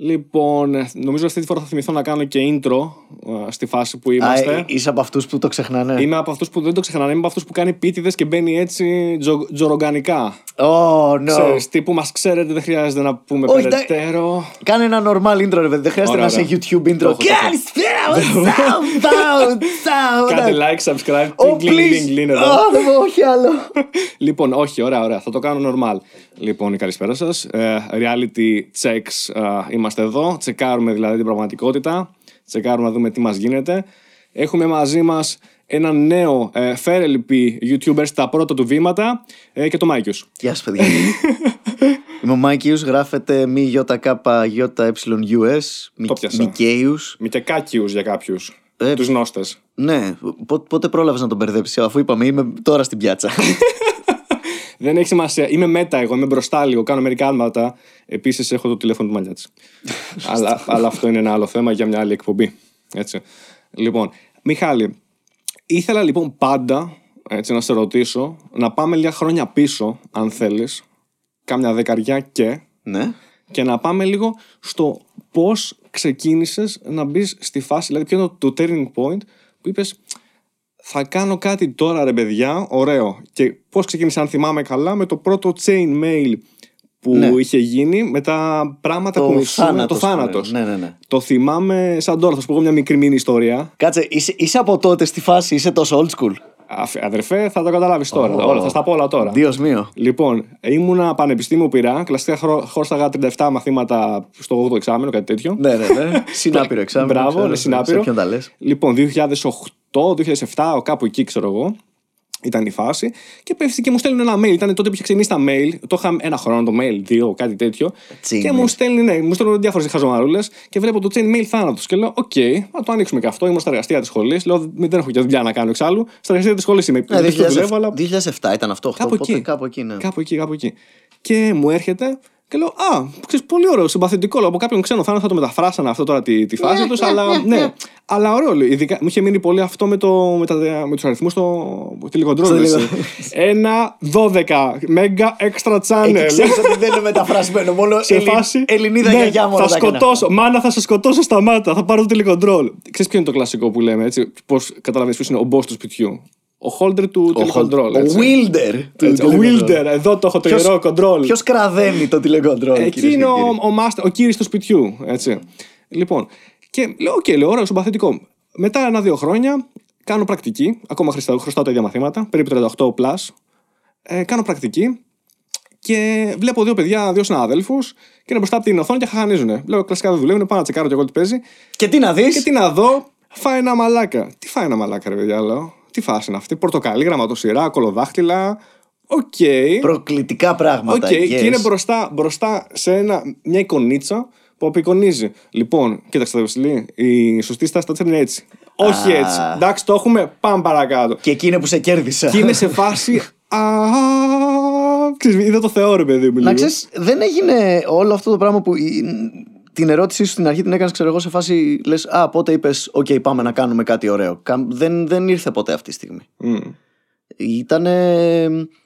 Λοιπόν, ε, νομίζω αυτή τη φορά θα θυμηθώ να κάνω και intro ε, στη φάση που είμαστε. Α, ε, είσαι από αυτούς που το ξεχνάνε; Είμαι από αυτούς που δεν το ξεχνάνε. Είμαι από αυτούς που κάνει πίτιδες και μπαίνει έτσι τζο, τζορογκανικά. Oh, no. Ξέρεις, τύπου μας ξέρετε, δεν χρειάζεται να πούμε Όχι, περαιτέρω. Κάνε ένα normal intro, ρε παιδί. Δεν χρειάζεται Ωραία, να είσαι ωραία. YouTube intro. Το έχω, το έχω. Καλησπέρα, what's up, what's up, Κάντε what's up; like, subscribe, Oh, κλιν, κλιν, κλιν please. εδώ. Α, δεν μπορώ, όχι άλλο. Λοιπόν, όχι, ωραία, ωραία. Θα το κάνω normal. Λοιπόν, καλησπέρα σας. Ε, reality checks ε, είμαστε εδώ. Τσεκάρουμε δηλαδή την πραγματικότητα. Τσεκάρουμε να δούμε τι μας γίνεται. Έχουμε μαζί μας ένα νέο ε, φέρελπι YouTuber στα πρώτα του βήματα ε, και το Μάικιους. Γεια σας, παιδιά. Είμαι ο Μάικιους, γράφεται μι γιώτα κάπα γιώτα έψιλον US, Το πιάσα. Μικαίους. Μικεκάκιους για κάποιους. Ε, Τους γνώστες. Ναι, πο- πότε πρόλαβες να τον μπερδέψεις, αφού είπαμε είμαι τώρα στην πιάτσα. Δεν έχει σημασία. Είμαι μέτα εγώ, είμαι μπροστά λίγο, κάνω μερικά άλματα. Επίσης έχω το τηλέφωνο του Μαλιάτση. αλλά, αλλά αυτό είναι ένα άλλο θέμα για μια άλλη εκπομπή. Έτσι. Λοιπόν, Μιχάλη, ήθελα λοιπόν πάντα έτσι, να σε ρωτήσω να πάμε λίγα χρόνια πίσω, αν θέλεις, κάμια δεκαριά και, ναι. και να πάμε λίγο στο πώς ξεκίνησες να μπεις στη φάση, δηλαδή ποιο είναι το, το turning point που είπες. Θα κάνω κάτι τώρα ρε παιδιά, ωραίο. Και πώς ξεκίνησε, αν θυμάμαι καλά, με το πρώτο chain mail που Ναι. είχε γίνει με τα πράγματα που Το μισούμε, θάνατος. το θάνατος. Ναι, ναι, ναι. Το θυμάμαι σαν τώρα, θα σου πω εγώ μια μικρή μήνυ ιστορία. Κάτσε, είσαι, είσαι από τότε στη φάση, είσαι τόσο old school. Αφ- Αδερφέ, θα το καταλάβεις τώρα. Ω. Όλα, θα στα πω όλα τώρα. Δύο μείο. Λοιπόν, ήμουνα πανεπιστήμιο πειρά, κλασικά χρω- χώσταγα 37 μαθήματα στο 8ο εξάμενο, κάτι τέτοιο. Ναι, ναι, ναι. Συνάπηρο εξάμεινο. Μπράβο, ξέρω, είναι συνάπειρο. Σε ποιον τα λες. Λοιπόν, 2008-2007, κάπου εκεί ξέρω εγώ. Ήταν η φάση. Και πέφτει και μου στέλνουν ένα mail. Ήταν τότε που είχε ξεκινήσει τα mail. Το είχα ένα χρόνο το mail, δύο, κάτι τέτοιο. Chain και mail. μου στέλνουν, ναι, μου στέλνουν διάφορες χαζομαρούλες. Και βλέπω το chain mail θάνατος. Και λέω, Οκ, να το ανοίξουμε και αυτό. Ήμουν στα εργαστήρια της σχολής. Λέω, «Μη- δεν έχω και δουλειά να κάνω εξάλλου. Στα εργαστήρια της σχολής είμαι. Ναι, Δεν το δουλεύω, 2007 αλλά 2007 ήταν αυτό. Κάπου οπότε εκεί. Κάπου εκεί, ναι. Κάπου εκεί, κάπου εκεί. Και μου έρχεται και λέω, Α, ξέρεις, πολύ ωραίο, συμπαθητικό. Λέω, από κάποιον ξένο θα, θα το μεταφράσανε αυτό τώρα τη, τη φάση τους, αλλά ναι. Αλλά ωραίο, λέω. Ειδικά, μου είχε μείνει πολύ αυτό με, το, με, τα, με τους αριθμούς στο τηλεκοντρόλ. Στο έτσι. τηλεκοντρόλ. Ένα 12 μέγα extra channel. Εκεί ξέρεις ότι δεν είναι μεταφρασμένο, μόνο Σε Ελλη- φάση. Ελληνίδα ναι, γιαγιά μόνο Θα τα έκανε σκοτώσω. Μάνα, θα σε σκοτώσω στα μάτα. Θα πάρω το τηλεκοντρόλ. Ξέρεις ποιο είναι το κλασικό που λέμε, έτσι. Πώς καταλαβαίνεις ποιος είναι ο boss του σπιτιού. Ο holder του Ο τηλεκοντρόλ. Ο έτσι. Wilder. του Έτσι, Ο τηλεκοντρόλ. Wilder, εδώ το έχω το Ποιος- ιερό κοντρόλ. Ποιος κραδένει το τηλεκοντρόλ, Εκεί κυρίες είναι και ο, κύριοι; ο, master, ο κύριος του σπιτιού. Έτσι. Λοιπόν, και λέω, οκ, λέω, ωραίο, συμπαθητικό. Μετά ένα-δύο χρόνια κάνω πρακτική. Ακόμα χρωστάω, χρωστάω τα ίδια μαθήματα, περίπου 38 plus. Ε, κάνω πρακτική και βλέπω δύο παιδιά, δύο συναδέλφους και είναι μπροστά από την οθόνη και χαχανίζουν. Λέω, κλασικά δεν δουλεύουν, πάω να τσεκάρω και εγώ τι παίζει. Και τι να δεις; Και τι να δω, Φάε ένα μαλάκα. Τι Φάε ένα μαλάκα, ρε παιδιά, λέω. Τι φάση είναι αυτή, πορτοκαλί, γραμματοσειρά, κωλοδάχτυλα. Οκ. Προκλητικά πράγματα. OK, yes. και είναι μπροστά, μπροστά σε ένα, μια εικονίτσα που απεικονίζει. Λοιπόν, κοίταξε το Βασιλή, η σωστή στάση θα είναι έτσι. Όχι Α. έτσι. Εντάξει, το έχουμε, πάμε παρακάτω. Και εκεί είναι που σε κέρδισα. και είμαι σε φάση. Α, ξέρεις, είδα το Θεό, ρε παιδί μου. Να λίγο. ξέρεις, δεν έγινε όλο αυτό το πράγμα που η- την ερώτησή σου στην αρχή την έκανες ξέρω εγώ σε φάση λες α πότε είπες οκ πάμε να κάνουμε κάτι ωραίο Κα- δεν, δεν ήρθε ποτέ αυτή τη στιγμή Μμ. Ήτανε...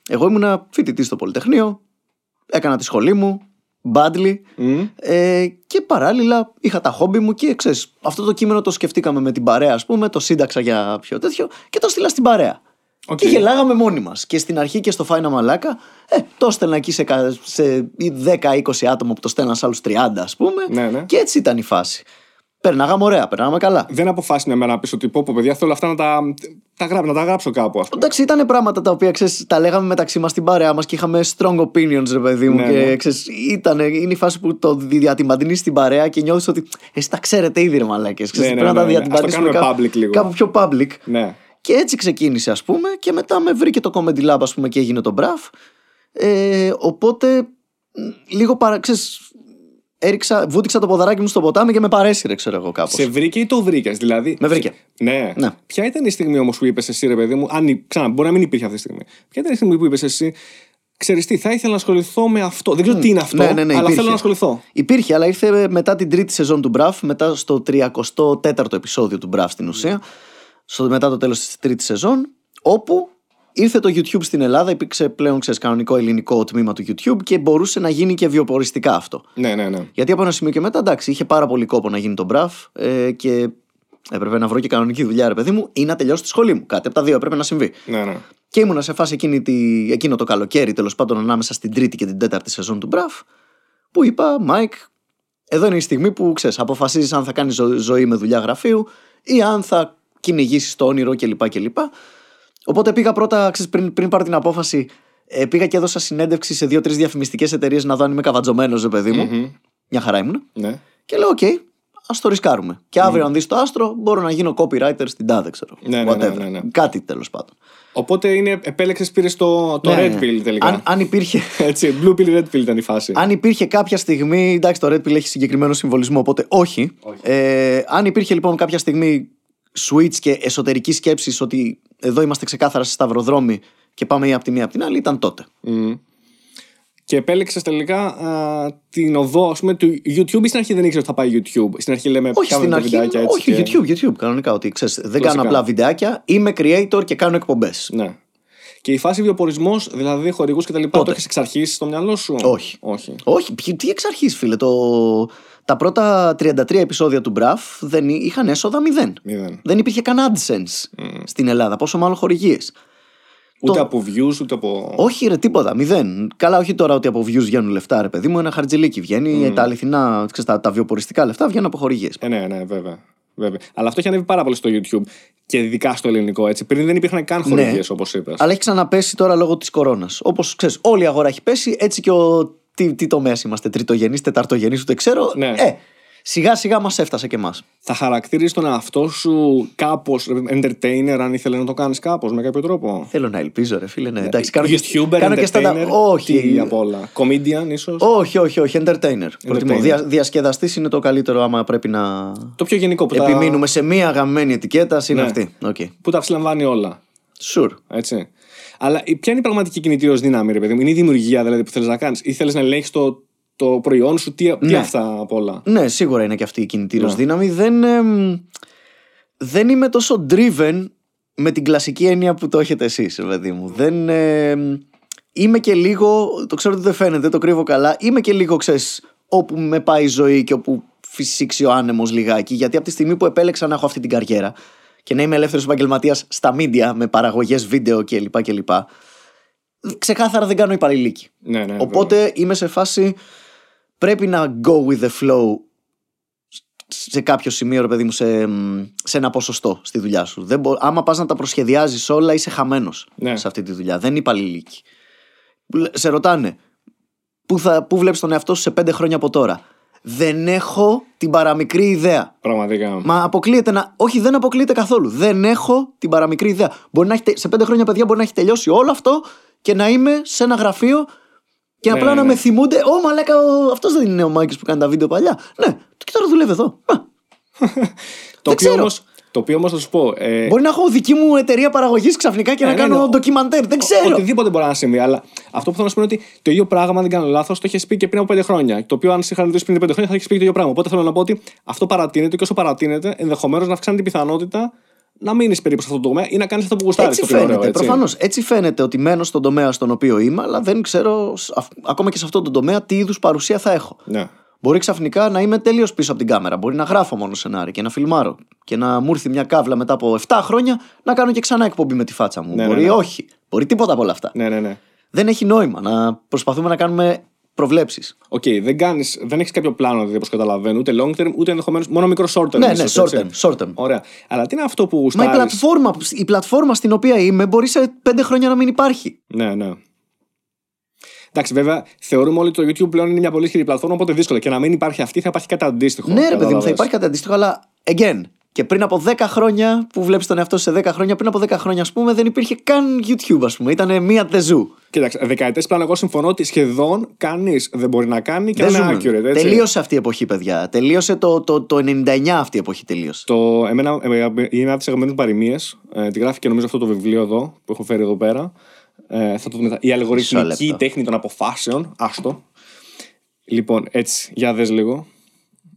εγώ ήμουνα φοιτητής στο Πολυτεχνείο έκανα τη σχολή μου badly Μμ. ε, και παράλληλα είχα τα χόμπι μου και ξέρεις, αυτό το κείμενο το σκεφτήκαμε με την παρέα ας πούμε το σύνταξα για πιο τέτοιο και το στείλα στην παρέα Οκ. και γελάγαμε μόνοι μας. Και στην αρχή και στο Φάε ένα Μαλάκα, ε, το έστελνα εκεί σε, κα- σε 10-20 άτομα που το στέλναν σε άλλους 30, ας πούμε. Ναι, ναι. Και έτσι ήταν η φάση. Περνάγαμε ωραία, περνάγαμε καλά. Δεν αποφάσισε μια μέρα να πει ότι πω, πω, παιδιά, θέλω αυτά να τα, τα, γράψω, να τα γράψω κάπου, ας πούμε. Εντάξει, ήταν πράγματα τα οποία ξέρεις, τα λέγαμε μεταξύ μας στην παρέα μας και είχαμε strong opinions, ρε παιδί μου. Ναι, και ναι. ξέρεις, ήταν, είναι η φάση που το διατυμπαντινείς στην παρέα και νιώθεις ότι εσύ τα ξέρετε ήδη, ρε Μαλάκες. Ναι, ναι, πρέπει να ναι, τα ναι. διατυμπαντήσουμε Ας το κάνουμε κάπου, public λίγο. κάπου πιο public. Ναι. Και έτσι ξεκίνησε, ας πούμε, και μετά με βρήκε το Comedy Lab, ας πούμε, και έγινε το Μπραφ. Ε, οπότε, μ, λίγο παρα... Ξέρεις, έριξα, βούτυξα το ποδαράκι μου στο ποτάμι και με παρέσυρε, ξέρω εγώ κάπως. Σε βρήκε ή το βρήκες, δηλαδή; Με βρήκε. Ναι. Ναι. Ποια ήταν η στιγμή όμως που είπες εσύ, ρε παιδί μου, αν υ- ξανά, μπορεί να μην υπήρχε αυτή τη στιγμή. Ποια ήταν η στιγμή που είπες εσύ, ξέρεις τι, θα ήθελα να ασχοληθώ με αυτό. Δεν ξέρω τι είναι αυτό, Ναι, ναι, ναι, αλλά υπήρχε. θέλω να ασχοληθώ. Υπήρχε, αλλά ήρθε μετά την τρίτη σεζόν του Μπραφ, μετά στο 34ο επεισόδιο του Μπραφ στην ουσία, στο, μετά το τέλος της τρίτης σεζόν, όπου Ήρθε το YouTube στην Ελλάδα, υπήρξε πλέον ξέρεις, κανονικό ελληνικό τμήμα του YouTube και μπορούσε να γίνει και βιοποριστικά αυτό. Ναι, ναι, ναι. Γιατί από ένα σημείο και μετά, εντάξει, είχε πάρα πολύ κόπο να γίνει το μπραφ ε, και έπρεπε να βρω και κανονική δουλειά, ρε παιδί μου, ή να τελειώσω τη σχολή μου. Κάτι από τα δύο έπρεπε να συμβεί. ναι, ναι. Και ήμουνα σε φάση εκείνη τη, εκείνο το καλοκαίρι, τέλος πάντων, ανάμεσα στην τρίτη και την τέταρτη σεζόν του μπραφ, που είπα, Μάικ, εδώ είναι η στιγμή που ξέρεις, αποφασίζεις αν θα κάνεις ζωή με δουλειά γραφείου ή αν θα κυνηγήσεις το όνειρο κλπ. κλπ. Οπότε πήγα πρώτα, ξέρεις, πριν, πριν πάρω την απόφαση, ε, πήγα και έδωσα συνέντευξη σε δύο-τρεις διαφημιστικές εταιρείες να δω αν είμαι καβατζωμένος, ρε παιδί μου. Μμμ. Μια χαρά ήμουν. ναι. Και λέω, οκ, ας το ρισκάρουμε. Και αύριο, αν δεις το άστρο, μπορώ να γίνω copywriter στην τάδε, ξέρω. Ναι, ναι, ναι, Whatever. ναι, ναι. Κάτι τέλος πάντων. Οπότε είναι, επέλεξες, πήρες το, το Ναι, Red ναι. Pill τελικά. Αν, αν υπήρχε. Έτσι, Blue Pill, Red Pill ήταν η φάση. Αν υπήρχε κάποια στιγμή. Εντάξει, το Red Pill έχει συγκεκριμένο συμβολισμό, οπότε όχι. Όχι. Ε, αν υπήρχε λοιπόν κάποια στιγμή switch και εσωτερική σκέψη ότι εδώ είμαστε ξεκάθαρα σε σταυροδρόμι και πάμε ή από τη μία από την άλλη, ήταν τότε. Μμμ. Και επέλεξες τελικά α, την οδό ας πούμε, του YouTube ή στην αρχή δεν ήξερες ότι θα πάει YouTube; Στην αρχή λέμε όχι κάνουμε στην τα αρχή. βιντεάκια έτσι. όχι, και- YouTube, YouTube. Κανονικά ότι ξέρεις, δεν Κλασικά. κάνω απλά βιντεάκια. Είμαι creator και κάνω εκπομπές. Ναι. Και η φάση βιοπορισμός, δηλαδή χορηγούς και τα λοιπά, Πότε; το έχεις εξ αρχής στο μυαλό σου; Όχι. Όχι. Όχι, ποιοι- τι εξ αρχής, φίλε. Το... Τα πρώτα 33 επεισόδια του Μπραφ δεν εί- είχαν έσοδα μηδέν. Μηδέν. Δεν υπήρχε καν AdSense στην Ελλάδα, πόσο μάλλον χορηγίες. Ούτε Το- από views, ούτε από. Όχι, ρε, τίποτα, μηδέν. Καλά, όχι τώρα ότι από views βγαίνουν λεφτά, ρε παιδί μου. Ένα χαρτζηλίκι βγαίνει. Τα αληθινά, ξέρεις, τα, τα βιοποριστικά λεφτά βγαίνουν από χορηγίες. Ε, ναι, ναι, βέβαια. βέβαια. Αλλά αυτό έχει ανέβει πάρα πολύ στο YouTube και ειδικά στο ελληνικό έτσι. Πριν δεν υπήρχαν καν χορηγίες Ναι. όπως είπες. Αλλά έχει ξαναπέσει τώρα λόγω της κορώνας. Όπως ξέρεις, όλη η αγορά έχει πέσει, έτσι και ο. Τι, τι τομέας είμαστε, τριτογενή, τεταρτογενή, ούτε ξέρω. Ναι. Ε, σιγά σιγά μας έφτασε και εμάς. Θα χαρακτηρίζει τον εαυτό σου κάπως entertainer, αν ήθελε να το κάνεις κάπως με κάποιο τρόπο; Θέλω να ελπίζω, ρε φίλε. Ναι, εντάξει, κάνω και, YouTuber, κάνω και entertainer, stand-up. Όχι. τι απ' όλα. Comedian ίσως; Όχι, όχι, όχι. Entertainer. Προτιμώ. Δια, Διασκεδαστής είναι το καλύτερο άμα πρέπει να Το πιο γενικό που τα, επιμείνουμε σε μία γαμημένη ετικέτα. Είναι Ναι. αυτή. Οκ. που τα συλλαμβάνει όλα. Sure. Έτσι. Αλλά η- ποια είναι η πραγματική κινητήριο δύναμη, ρε παιδί μου, είναι η δημιουργία δηλαδή που θέλεις να κάνεις, ή θέλεις να ελέγχεις το, το προϊόν σου, τι, τι Ναι. αυτά απ' όλα; Ναι, σίγουρα είναι και αυτή η κινητήριο Ναι. δύναμη. Δεν, εμ, δεν είμαι τόσο driven με την κλασική έννοια που το έχετε εσείς, παιδί μου. Δεν. εμ, είμαι και λίγο. Το ξέρω ότι δεν φαίνεται, το κρύβω καλά. Είμαι και λίγο, ξέρεις, όπου με πάει η ζωή και όπου φυσήξει ο άνεμος λιγάκι. Γιατί από τη στιγμή που επέλεξα να έχω αυτή την καριέρα και να είμαι ελεύθερος επαγγελματίας στα media με παραγωγές βίντεο κλπ. κλπ ξεκάθαρα δεν κάνω υπαλληλίκη. Ναι, ναι, Οπότε είμαι σε φάση πρέπει να go with the flow σε κάποιο σημείο, ρε παιδί μου, σε, μ, σε ένα ποσοστό στη δουλειά σου. Δεν μπο... Άμα πας να τα προσχεδιάζεις όλα, είσαι χαμένος Ναι. σε αυτή τη δουλειά. Δεν είναι υπαλληλίκη. Σε ρωτάνε, πού, θα, πού βλέπεις τον εαυτό σου σε πέντε χρόνια από τώρα; Δεν έχω την παραμικρή ιδέα. Πραγματικά. Μα αποκλείεται να. Όχι, δεν αποκλείεται καθόλου. Δεν έχω την παραμικρή ιδέα. Μπορεί να έχει, τε- σε πέντε χρόνια, παιδιά, μπορεί να έχει τελειώσει όλο αυτό και να είμαι σε ένα γραφείο και Ναι, απλά ναι, να ναι. με θυμούνται. Ω, μαλάκα, αυτός δεν είναι ο Μάκη που κάνει τα βίντεο παλιά. Ναι, και τώρα δουλεύει εδώ. Α, Το οποίο ξέρω. Όμως, το οποίο όμως θα σου πω. Ε, Μπορεί να έχω δική μου εταιρεία παραγωγής ξαφνικά και Ναι, να ναι, κάνω ναι. ντοκιμαντέρ. Δεν ξέρω. Οτιδήποτε μπορεί να συμβεί. Αλλά αυτό που θέλω να σου πω είναι ότι το ίδιο πράγμα, αν δεν κάνω λάθος, το έχει πει και πριν από 5 χρόνια. Το οποίο, αν σε είχαν ρωτήσει πριν 5 χρόνια, θα έχει πει το ίδιο πράγμα. Οπότε θέλω να πω ότι αυτό παρατείνεται και όσο παρατείνεται, ενδεχομένως να αυξάνει την πιθανότητα να μείνεις περίπου σε αυτό το τομέα ή να κάνεις αυτό που γουστάρεις. Έτσι το πιο ωραίο, φαίνεται. έτσι. Προφανώς. Έτσι φαίνεται ότι μένω στον τομέα στον οποίο είμαι, αλλά δεν ξέρω σ- αυ- ακόμα και σε αυτό το τομέα τι είδους παρουσία θα έχω. Ναι. Μπορεί ξαφνικά να είμαι τελείω πίσω από την κάμερα. Μπορεί να γράφω μόνο σενάρι και να φιλμάρω. Και να μου έρθει μια κάβλα μετά από 7 χρόνια να κάνω και ξανά εκπομπή με τη φάτσα μου. Ναι, μπορεί ναι, ναι. όχι. Μπορεί τίποτα από όλα αυτά. Ναι, ναι, ναι. Δεν έχει νόημα να προσπαθούμε να κάνουμε προβλέψεις. Οκ, δεν, κάνεις, δεν έχεις κάποιο πλάνο, δηλαδή, όπως καταλαβαίνω, ούτε long term, ούτε ενδεχομένως μόνο μικρό short term. Ναι, ναι, ίσως, short έτσι. term, short term. Ωραία. Αλλά τι είναι αυτό που Μα η γουστάρεις. πλατφόρμα, η πλατφόρμα στην οποία είμαι μπορεί σε 5 χρόνια να μην υπάρχει. Ναι, ναι. Εντάξει, βέβαια, θεωρούμε όλοι ότι το YouTube πλέον είναι μια πολύ ισχυρή πλατφόρμα, οπότε δύσκολο. Και να μην υπάρχει αυτή, θα υπάρχει κάτι αντίστοιχο. Ναι, ρε παιδί μου, θα κατάλαβες. υπάρχει κάτι αντίστοιχο, αλλά again. Και πριν από 10 χρόνια που βλέπεις τον εαυτό σου σε 10 χρόνια, πριν από 10 χρόνια, ας πούμε, δεν υπήρχε καν YouTube, ας πούμε. Ήταν μία τεζού. Κοίταξε, δεκαετές πλέον εγώ συμφωνώ ότι σχεδόν κανείς δεν μπορεί να κάνει και Δεν να ζούμε. είναι accurate. Έτσι. Τελείωσε αυτή η εποχή, παιδιά. Τελείωσε το, το, το 99 αυτή η εποχή. Τελείωσε. Το, εμένα, ε, είναι ένα από τις αγαπημένες μου παροιμίες. Ε, τη γράφει και νομίζω αυτό το βιβλίο εδώ που έχω φέρει εδώ πέρα. Ε, θα το δούμε. μετά. Η Μισό αλγοριθμική λεπτό. τέχνη των αποφάσεων. Άστο. Λοιπόν, έτσι, για δες λίγο.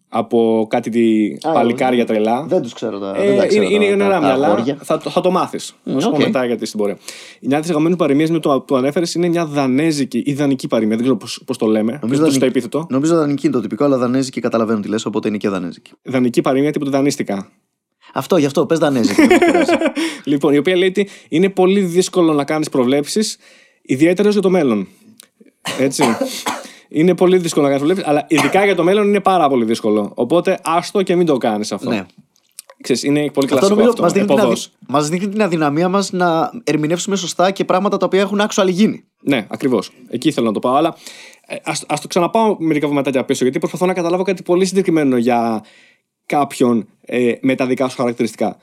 από κάτι τη Α, παλικάρια τρελά. Δεν τους ξέρω τα. Ε, δεν τα ξέρω είναι είναι τα- νερά τα- τα μυαλά. αγόρια. Θα, το- θα το μάθεις. Θα σου πω οκ. μετά γιατί στην πορεία. Μια τη αγαπημένη παροιμία με το που ανέφερες είναι μια δανέζικη ή δανική παροιμία. Δεν ξέρω πώ το λέμε. Νομίζω το δανει- στο επίθετο. Νομίζω δανική είναι το τυπικό, αλλά δανέζικη καταλαβαίνω τι λες, οπότε είναι και δανέζικη. Δανική παροιμία τύπου δανείστηκα. Αυτό, γι' αυτό, πες δανέζικη. δεν με πειράζει. Λοιπόν, η οποία λέει ότι είναι πολύ δύσκολο να κάνεις προβλέψεις, ιδιαίτερα για το μέλλον. Έτσι. είναι πολύ δύσκολο να κάνεις προβλέψεις, αλλά ειδικά για το μέλλον είναι πάρα πολύ δύσκολο. Οπότε άστο και μην το κάνεις αυτό. ναι. Ξέρεις, είναι πολύ Αυτό κλασικό νομίζω αυτό. μας δείχνει, την αδυ... Εποδός. μας δείχνει την αδυναμία μας να ερμηνεύσουμε σωστά και πράγματα τα οποία έχουν actual γίνει. Ναι, ακριβώς. Εκεί θέλω να το πάω. Αλλά ε, ας, ας το ξαναπάω μερικά βηματάκια πίσω, γιατί προσπαθώ να καταλάβω κάτι πολύ συγκεκριμένο για κάποιον ε, με τα δικά σου χαρακτηριστικά.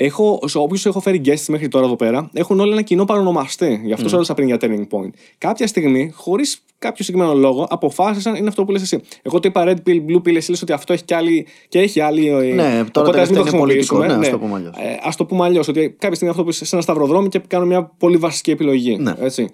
Έχω, σε όποιους έχω φέρει guests μέχρι τώρα εδώ πέρα, έχουν όλοι ένα κοινό παρονομαστή. Γι' αυτό mm. σου έδωσα πριν για turning point. Κάποια στιγμή, χωρίς κάποιο συγκεκριμένο λόγο, αποφάσισαν είναι αυτό που λες εσύ. Εγώ το είπα red pill, blue pill, εσύ λες ότι αυτό έχει και, άλλη, και έχει άλλη. ε, Ναι, τώρα οπότε ας μην το τελευταία είναι πολιτικό. χρησιμοποιήσουμε. Ναι, ας το πούμε αλλιώς. Ε, ας το πούμε αλλιώς. Ότι κάποια στιγμή αυτό που είσαι σε ένα σταυροδρόμι και κάνω μια πολύ βασική επιλογή. Ναι. Έτσι.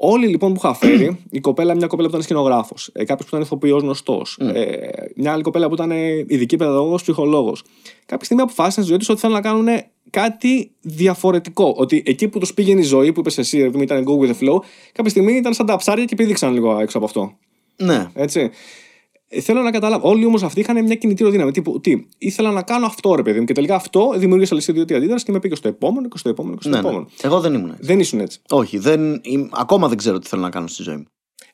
Όλοι λοιπόν που είχα φέρει, η κοπέλα, μια κοπέλα που ήταν σκηνογράφος, ε, κάποιος που ήταν ηθοποιός γνωστός, ε, μια άλλη κοπέλα που ήταν ε, ειδική παιδαγωγός, ψυχολόγος. Κάποια στιγμή αποφάσισαν στη ζωή τους ότι θέλουν να κάνουν κάτι διαφορετικό. Ότι εκεί που τους πήγαινε η ζωή, που είπες εσύ, επειδή ήταν go with the flow, κάποια στιγμή ήταν σαν τα ψάρια και πήδηξαν λίγο έξω από αυτό. Ναι. Έτσι. Ε, θέλω να καταλάβω. Όλοι όμως αυτοί είχαν μια κινητήριο δύναμη. Τύπου, τι, ήθελα να κάνω αυτό, ρε παιδί μου. Και τελικά αυτό δημιούργησε αλυσίδιο αντίδραση και με πήγε στο επόμενο και στο επόμενο και στο ναι, ναι. επόμενο. Εγώ δεν ήμουν έτσι. Δεν ήσουν έτσι. Όχι, δεν, είμαι- ακόμα δεν ξέρω τι θέλω να κάνω στη ζωή μου.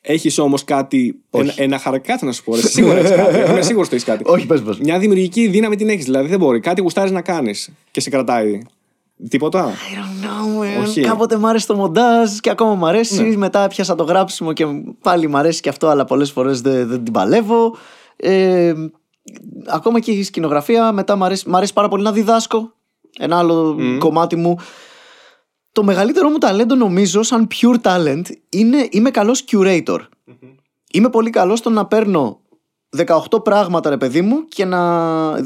Έχεις όμως κάτι. Όχι. Ένα, ένα χαρακτήρα να σου πω. Ρε. Σίγουρα έχεις κάτι. Είμαι σίγουρος ότι έχεις κάτι. Όχι, πες, πες. Μια δημιουργική δύναμη την έχεις. Δηλαδή δεν μπορεί. Κάτι γουστάρεις να κάνεις και σε κρατάει. Τίποτα; I don't know, man. Όχι. Κάποτε μ' άρεσε το μοντάζ και ακόμα μ' αρέσει. Μετά πιάσα το γράψιμο και πάλι μ' αρέσει και αυτό, αλλά πολλές φορές δεν, δεν την παλεύω. Ε, ακόμα και η σκηνογραφία. Μετά μ' αρέσει, μ' αρέσει πάρα πολύ να διδάσκω. Ένα άλλο κομμάτι μου. Το μεγαλύτερο μου ταλέντο νομίζω, σαν pure talent, είναι είμαι καλός curator. Είμαι πολύ καλός στο να παίρνω 18 πράγματα, ρε παιδί μου, και να,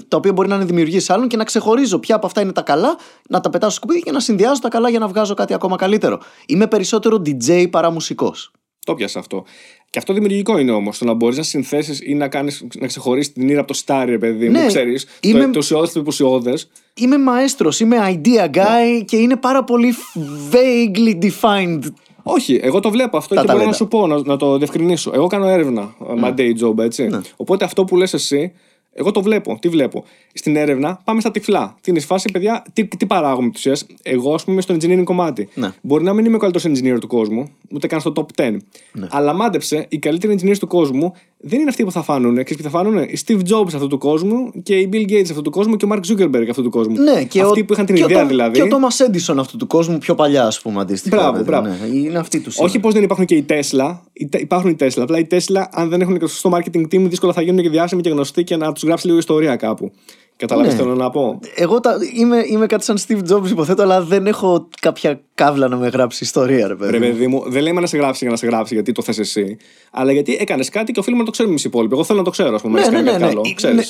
τα οποία μπορεί να είναι δημιουργήσει άλλων και να ξεχωρίζω ποια από αυτά είναι τα καλά, να τα πετάω στο σκουπίδι και να συνδυάζω τα καλά για να βγάζω κάτι ακόμα καλύτερο. Είμαι περισσότερο DJ παρά μουσικός. Το πιάσα αυτό. Και αυτό δημιουργικό είναι όμως. Το να μπορείς να συνθέσεις ή να, κάνεις, να ξεχωρίσει την ήρα από το στάρι, ρε παιδί μου. Ναι, Ξέρεις. είμαι- Το, το ουσιώδε το υποσιώδε. Είμαι μαέστρος, είμαι idea guy και είναι πάρα πολύ vaguely defined. Όχι, εγώ το βλέπω αυτό Τα και μπορώ ταλέντα. να σου πω, να, να το διευκρινίσω. Εγώ κάνω έρευνα, my day job, έτσι. Ναι. Οπότε αυτό που λες εσύ, εγώ το βλέπω. Τι βλέπω; Στην έρευνα πάμε στα τυφλά. Τι είναι η φάση, παιδιά, τι, τι παράγουμε του ουσίας. Εγώ, ας πούμε, είμαι στο engineering κομμάτι. Ναι. Μπορεί να μην είμαι ο καλύτερος engineer του κόσμου, ούτε καν στο top 10. Ναι. Αλλά μάντεψε, οι καλύτεροι engineers του κόσμου δεν είναι αυτοί που θα φάνουνε. Ξέρεις ποιοι θα φάνουνε; Οι Steve Jobs αυτού του κόσμου και οι Bill Gates αυτού του κόσμου και ο Mark Zuckerberg αυτού του κόσμου. Ναι, και αυτοί ο, που είχαν την και ιδέα ο, Tom- δηλαδή. Και ο Thomas Edison αυτού του κόσμου πιο παλιά, ας πούμε, αντίστοιχα. Μπράβο, δηλαδή, μπράβο. Ναι. Είναι αυτοί τους. Όχι πως δεν υπάρχουν και οι Tesla. Οι τε- Υπάρχουν οι Tesla. Απλά οι Tesla, αν δεν έχουν και το σωστό marketing team, δύσκολα θα γίνουν και διάσημοι και γνωστοί και να τους γράψει λίγο ιστορία κάπου. Καταλάβεις Ναι. τι θέλω να πω; Εγώ τα, είμαι, είμαι κάτι σαν Steve Jobs, υποθέτω, αλλά δεν έχω κάποια κάβλα να με γράψει ιστορία, ρε παιδί. Ρε παιδί μου, δεν λέμε να σε γράψει για να σε γράψει γιατί το θες εσύ, αλλά γιατί έκανες κάτι και οφείλουμε να το ξέρουμε εμείς οι υπόλοιποι. Εγώ θέλω να το ξέρω, ας πούμε. Ναι, έχεις ναι, κάνει ναι, κάτι ναι. άλλο, Ε, ξέρεις. ναι.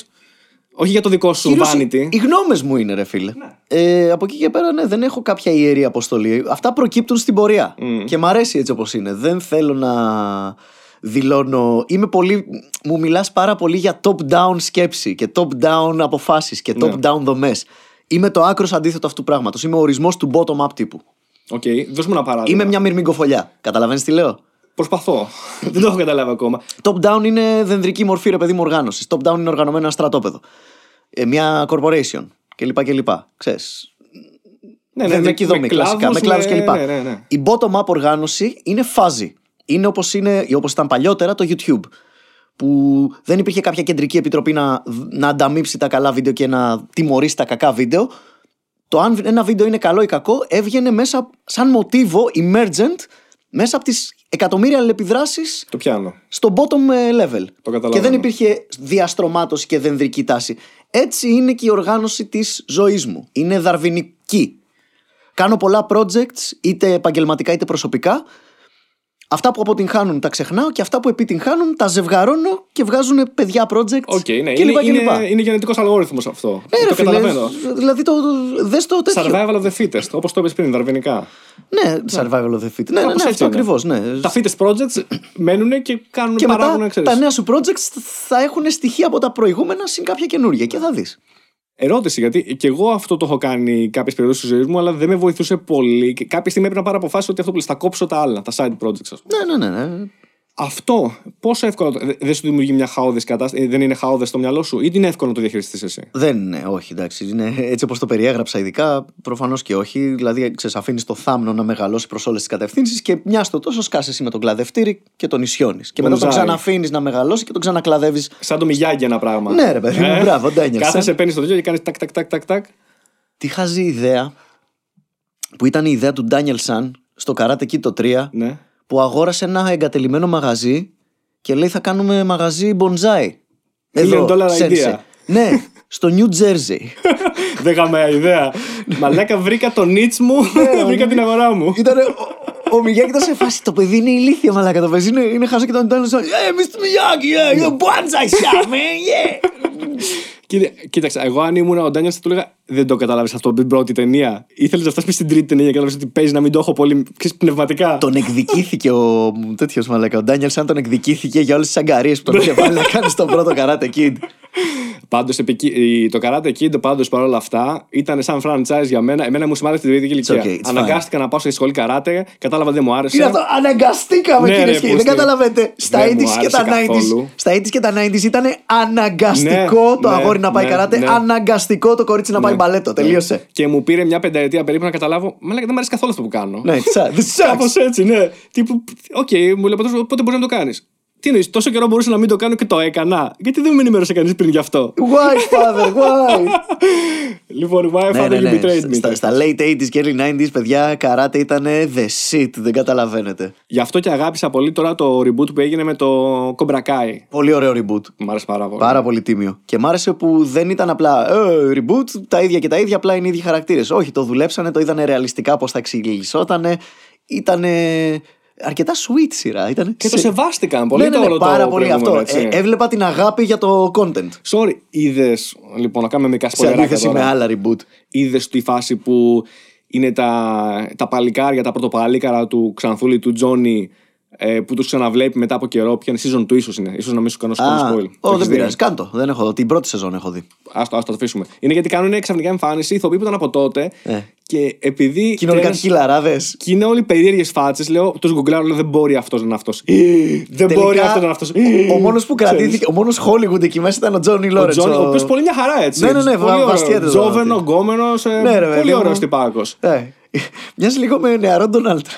Όχι για το δικό σου Κυρίως vanity. Οι, οι γνώμες μου είναι, ρε φίλε. Ε, από εκεί και πέρα, ναι, δεν έχω κάποια ιερή αποστολή. Αυτά προκύπτουν στην πορεία. Και μ' αρέσει έτσι όπως είναι. Δεν θέλω να δηλώνω. Είμαι πολύ. Μου μιλάς πάρα πολύ για top-down σκέψη και top-down αποφάσεις και Ναι. top-down δομές. Είμαι το άκρως αντίθετο αυτού του πράγματος. Είμαι ο ορισμός του bottom-up τύπου. Οκ, δώσ' μου ένα παράδειγμα. Είμαι μια μυρμηγκοφωλιά. Καταλαβαίνεις τι λέω; Προσπαθώ. δεν το έχω καταλάβει ακόμα. Top-down είναι δενδρική μορφή, ρε παιδί μου, οργάνωσης. Top-down είναι οργανωμένο ένα στρατόπεδο. Ε, μια corporation κλπ. κλπ. Ξέρεις, Ναι, ναι, Δενδρική με- δομή, με κλασικά, κλάδους, με κλάδους με- κλπ. ναι, ναι, ναι. Η bottom-up οργάνωση είναι φάζη. Είναι όπως, είναι, ή όπως ήταν παλιότερα το YouTube. Που δεν υπήρχε κάποια κεντρική επιτροπή να, να ανταμείψει τα καλά βίντεο και να τιμωρήσει τα κακά βίντεο. Το αν ένα βίντεο είναι καλό ή κακό έβγαινε μέσα σαν μοτίβο emergent μέσα από τις εκατομμύρια αλληλεπιδράσεις Το πιάνω. στο bottom ε, level. καταλαβαίνω. Και δεν υπήρχε διαστρωμάτωση και δενδρική τάση. Έτσι είναι και η οργάνωση της ζωής μου. Είναι δαρβινική. Κάνω πολλά projects, είτε επαγγελματικά είτε προσωπικά, Αυτά που αποτυγχάνουν τα ξεχνάω και αυτά που επιτυγχάνουν τα ζευγαρώνω και βγάζουν παιδιά projects. OK, ναι. και λοιπά είναι, και λοιπά. είναι, είναι γενετικός αλγόριθμος αυτό. Ναι, το ρε φίλε, καταλαβαίνω. δηλαδή το, το, δες το τέτοιο. Survival of the fittest, όπως το είπες πριν, δαρβινικά. Ναι, survival of the fit. Ναι, ναι, Κάπως ναι, έτσι αυτό είναι. ακριβώς. Ναι. Τα fittest projects μένουν και κάνουν Και παράγουν, μετά ξέρεις. τα νέα σου projects θα έχουν στοιχεία από τα προηγούμενα συν κάποια καινούργια και θα δεις. Ερώτηση, γιατί και εγώ αυτό το έχω κάνει κάποιες περιόδου τη ζωή μου, αλλά δεν με βοηθούσε πολύ. Και κάποια στιγμή έπρεπε να πάρω αποφάσεις ότι αυτό που λες, θα κόψω τα άλλα, τα side projects, ας πούμε. Ναι, ναι, ναι. ναι. Αυτό πόσο εύκολο. το- Δεν σου δημιουργεί μια χαόδης κατάσταση, δεν είναι χαόδες στο μυαλό σου, ή είναι εύκολο να το διαχειριστείς εσύ; Δεν είναι, όχι, εντάξει. Είναι έτσι όπως το περιέγραψα, ειδικά προφανώς και όχι. Δηλαδή, ξέρεις, αφήνεις το θάμνο να μεγαλώσει προς όλες τις κατευθύνσεις και μιας στο τόσο σκάσει εσύ με τον κλαδευτήρι και τον ισιώνεις. Και μετά τον Μπονζάι. ξαναφήνεις να μεγαλώσει και τον ξανακλαδεύεις. Σαν το μιγιάγκι ένα πράγμα. Ναι, ρε παιδί μου, μπράβο, το ένιωσα. Κάθεσαι, παίρνεις το τέτοιο και κάνεις τάκ, τάκ, τάκ, τάκ, τάκ. Τι χαζή ιδέα που ήταν η ιδέα του Ντάνιελ Σαν στο Karate Kid το 3 Ναι. Που αγόρασε ένα εγκατελειμμένο μαγαζί και λέει θα κάνουμε μαγαζί bonsai. Million dollar Sensei. idea. ναι, στο New Jersey. Δεν είχαμε ιδέα. Μαλάκα, βρήκα τον νίτ μου, Ναι, βρήκα την αγορά μου. Ήταν ο, ο Μιγιάκη ήταν σε φάση. Το παιδί είναι ηλίθεια, μαλάκα. Το παιδί είναι, είναι χάζο και τον Ντάνιελ Σαν. Ε, Mr. Miyagi, yeah, you're bonsai shop, man, yeah. Κοίτα- Κοίταξε, εγώ αν ήμουν ο Ντάνιελς θα του έλεγα Δεν το κατάλαβε αυτό την πρώτη ταινία. Ήθελες να φτάσεις στην τρίτη ταινία και κατάλαβε ότι παίζει να μην το έχω πολύ ξέρεις, πνευματικά. τον εκδικήθηκε ο τέτοιος μαλάκα. Ο Ντάνιελ Σαν τον εκδικήθηκε για όλες τις αγκαρίες που τον είχε βάλει να κάνει στον πρώτο Karate Kid. Πάντως το Karate Kid πάντως παρόλα αυτά ήταν σαν franchise για μένα. Εμένα μου σημάδευε την παιδική ηλικία. okay, it's Αναγκάστηκα να πάω στη σχολή καράτε, κατάλαβα ότι δεν μου άρεσε. Είναι αυτό, αναγκαστήκαμε Ναι, κυρίε ρε, και κύριοι. Δεν πούστη. καταλαβαίνετε. Στα Δεν 80s μου και τα άρεσε 90s. καθόλου. Στα 80s και τα 90s ήταν αναγκαστικό Ναι, το ναι, αγόρι να πάει ναι, καράτε, ναι. αναγκαστικό το κορίτσι να πάει Ναι. Μπαλέτο. Τελείωσε. Και μου πήρε μια πενταετία περίπου να καταλάβω. Μαλάκα δεν μου αρέσει καθόλου αυτό που κάνω. Ναι, τσα- this Κάπως sucks. έτσι, ναι. Τύπου, οκ, μου λέει «Πατρός, πότε μπορεί να το κάνεις; Τι εννοείς, τόσο καιρό μπορούσα να μην το κάνω και το έκανα; Γιατί δεν με ενημέρωσε κανείς πριν γι' αυτό; Why, father, why? λοιπόν, why ναι, father ναι, you ναι. betrayed me; Στα, στα late 80s και early 90s, παιδιά, καράτε ήταν the shit. Δεν καταλαβαίνετε. Γι' αυτό και αγάπησα πολύ τώρα το reboot που έγινε με το Cobra Kai. Πολύ ωραίο reboot. Μ' άρεσε πάρα πολύ. Πάρα πολύ τίμιο. Και μ' άρεσε που δεν ήταν απλά ε, reboot, τα ίδια και τα ίδια, απλά είναι οι ίδιοι χαρακτήρες. Όχι, το δουλέψανε, το είδανε ρεαλιστικά πώς θα εξηγησότανε. Ήτανε αρκετά sweet σειρά. Ήτανε Και το σε- σεβάστηκαν πολύ ναι, ναι, το ναι, όλο το πάρα πολύ αυτό. προηγούμενο, έτσι. Ε, έβλεπα την αγάπη για το content. Sorry, είδες. Λοιπόν, να κάνουμε μερικά Σε σπορεράκια αντίθεση με τώρα. άλλα reboot. Είδες τη φάση που είναι τα, τα παλικάρια, τα πρωτοπαλίκαρα του Ξανθούλη, του Τζόνι, ε, που τους ξαναβλέπει μετά από καιρό. Ποια είναι season του, ίσως είναι. σω να μην σου κάνω Α, spoil. Το ω, έχεις δεν δει; πειράζει. Κάντο. Δεν έχω δει. Την πρώτη σεζόν έχω δει. Άστο, άστο, το αφήσουμε. Είναι γιατί κάνουν ξαφνικά εμφάνιση ηθοποιοί που ήταν από τότε. Ε. Και επειδή. Κοινωνικά τρένες- χιλαράδε. Και είναι όλοι περίεργες φάτσες. Λέω, του γκουγκλάρω, λέω δεν μπορεί αυτός να είναι αυτός. Δεν μπορεί αυτός να είναι αυτός. Ο, ο μόνος που κρατήθηκε, ο μόνος Hollywood εκεί μέσα ήταν ο Τζόνι Ο Λόρετ. Τζόνι, ο οποίος πολύ μια χαρά έτσι. Ναι, ναι, ναι, πολύ βα- βαστιέται το Τζόβενο, δωμάτιο. γκόμενος. Ναι, ρε, πολύ παιδί ωραίος μου. τυπάκος. Ε, μοιάζει λίγο με νεαρό Ντόναλτ.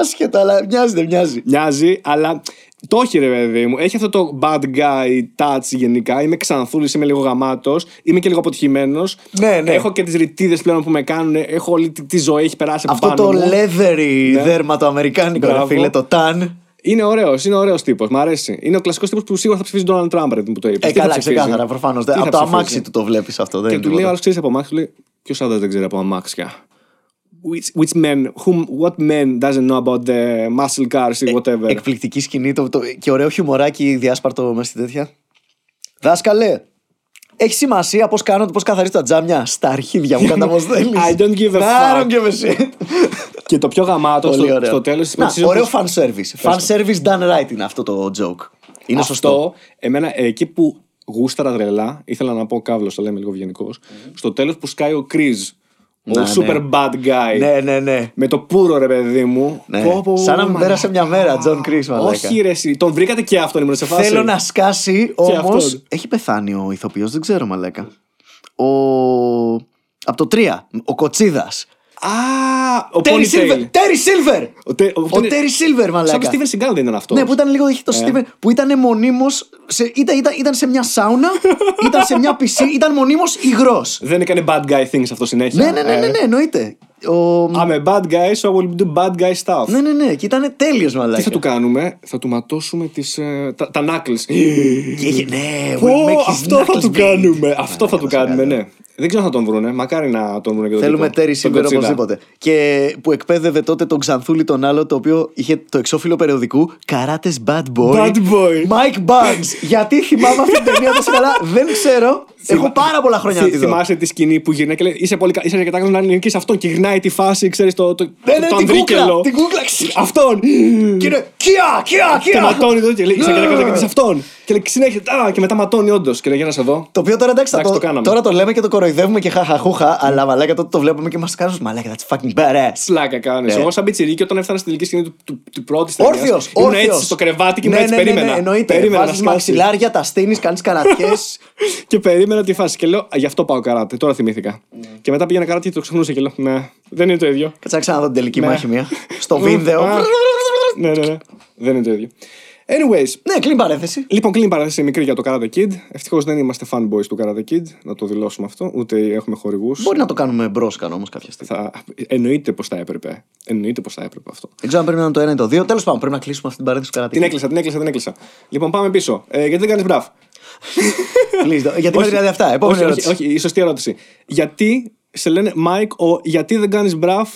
Άσχετα, αλλά μοιάζει, δεν μοιάζει. Μοιάζει, αλλά το έχει ρε παιδί μου. Έχει αυτό το bad guy touch γενικά. Είμαι ξανθούλης, είμαι λίγο γαμάτος. Είμαι και λίγο αποτυχημένος. Ναι, ναι. Έχω και τις ρητίδες πλέον που με κάνουν. Έχω όλη τη, τη ζωή, έχει περάσει από Αυτό πάνω το μου. leathery Ναι. δέρμα το αμερικάνικο, ρε Μπράβο. φίλε, το tan. Είναι ωραίος, είναι ωραίος τύπος. Μ' αρέσει. Είναι ο κλασικός τύπος που σίγουρα θα ψηφίσει τον Donald Trump, ρε, που το είπες. Ε, καλά, ξεκάθαρα, προφανώς. Τι Από θα το ψηφίσει; αμάξι του το βλέπεις αυτό. Δεν Και είναι του λέει ο τίποτα. άλλος, ξέρεις από αμάξι, του λέει Ποιος άντρα δεν ξέρει από αμάξια; Which, which men, whom, what man doesn't know about the muscle cars Ε, or whatever. Εκπληκτική σκηνή το, το, και ωραίο χιουμοράκι διάσπαρτο μες στη τέτοια. Δάσκαλε, έχει σημασία πώς κάνω, πώς καθαρίζω τα τζάμια στα αρχίδια μου κατά πώς θέλεις. I don't give a I fuck. don't give a shit. Και το πιο γαμάτο Πολύ στο, ωραίο. στο τέλος τη Να, ωραίο fan service. Fan service done right είναι αυτό το joke. Είναι Αυτό, σωστό. εμένα εκεί που γούσταρα τρελά, ήθελα να πω κάβλο, το λέμε λίγο ευγενικώς. Στο τέλος που σκάει ο Chris, ο Να, super ναι. bad guy. Ναι, ναι, ναι. Με το πούρο ρε παιδί μου. Ναι. Πω, πω, Σαν να μην μαλάκα. πέρασε μια μέρα, John Chris, μαλάκα. Όχι, ρε, εσύ. Τον βρήκατε και αυτόν, ήμουν σε φάση. Θέλω να σκάσει όμως. αυτόν. Έχει πεθάνει ο ηθοποιός, δεν ξέρω, μαλάκα. Ο. Από το 3, ο Κοτσίδας. Α, ο Τέρι Σίλβερ! Ponytail. Τέρι Σίλβερ! Ο Τε- ο- Ο Τέρι Σίλβερ, Σαν μαλάκα. το Steven Seagal δεν ήταν αυτός. Ναι, που ήταν λίγο το Ε. Steven, που ήταν μονίμως. Ήταν, ήταν, ήταν σε μια σάουνα, ήταν σε μια πισί, ήταν μονίμως υγρός. Δεν έκανε bad guy things αυτό συνέχεια. Ναι, ναι, ναι, ναι, Ε, ναι, εννοείται. Ο... I'm a bad guy, so I will do bad guy stuff. Ναι, ναι, ναι, και ήταν τέλειος μαλάκα. Τι θα του κάνουμε, θα του ματώσουμε τις, ε, τα, τα knuckles. Και είχε- ναι, Πω, we'll make his αυτό θα knuckles του big. κάνουμε. Αυτό θα του Μαλάκα, κάνουμε, ναι. Δεν ξέρω αν θα τον βρούνε. Μακάρι να τον βρούνε και τον Θέλουμε τύπο. Terry Τον Silver Godzilla. οπωσδήποτε. Και που εκπαίδευε τότε τον Ξανθούλη τον άλλο, το οποίο είχε το εξώφυλλο περιοδικού Καράτε Bad Boy. Bad boy. Mike Bugs. Γιατί θυμάμαι αυτή την ταινία τόσο καλά, δεν ξέρω. Έχω πάρα πολλά χρόνια να Θυ- τη δω. Θυμάσαι τη σκηνή που γυρνάει και λέει Είσαι, πολύ, κα- είσαι αρκετά καλό να νικήσεις αυτόν και γυρνάει τη φάση, ξέρεις το, το, Ναι, ναι, το την κούκλα. ανδρίκελο. Την κούκλα. Αυτόν! Και είναι Κιά, κιά, Και κιά. ματώνει το και λέει Είσαι αρκετά καλό να νικήσει αυτόν. Και λέει συνέχεια Α, και μετά ματώνει όντως. Και λέει Για να σε δω. Το οποίο τώρα εντάξει, θα Εντάξει, το, το κάναμε. τώρα το λέμε και το κοροϊδεύουμε και χαχαχούχα, αλλά μαλάκα τότε το βλέπουμε και μας κάνουν μαλάκα. That's fucking badass. Σλάκα κάνεις. Ναι. Εγώ σαν πιτσιρίκι όταν έφτανα στην τελική σκηνή του, του, του πρώτη ταινίας. Όρθιος, Ήμουν όρθιος. έτσι στο κρεβάτι και ήμουν έτσι. ναι, ναι, Περίμενα. Ναι, εννοείται. Περίμενα να Βάζεις σκάσεις. μαξιλάρια, τα στείνεις, κάνεις καρατιέ. Και περίμενα τη φάση. Και λέω «Α, Γι' αυτό πάω καράτε. Τώρα θυμήθηκα. Ναι. Και μετά πήγαινα καράτε και το ξεχνούσα και λέω Ναι, δεν είναι το ίδιο. Κάτσα ξανά δω την τελική Ναι. μάχη μία. Στο βίντεο. Α, Ναι, ναι, ναι. Δεν είναι το ίδιο. Anyways, Ναι, κλείνει παρέθεση. Λοιπόν, κλείνει παράθεση μικρή για το Karate Kid. Ευτυχώς δεν είμαστε fanboys του Karate Kid, να το δηλώσουμε αυτό. Ούτε έχουμε χορηγούς. Μπορεί να το κάνουμε μπρόσκα όμως κάποια στιγμή. Θα... Εννοείται πως θα έπρεπε. Εννοείται πως θα έπρεπε αυτό. Δεν ξέρω αν πρέπει να είναι το ένα ή το δύο. Τέλος πάντων, πρέπει να κλείσουμε αυτή την παρένθεση του Την καρατή. έκλεισα, την έκλεισα, την έκλεισα. Λοιπόν, πάμε πίσω. Ε, γιατί δεν κάνεις μπραφ; Γιατί με 37. Επόμενη όχι, όχι, ερώτηση. όχι, η σωστή ερώτηση. Γιατί σε λένε Mike, ο γιατί δεν κάνεις μπραφ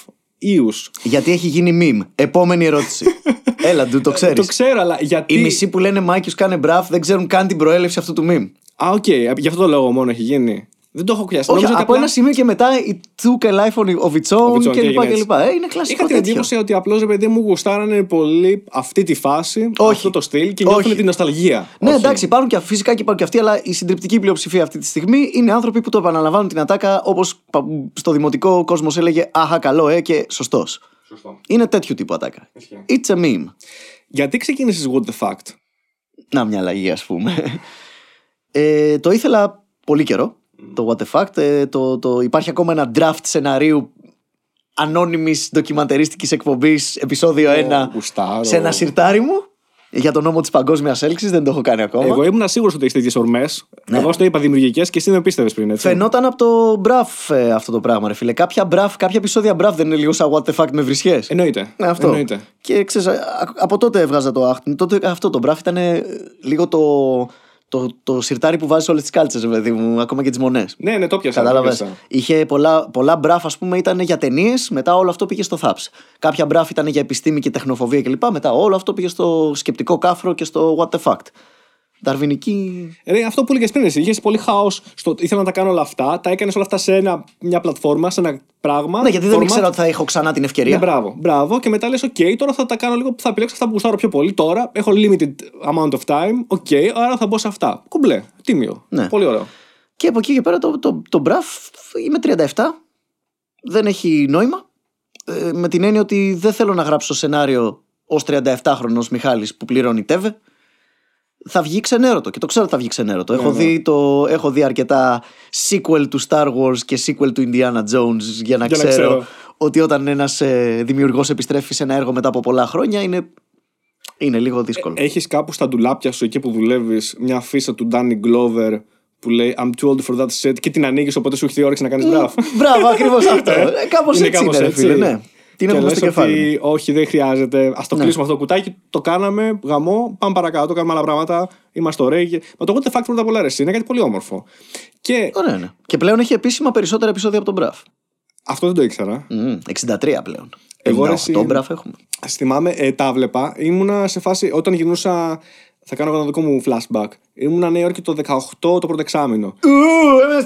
Ιους. Γιατί έχει γίνει meme. Επόμενη ερώτηση. Έλα, ντου, το ξέρεις. Το ξέρω, αλλά γιατί. Οι μισοί που λένε Μάκιο κάνε μπραφ δεν ξέρουν καν την προέλευση αυτού του meme. Α, οκ, γι' αυτό το λόγο μόνο έχει γίνει. Δεν το έχω πιάσει. Όχι, Νόμιζα ότι από απλά- ένα σημείο και μετά it took a life of its own its own, και και λοιπά έγινε και λοιπά. Ε, είναι κλασικό Είχα την τέτοιο. εντύπωση ότι απλώς ρε παιδί μου γουστάρανε πολύ αυτή τη φάση, Όχι. αυτό το στυλ και Όχι. νιώθουν την νοσταλγία. Ναι, Όχι. εντάξει, υπάρχουν και φυσικά και υπάρχουν και αυτοί, αλλά η συντριπτική πλειοψηφία αυτή τη στιγμή είναι άνθρωποι που το επαναλαμβάνουν την ατάκα όπως στο δημοτικό κόσμος έλεγε Αχα, καλό, ε, και σωστός. Σωστό. Είναι τέτοιου τύπου ατάκα. Ισχύει. It's a meme. Γιατί ξεκίνησες What the Fact. Να μια αλλαγή, ας πούμε. Ε, το ήθελα πολύ καιρό. Το What the Fact. Ε, το, το, υπάρχει ακόμα ένα draft σεναρίου ανώνυμης ντοκιμαντερίστικης εκπομπής επεισόδιο 1 γουστάρω. σε ένα σιρτάρι μου για τον νόμο της παγκόσμιας έλξης δεν το έχω κάνει ακόμα Εγώ ήμουν σίγουρος ότι έχεις τέτοιες ορμές. Εγώ στο είπα δημιουργικές και εσύ με πίστευες πριν. Έτσι. Ναι. Φαινόταν από το μπραφ ε, αυτό το πράγμα, ρε φίλε. Κάποια, μπραφ, κάποια επεισόδια μπραφ δεν είναι λίγο σαν what the fuck με βρισιέ. Εννοείται. Ναι, αυτό. Εννοείται. Και ξέρεις, α- α- από τότε έβγαζα το άχτ. Τότε αυτό το μπραφ ήταν ε, λίγο το, το, το σιρτάρι που βάζει όλες τις κάλτσες, παιδί μου, ακόμα και τις μονές. Ναι, ναι, το πιάσα. το Κατάλαβες; πιάσα. Είχε πολλά, πολλά μπραφ, ας πούμε, ήταν για ταινίες, μετά όλο αυτό πήγε στο θάψ. Κάποια μπραφ ήταν για επιστήμη και τεχνοφοβία κλπ. Μετά όλο αυτό πήγε στο σκεπτικό κάφρο και στο what the fact. Δαρβινική. Ρε, αυτό που έλεγες πριν, εσύ είχες πολύ χάος. Στο... Ήθελα να τα κάνω όλα αυτά. Τα έκανες όλα αυτά σε ένα, μια πλατφόρμα, σε ένα πράγμα. Ναι, γιατί δεν format. ήξερα ότι θα έχω ξανά την ευκαιρία. Ναι, μπράβο, μπράβο. Και μετά λες: OK, τώρα θα τα κάνω λίγο. Θα επιλέξω αυτά που γουστάρω πιο πολύ. Τώρα έχω limited amount of time. OK, άρα θα μπω σε αυτά. Κουμπλέ. Τίμιο. Ναι. Πολύ ωραίο. Και από εκεί και πέρα το, το, το μπραφ είμαι 37. Δεν έχει νόημα. Ε, με την έννοια ότι δεν θέλω να γράψω σενάριο ως 37χρονο Μιχάλης που πληρώνει τέβε. Θα βγει ξενέρωτο και το ξέρω ότι θα βγει ξενέρωτο. έχω, ναι. δει το, έχω δει αρκετά sequel του Star Wars και sequel του Indiana Jones για να, Για να ξέρω, ξέρω. ότι όταν ένας ε, δημιουργός επιστρέφει σε ένα έργο μετά από πολλά χρόνια είναι, είναι λίγο δύσκολο. Έχεις κάπου στα ντουλάπια σου εκεί που δουλεύεις μια φύσα του Danny Glover που λέει I'm too old for that shit και την ανοίγεις οπότε σου έχει όρεξη να κάνεις μπραφ. Μπράβο, ακριβώς αυτό. Ε, κάπως Είναι έτσι κάπως είναι, ρε έτσι. φίλε. Ναι. Τι είναι Και που λες στο κεφάλι; μου. ότι όχι, δεν χρειάζεται. Α το Ναι. κλείσουμε αυτό το κουτάκι. Το κάναμε, γαμό, πάμε παρακάτω, κάνουμε άλλα πράγματα. Είμαστε ωραίοι. και- Μα το What the Fact πρώτα απ' όλα ρε, εσύ, είναι κάτι πολύ όμορφο. Και Ωραία, ναι. Και πλέον έχει επίσημα περισσότερα επεισόδια από τον Μπραφ. αυτό δεν το ήξερα. Μμμ, 63 πλέον. Εγώ, ρε, 58 εσύ- Μπραφ έχουμε. Ας θυμάμαι, ε, τα βλέπα. Ήμουνα σε φάση όταν γυρνούσα. Θα κάνω ένα δικό μου flashback. Ήμουνα Νέα Υόρκη το 18 το πρώτο εξάμεινο.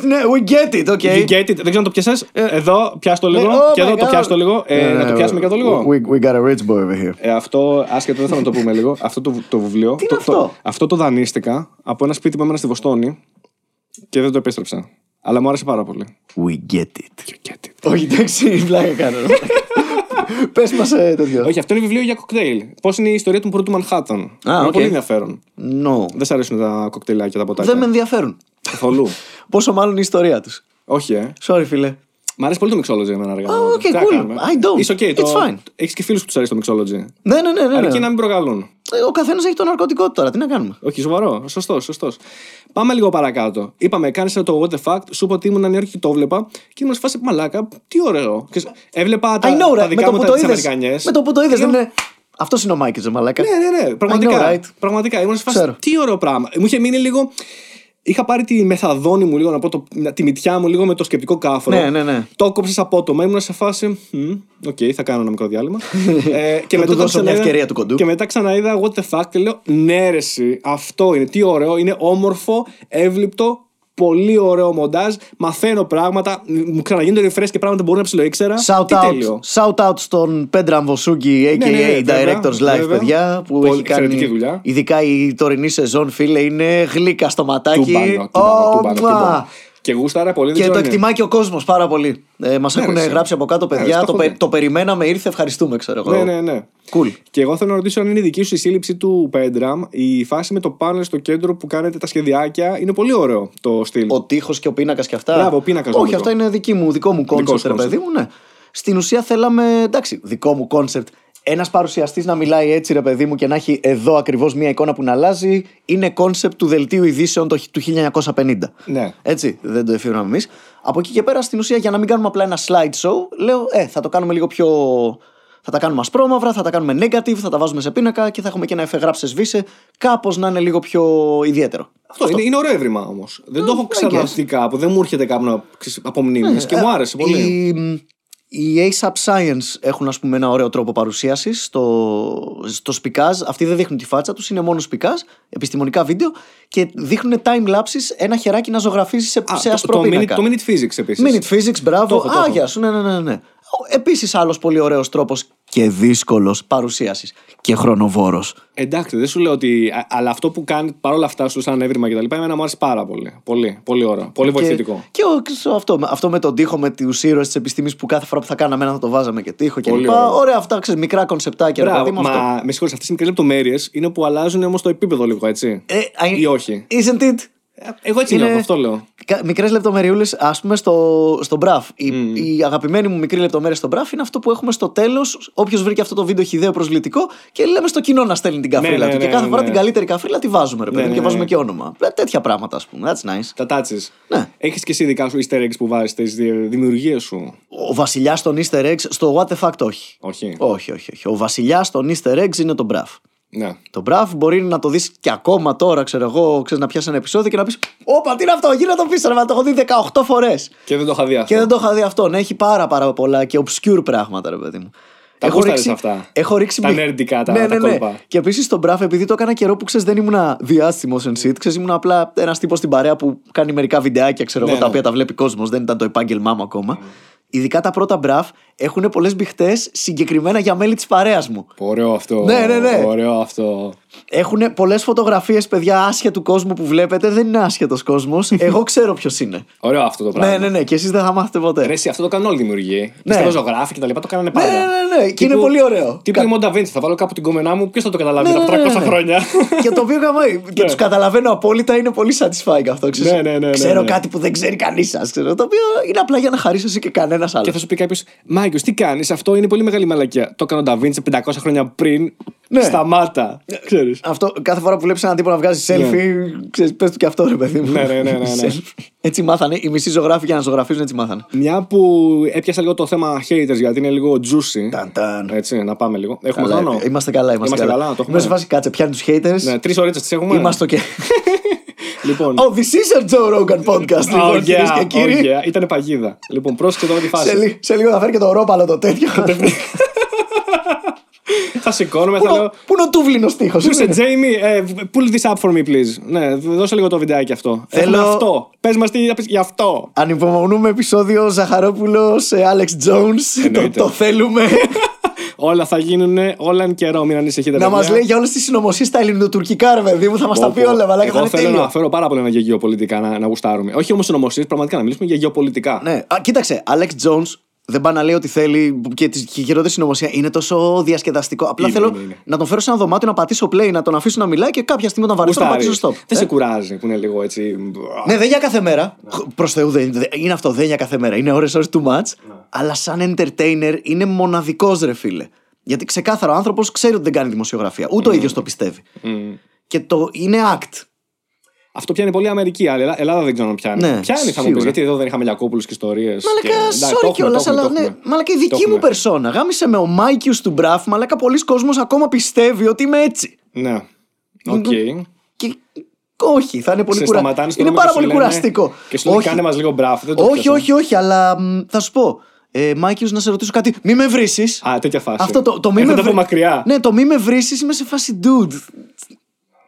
Ναι, we get it, okay. You get it. Δεν ξέρω αν το πιάσες. Εδώ, πιάσ' το λίγο. Ναι, oh και my εδώ το God. πιάσ' το λίγο. Ε, να το πιάσουμε και εδώ λίγο. We, we got a rich boy over here. Ε, αυτό, άσχετο, δεν θα να το πούμε λίγο. Αυτό το, το βιβλίο. Τι είναι το, αυτό; Το, αυτό το δανείστηκα από ένα σπίτι που έμενα στη Βοστόνη και δεν το επέστρεψα. Αλλά μου άρεσε πάρα πολύ. We get it. You get it. Όχι, εντάξει, πλάκα κάνω. Πες μας ε, τέτοιο. Όχι, αυτό είναι βιβλίο για κοκτέιλ. Πώς είναι η ιστορία του πρώτου Μανχάταν. είναι οκ. πολύ ενδιαφέρον. No. Δεν σ' αρέσουν τα κοκτεϊλάκια, τα ποτάκια. Δεν με ενδιαφέρουν. Καθόλου. Πόσο μάλλον η ιστορία τους. Όχι, ε. Sorry, φίλε. Μ' αρέσει πολύ το mixology εμένα αργά. Oh, okay, cool. I don't. Είσαι okay, It's fine. Έχεις και φίλους που τους αρέσει το mixology. Ναι, ναι, ναι. ναι, Αρκεί ναι. να μην προκαλούν. Ε, Ο καθένας έχει το ναρκωτικό του τώρα. Τι να κάνουμε. Όχι, σοβαρό. Σωστός, σωστός. Πάμε λίγο παρακάτω. Είπαμε, κάνεις το What the Fact, σου είπα ότι ήμουν Νέα Υόρκη και το 'βλεπα και ήμουν σε φάση μαλάκα. Τι ωραίο. Και έβλεπα τα, I know, τα ρε. Με δικά το μου που τα το τις είδες. Αμερικανιές. Με το που το είδες, Και δεν είναι. Αυτός είναι ο Μάικη, ρε μαλάκα. Ναι, ναι, ναι. Πραγματικά. I know, right. Πραγματικά. Ήμουν σε φάση. Ξέρω. Τι ωραίο πράγμα. Μου είχε μείνει λίγο. Είχα πάρει τη μεθαδόνη μου λίγο, να πω το, τη μυτιά μου λίγο με το σκεπτικό κάφρο. Ναι, ναι, ναι. Το κόψες απότομα. Ήμουν σε φάση. «Μμ, Οκ, θα κάνω ένα μικρό διάλειμμα. ε, και Θα μετά του το δώσω μια ξαναείδα- ευκαιρία του κοντού. Και μετά ξαναείδα What the fuck και λέω Ναι, ρε, εσύ, αυτό είναι. Τι ωραίο. Είναι όμορφο, εύληπτο. Πολύ ωραίο μοντάζ. Μαθαίνω πράγματα. Μου ξαναγίνονται refresh και πράγματα που μπορεί να ψιλοήξερα. Shout Τι out, τέλειο. shout out στον Πέντραμ Βοσούγκη, a.k.a. Ναι, ναι, ναι, βέβαια, Directors Live, βέβαια. παιδιά. Που Πολύ έχει κάνει. εξαιρετική δουλειά. Ειδικά η τωρινή σεζόν, φίλε, είναι γλύκα στο ματάκι. Τούμπανο, τούμπανο, Ω, τούμπανο, μα. τούμπανο. Και γούσταρα πολύ. δεν Και ξέρω το είναι. εκτιμάει και ο κόσμος πάρα πολύ. Ε, Μας Ναι, έχουν ρε, εσύ. γράψει από κάτω, Ναι, παιδιά. ρε, το, στο πε- έχω δει. το περιμέναμε, ήρθε, ευχαριστούμε, ξέρω εγώ. Ναι, ναι, ναι. Cool. Και εγώ θέλω να ρωτήσω αν είναι δική σου η σύλληψη του Πέντραμ. Η φάση με το πάνελ στο κέντρο που κάνετε τα σχεδιάκια είναι πολύ ωραίο το στυλ. Ο τείχος και ο πίνακας και αυτά. Μπράβο, ο πίνακας Όχι, νομίζω. αυτά είναι δική μου, δικό μου Δικός concept, σου ρε παιδί μου, ναι. Στην ουσία θέλαμε, εντάξει, δικό μου concept. Ένας παρουσιαστής να μιλάει έτσι, ρε παιδί μου, και να έχει εδώ ακριβώς μια εικόνα που να αλλάζει, είναι concept του δελτίου ειδήσεων το- του 1950. Ναι. Έτσι, δεν το εφηύραμε εμείς. Από εκεί και πέρα, στην ουσία, για να μην κάνουμε απλά ένα slideshow, λέω, ε, θα το κάνουμε λίγο πιο. Θα τα κάνουμε ασπρόμαυρα, θα τα κάνουμε negative, θα τα βάζουμε σε πίνακα και θα έχουμε και ένα εφέ γράψε σβήσε, κάπως να είναι λίγο πιο ιδιαίτερο. Αυτό, Είναι, είναι ωραίο έβριμα όμως. Δεν το έχω I ξαναδεί κάπου. Δεν μου έρχεται κάπου να, ξέρεις, από μνήμη. και μου άρεσε πολύ. Οι, οι ASAP Science έχουν ας πούμε ένα ωραίο τρόπο παρουσίασης στο, στο σπικάζ. Αυτοί δεν δείχνουν τη φάτσα τους, είναι μόνο σπικάζ, επιστημονικά βίντεο και δείχνουν time lapses ένα χεράκι να ζωγραφίζει σε, Α, σε το, ασπρό το, minute, πίνακα. το minute physics επίσης. Minute Physics, μπράβο. Το έχω, το Α, έχω. γεια σου, ναι, ναι, ναι. ναι. Επίσης άλλος πολύ ωραίος τρόπος και δύσκολος παρουσίασης και χρονοβόρος. Εντάξει, δεν σου λέω ότι. α- Αλλά αυτό που κάνει παρόλα αυτά σου σαν έβριμα και τα λοιπά, εμένα μου άρεσε πάρα πολύ. Πολύ, πολύ ωραίο. Πολύ βοηθητικό. Και, και ο- στο αυτό, αυτό με τον τοίχο, με τους ήρωες της επιστήμης που κάθε φορά που θα κάναμε ένα θα το βάζαμε και τοίχο και Πολύ λοιπά. ωραίο. Ωραία, αυτά ξέρεις, μικρά κονσεπτάκια. ρε Μπράβο, παιδί μου, αυτό. μα με συγχωρείτε, αυτές οι μικρές λεπτομέρειες είναι που αλλάζουν όμως το επίπεδο λίγο, έτσι. Ε, α, Ή όχι. Isn't it? Ε, Εγώ έτσι Είναι- νιώθω, αυτό λέω. Μικρές λεπτομεριούλες, ας πούμε, στο, στο μπραφ. Η, η αγαπημένη μου μικρή λεπτομέρεια στο μπραφ είναι αυτό που έχουμε στο τέλος. Όποιος βρήκε αυτό το βίντεο χιδαίο προσβλητικό και λέμε στο κοινό να στέλνει την καφρίλα ναι, του. ναι, και κάθε ναι, φορά ναι. την καλύτερη καφρίλα τη βάζουμε, ρε παιδί Ναι, μου, ναι, και ναι. βάζουμε και όνομα. Ε, Τέτοια πράγματα, ας πούμε. That's nice. Τα τάτσει. Ναι. Έχεις και εσύ δικά σου easter eggs που βάζεις στις δημιουργίες σου; Ο βασιλιάς των Easter eggs, στο What the Fact όχι. Όχι. Όχι, όχι, όχι. Ο βασιλιάς των Easter eggs είναι το μπραφ. Ναι. Το Μπραφ μπορεί να το δεις και ακόμα τώρα, ξέρω εγώ, ξέρεις, να πιάσει ένα επεισόδιο και να πεις: Όπα, τι είναι αυτό, γύρω να το πεις, ρε, μα το έχω δει 18 φορές. Και δεν το είχα δει αυτό. Και δεν το είχα δει αυτό. Ναι, έχει πάρα, πάρα πολλά και obscure πράγματα, ρε παιδί μου. Τα γούσταρες αυτά; Έχω ρίξει Τα μπι- νερντικά, τα- ναι, τα ναι, ναι. κόλπα. Και επίσης στον Μπραφ, επειδή το έκανα καιρό που ξέρεις δεν ήμουν διάστημο εν shit, ξέρεις ήμουν απλά ένας τύπος στην παρέα που κάνει μερικά βιντεάκια, ξέρω Ναι, εγώ, τα ναι. οποία τα βλέπει κόσμος, δεν ήταν το επάγγελμά μου ακόμα. Ειδικά τα πρώτα Μπραφ έχουν πολλές μπιχτές συγκεκριμένα για μέλη της παρέας μου. Ωραίο αυτό. Ναι, ναι, ναι. Ωραίο αυτό. Έχουν πολλές φωτογραφίες, παιδιά, άσχετου κόσμου που βλέπετε. Δεν είναι άσχετος κόσμος. Εγώ ξέρω ποιος είναι. Ωραίο αυτό το πράγμα. ναι, ναι, ναι. Και εσείς δεν θα μάθετε ποτέ. Ρε, εσύ, αυτό το κάνουν όλοι οι δημιουργοί. Ναι. Ναι. ζωγράφοι και τα λοιπά το κάνανε Ναι, πάντα. ναι, ναι, ναι. Και είναι Τύπου- πολύ ωραίο. Τύπου η Μόντα Βίντσι, θα βάλω κάπου την κομμενά μου, ποιος θα το καταλάβει Ναι, μετά ναι, από ναι, 300 ναι. χρόνια; και το οποίο γαμάει. και Ναι. τους καταλαβαίνω απόλυτα, είναι πολύ satisfying αυτό. Ξέρεις. Ναι, ναι, ναι, ναι, ξέρω ναι. κάτι που δεν ξέρει κανείς σας. Το οποίο είναι απλά για να χαρίσεις εσύ και κανένας άλλος. Και θα σου πει κάποιος, Μάικο, τι κάνεις, αυτό είναι πολύ μεγάλη μαλακία. Το έκανε ο Νταβίντσι 500 χρόνια πριν. Ναι. Σταμάτα. Ξέρεις. Αυτό κάθε φορά που βλέπεις έναν τύπο να βγάζει selfie, ξέρεις, πες του και αυτό ρε παιδί μου. Ναι, ναι, ναι, ναι, ναι. Selfie. έτσι μάθανε. Οι μισοί ζωγράφοι για να ζωγραφίζουν έτσι μάθανε. Μια που έπιασα λίγο το θέμα haters γιατί είναι λίγο juicy. Ταν, ταν. Έτσι, να πάμε λίγο. Έχουμε Καλά, χρόνο; Είμαστε καλά, είμαστε, Είμαστε καλά, το έχουμε. Είμαι σε φάση κάτσε, πιάνει τους haters. Ναι, τρεις ώρες τις έχουμε. Είμαστε και. Λοιπόν. Oh, this is a Joe Rogan podcast, Oh, λοιπόν, κυρίες yeah, και κύριοι. oh, yeah. Ήταν παγίδα. Λοιπόν, πρόσεξε τώρα τη Σε, φάση. λί- σε λίγο θα φέρει και το ρόπαλο το τέτοιο. θα σηκώνομαι, Πού θα είναι ο- λέω. Πού είναι ο τούβλινος τείχο. Πού είσαι, Jamie, ε, pull this up for me, please. Ναι, δώσε λίγο το βιντεάκι αυτό. Θέλω- Θέλω αυτό. Πες μας τι θα πεις για αυτό. Ανυπομονούμε επεισόδιο Ζαχαρόπουλος σε Alex Jones. το, Εννοείται. το θέλουμε. όλα θα γίνουν, όλα εν καιρό, μην ανησυχείτε. να μας παιδιά. λέει για όλες τις συνωμοσίες στα ελληνοτουρκικά, ρε παιδί μου, θα μας τα Πω, πει πω. όλα. Μαλάκα, θα Εγώ είναι θέλω να τέλειο. αναφέρω πάρα πολύ για γεωπολιτικά να, να γουστάρουμε. Όχι όμως συνωμοσίες, πραγματικά να μιλήσουμε για γεωπολιτικά. Ναι, Α, κοίταξε, Alex Jones δεν πάει να λέει ότι θέλει και τη και η χειρότερη συνωμοσία είναι τόσο διασκεδαστικό. Απλά Είναι, θέλω είναι, είναι. να τον φέρω σε ένα δωμάτιο να πατήσω play, να τον αφήσω να μιλάει και κάποια στιγμή όταν βαρεθώ να Γουστάρεις. πατήσω stop. Δεν Ε; σε κουράζει που είναι λίγο έτσι. Ναι, δεν για κάθε μέρα. Προς Θεού, δεν, δεν- είναι αυτό, δεν για κάθε μέρα. Είναι ώρες ώρες too much. Ναι. Αλλά σαν entertainer είναι μοναδικός, ρε φίλε. Γιατί ξεκάθαρα ο άνθρωπος ξέρει ότι δεν κάνει δημοσιογραφία. Ούτε ο ίδιος το πιστεύει. Και το είναι act. Αυτό πιάνει πολύ Αμερική. Αλλά Ελλάδα- Ελλάδα δεν ξέρω αν πιάνει. Ναι, πιάνει, θα μου σίγουρα. πει. Γιατί εδώ δεν είχαμε Λιακόπουλου και ιστορίες. Μαλάκα, sorry κιόλας, αλλά ναι. Μαλάκα, η δική μου περσόνα. Γάμισε με ο Μάικιους του Μπραφ. Μαλάκα, πολλοί κόσμος ακόμα πιστεύει ότι είμαι έτσι. Ναι. Οκ. Και όχι, θα είναι πολύ Σε κουρα... σταματάνε στο Είναι δρόμο πάρα και σου πολύ λένε- κουραστικό. Και σου λέει όχι, κάνε μας λίγο μπράφ. Δεν το όχι, πιάσα. όχι, όχι, αλλά μ, θα σου πω. Ε, Μάικιους, να σε ρωτήσω κάτι. Μη με βρήσεις. Α, τέτοια φάση. Αυτό το, το μη με Έρχονται από βρει- μακριά. Ναι, το μη με βρήσεις είμαι σε φάση dude.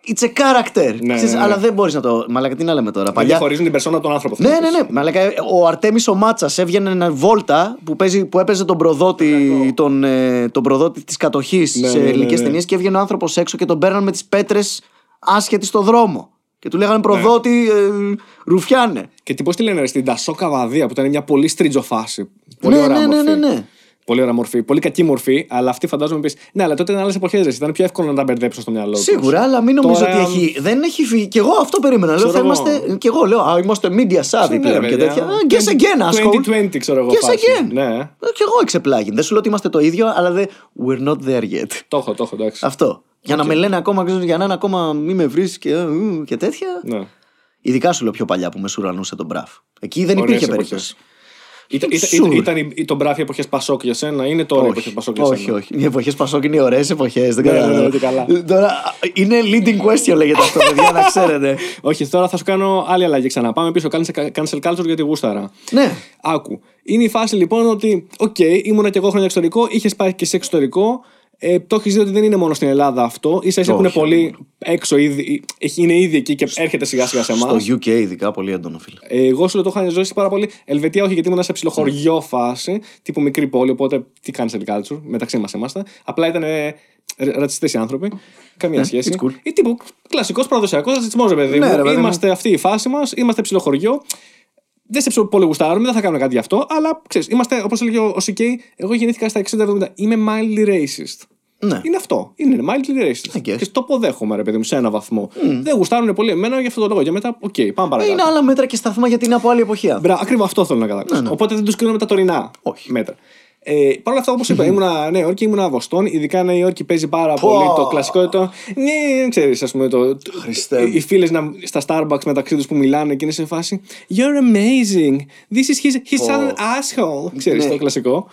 It's a character. Ναι, Ξέρεις, ναι, ναι. Αλλά δεν μπορείς να το. Μαλάκα, τι να λέμε τώρα. Δεν Παλιά... διαχωρίζουν την περσόνα από τον άνθρωπο. Ναι, ναι, ναι. Μαλάκα, ο Αρτέμις ο Μάτσας έβγαινε ένα βόλτα που, παίζει, που έπαιζε τον προδότη, τον, ε, τον προδότη της κατοχής Ναι, σε ναι, ναι, ελληνικές ναι. ταινίες και έβγαινε ο άνθρωπος έξω και τον παίρναν με τις πέτρες άσχετη στο δρόμο. Και του λέγανε προδότη, ε, ρουφιάνε. Και τι πώ τη λένε, ρε, στην Τασόκα Βαδία που ήταν μια πολύ στρίτζο φάση. Πολύ Ναι, ωραία ναι, ναι, μορφή. ναι, ναι. Πολύ ωραία μορφή. Πολύ κακή μορφή, αλλά αυτή φαντάζομαι πεις. Ναι, αλλά τότε ήταν άλλες εποχές. Ήταν πιο εύκολο να τα μπερδέψω στο μυαλό τους. Σίγουρα, αλλά μην νομίζω Τώρα- ότι έχει. Δεν έχει φύγει. Και εγώ αυτό περίμενα. Λέω, Ξέρω θα εγώ. είμαστε. Και εγώ λέω, Α, είμαστε media savvy Ναι, πλέον και παιδιά. τέτοια. Α, Guess again, asshole. 2020, ξέρω εγώ. Guess φάση. again. Ναι, Ε, Και εγώ εξεπλάγει. Δεν σου λέω ότι είμαστε το ίδιο, αλλά δεν. We're not there yet. το έχω, το έχω, εντάξει. Αυτό. Για να με λένε ακόμα, ξέρω, για να είναι ακόμα μη με βρεις και, ε, ου, και τέτοια. Ναι. Ειδικά σου λέω πιο παλιά που μεσουρανούσε τον μπραφ. Εκεί δεν Ωραίες υπήρχε εποχές. περίπτωση. Ήταν, ήταν, Sure. ήταν, ήταν, η- τον μπράφι εποχές Πασόκ για σένα, είναι τώρα οι εποχές Πασόκ για όχι, σένα; όχι. Οι εποχές Πασόκ είναι ωραίες εποχές. Δεν Ναι, ναι, καταλαβαίνω. ναι, και καλά. Τώρα είναι leading question λέγεται αυτό, παιδιά, να ξέρετε. Όχι, τώρα θα σου κάνω άλλη αλλαγή ξανά. Πάμε πίσω. Cancel, cancel culture γιατί γούσταρα. ναι. Άκου. Είναι η φάση λοιπόν ότι, οκ, ήμουνα και εγώ χρόνια εξωτερικό, είχες πάει και σε εξωτερικό. Ε, το έχεις δει ότι δεν είναι μόνο στην Ελλάδα αυτό. σα ίσα που είναι Όχι. πολύ έξω ήδη, έχει- είναι ήδη εκεί και έρχεται σιγά σιγά σε εμάς. Στο UK ειδικά πολύ έντονο, φίλε. Ε, Εγώ σου λέω το είχα ζήσει πάρα πολύ. Ελβετία όχι, γιατί ήμουν σε ψιλοχωριό φάση, τύπου μικρή πόλη, οπότε τι cancel culture, μεταξύ μας ήμασταν. Απλά ήταν ε, ρατσιστές οι άνθρωποι. Καμία σχέση. it's cool. Ή τύπου κλασικός παραδοσιακό ρατσισμός, ρε παιδί Ναι, μου. ρε παιδί μου. είμαστε αυτή η φάση μας, είμαστε ψιλοχωριό. Δεν σε ψιλο- πολύ γουστάρουμε, δεν θα κάνουμε κάτι γι' αυτό, αλλά ξέρεις, είμαστε, όπως έλεγε ο, ο C.K., εγώ γεννήθηκα στα 60-70. Είμαι mildly racist. Ναι. Είναι αυτό. Είναι mildly racist. I guess. Και το αποδέχομαι, ρε παιδί μου, σε ένα βαθμό. Δεν γουστάρουν πολύ εμένα γι' αυτό το λόγο. Και μετά, οκ, πάμε παρακάτω. Είναι άλλα μέτρα και σταθμά γιατί είναι από άλλη εποχή. Μπράβο, ακριβώς αυτό θέλω να καταλάβω. Οπότε δεν τους κρίνω με τα τωρινά Ναι, Όχι. μέτρα. Ε, Παρ' όλα αυτά, όπως είπα, ήμουνα Νέα Υόρκη, ήμουνα Βοστόνη. Ειδικά Νέα Υόρκη παίζει πάρα πολύ το κλασικό. Το, ναι, ξέρεις, ας πούμε. Το, το- Χριστέ μου. οι φίλε στα Starbucks μεταξύ τους που μιλάνε και είναι σε φάση. You're amazing. This is his, he's an asshole. Ξέρεις Ναι. το κλασικό.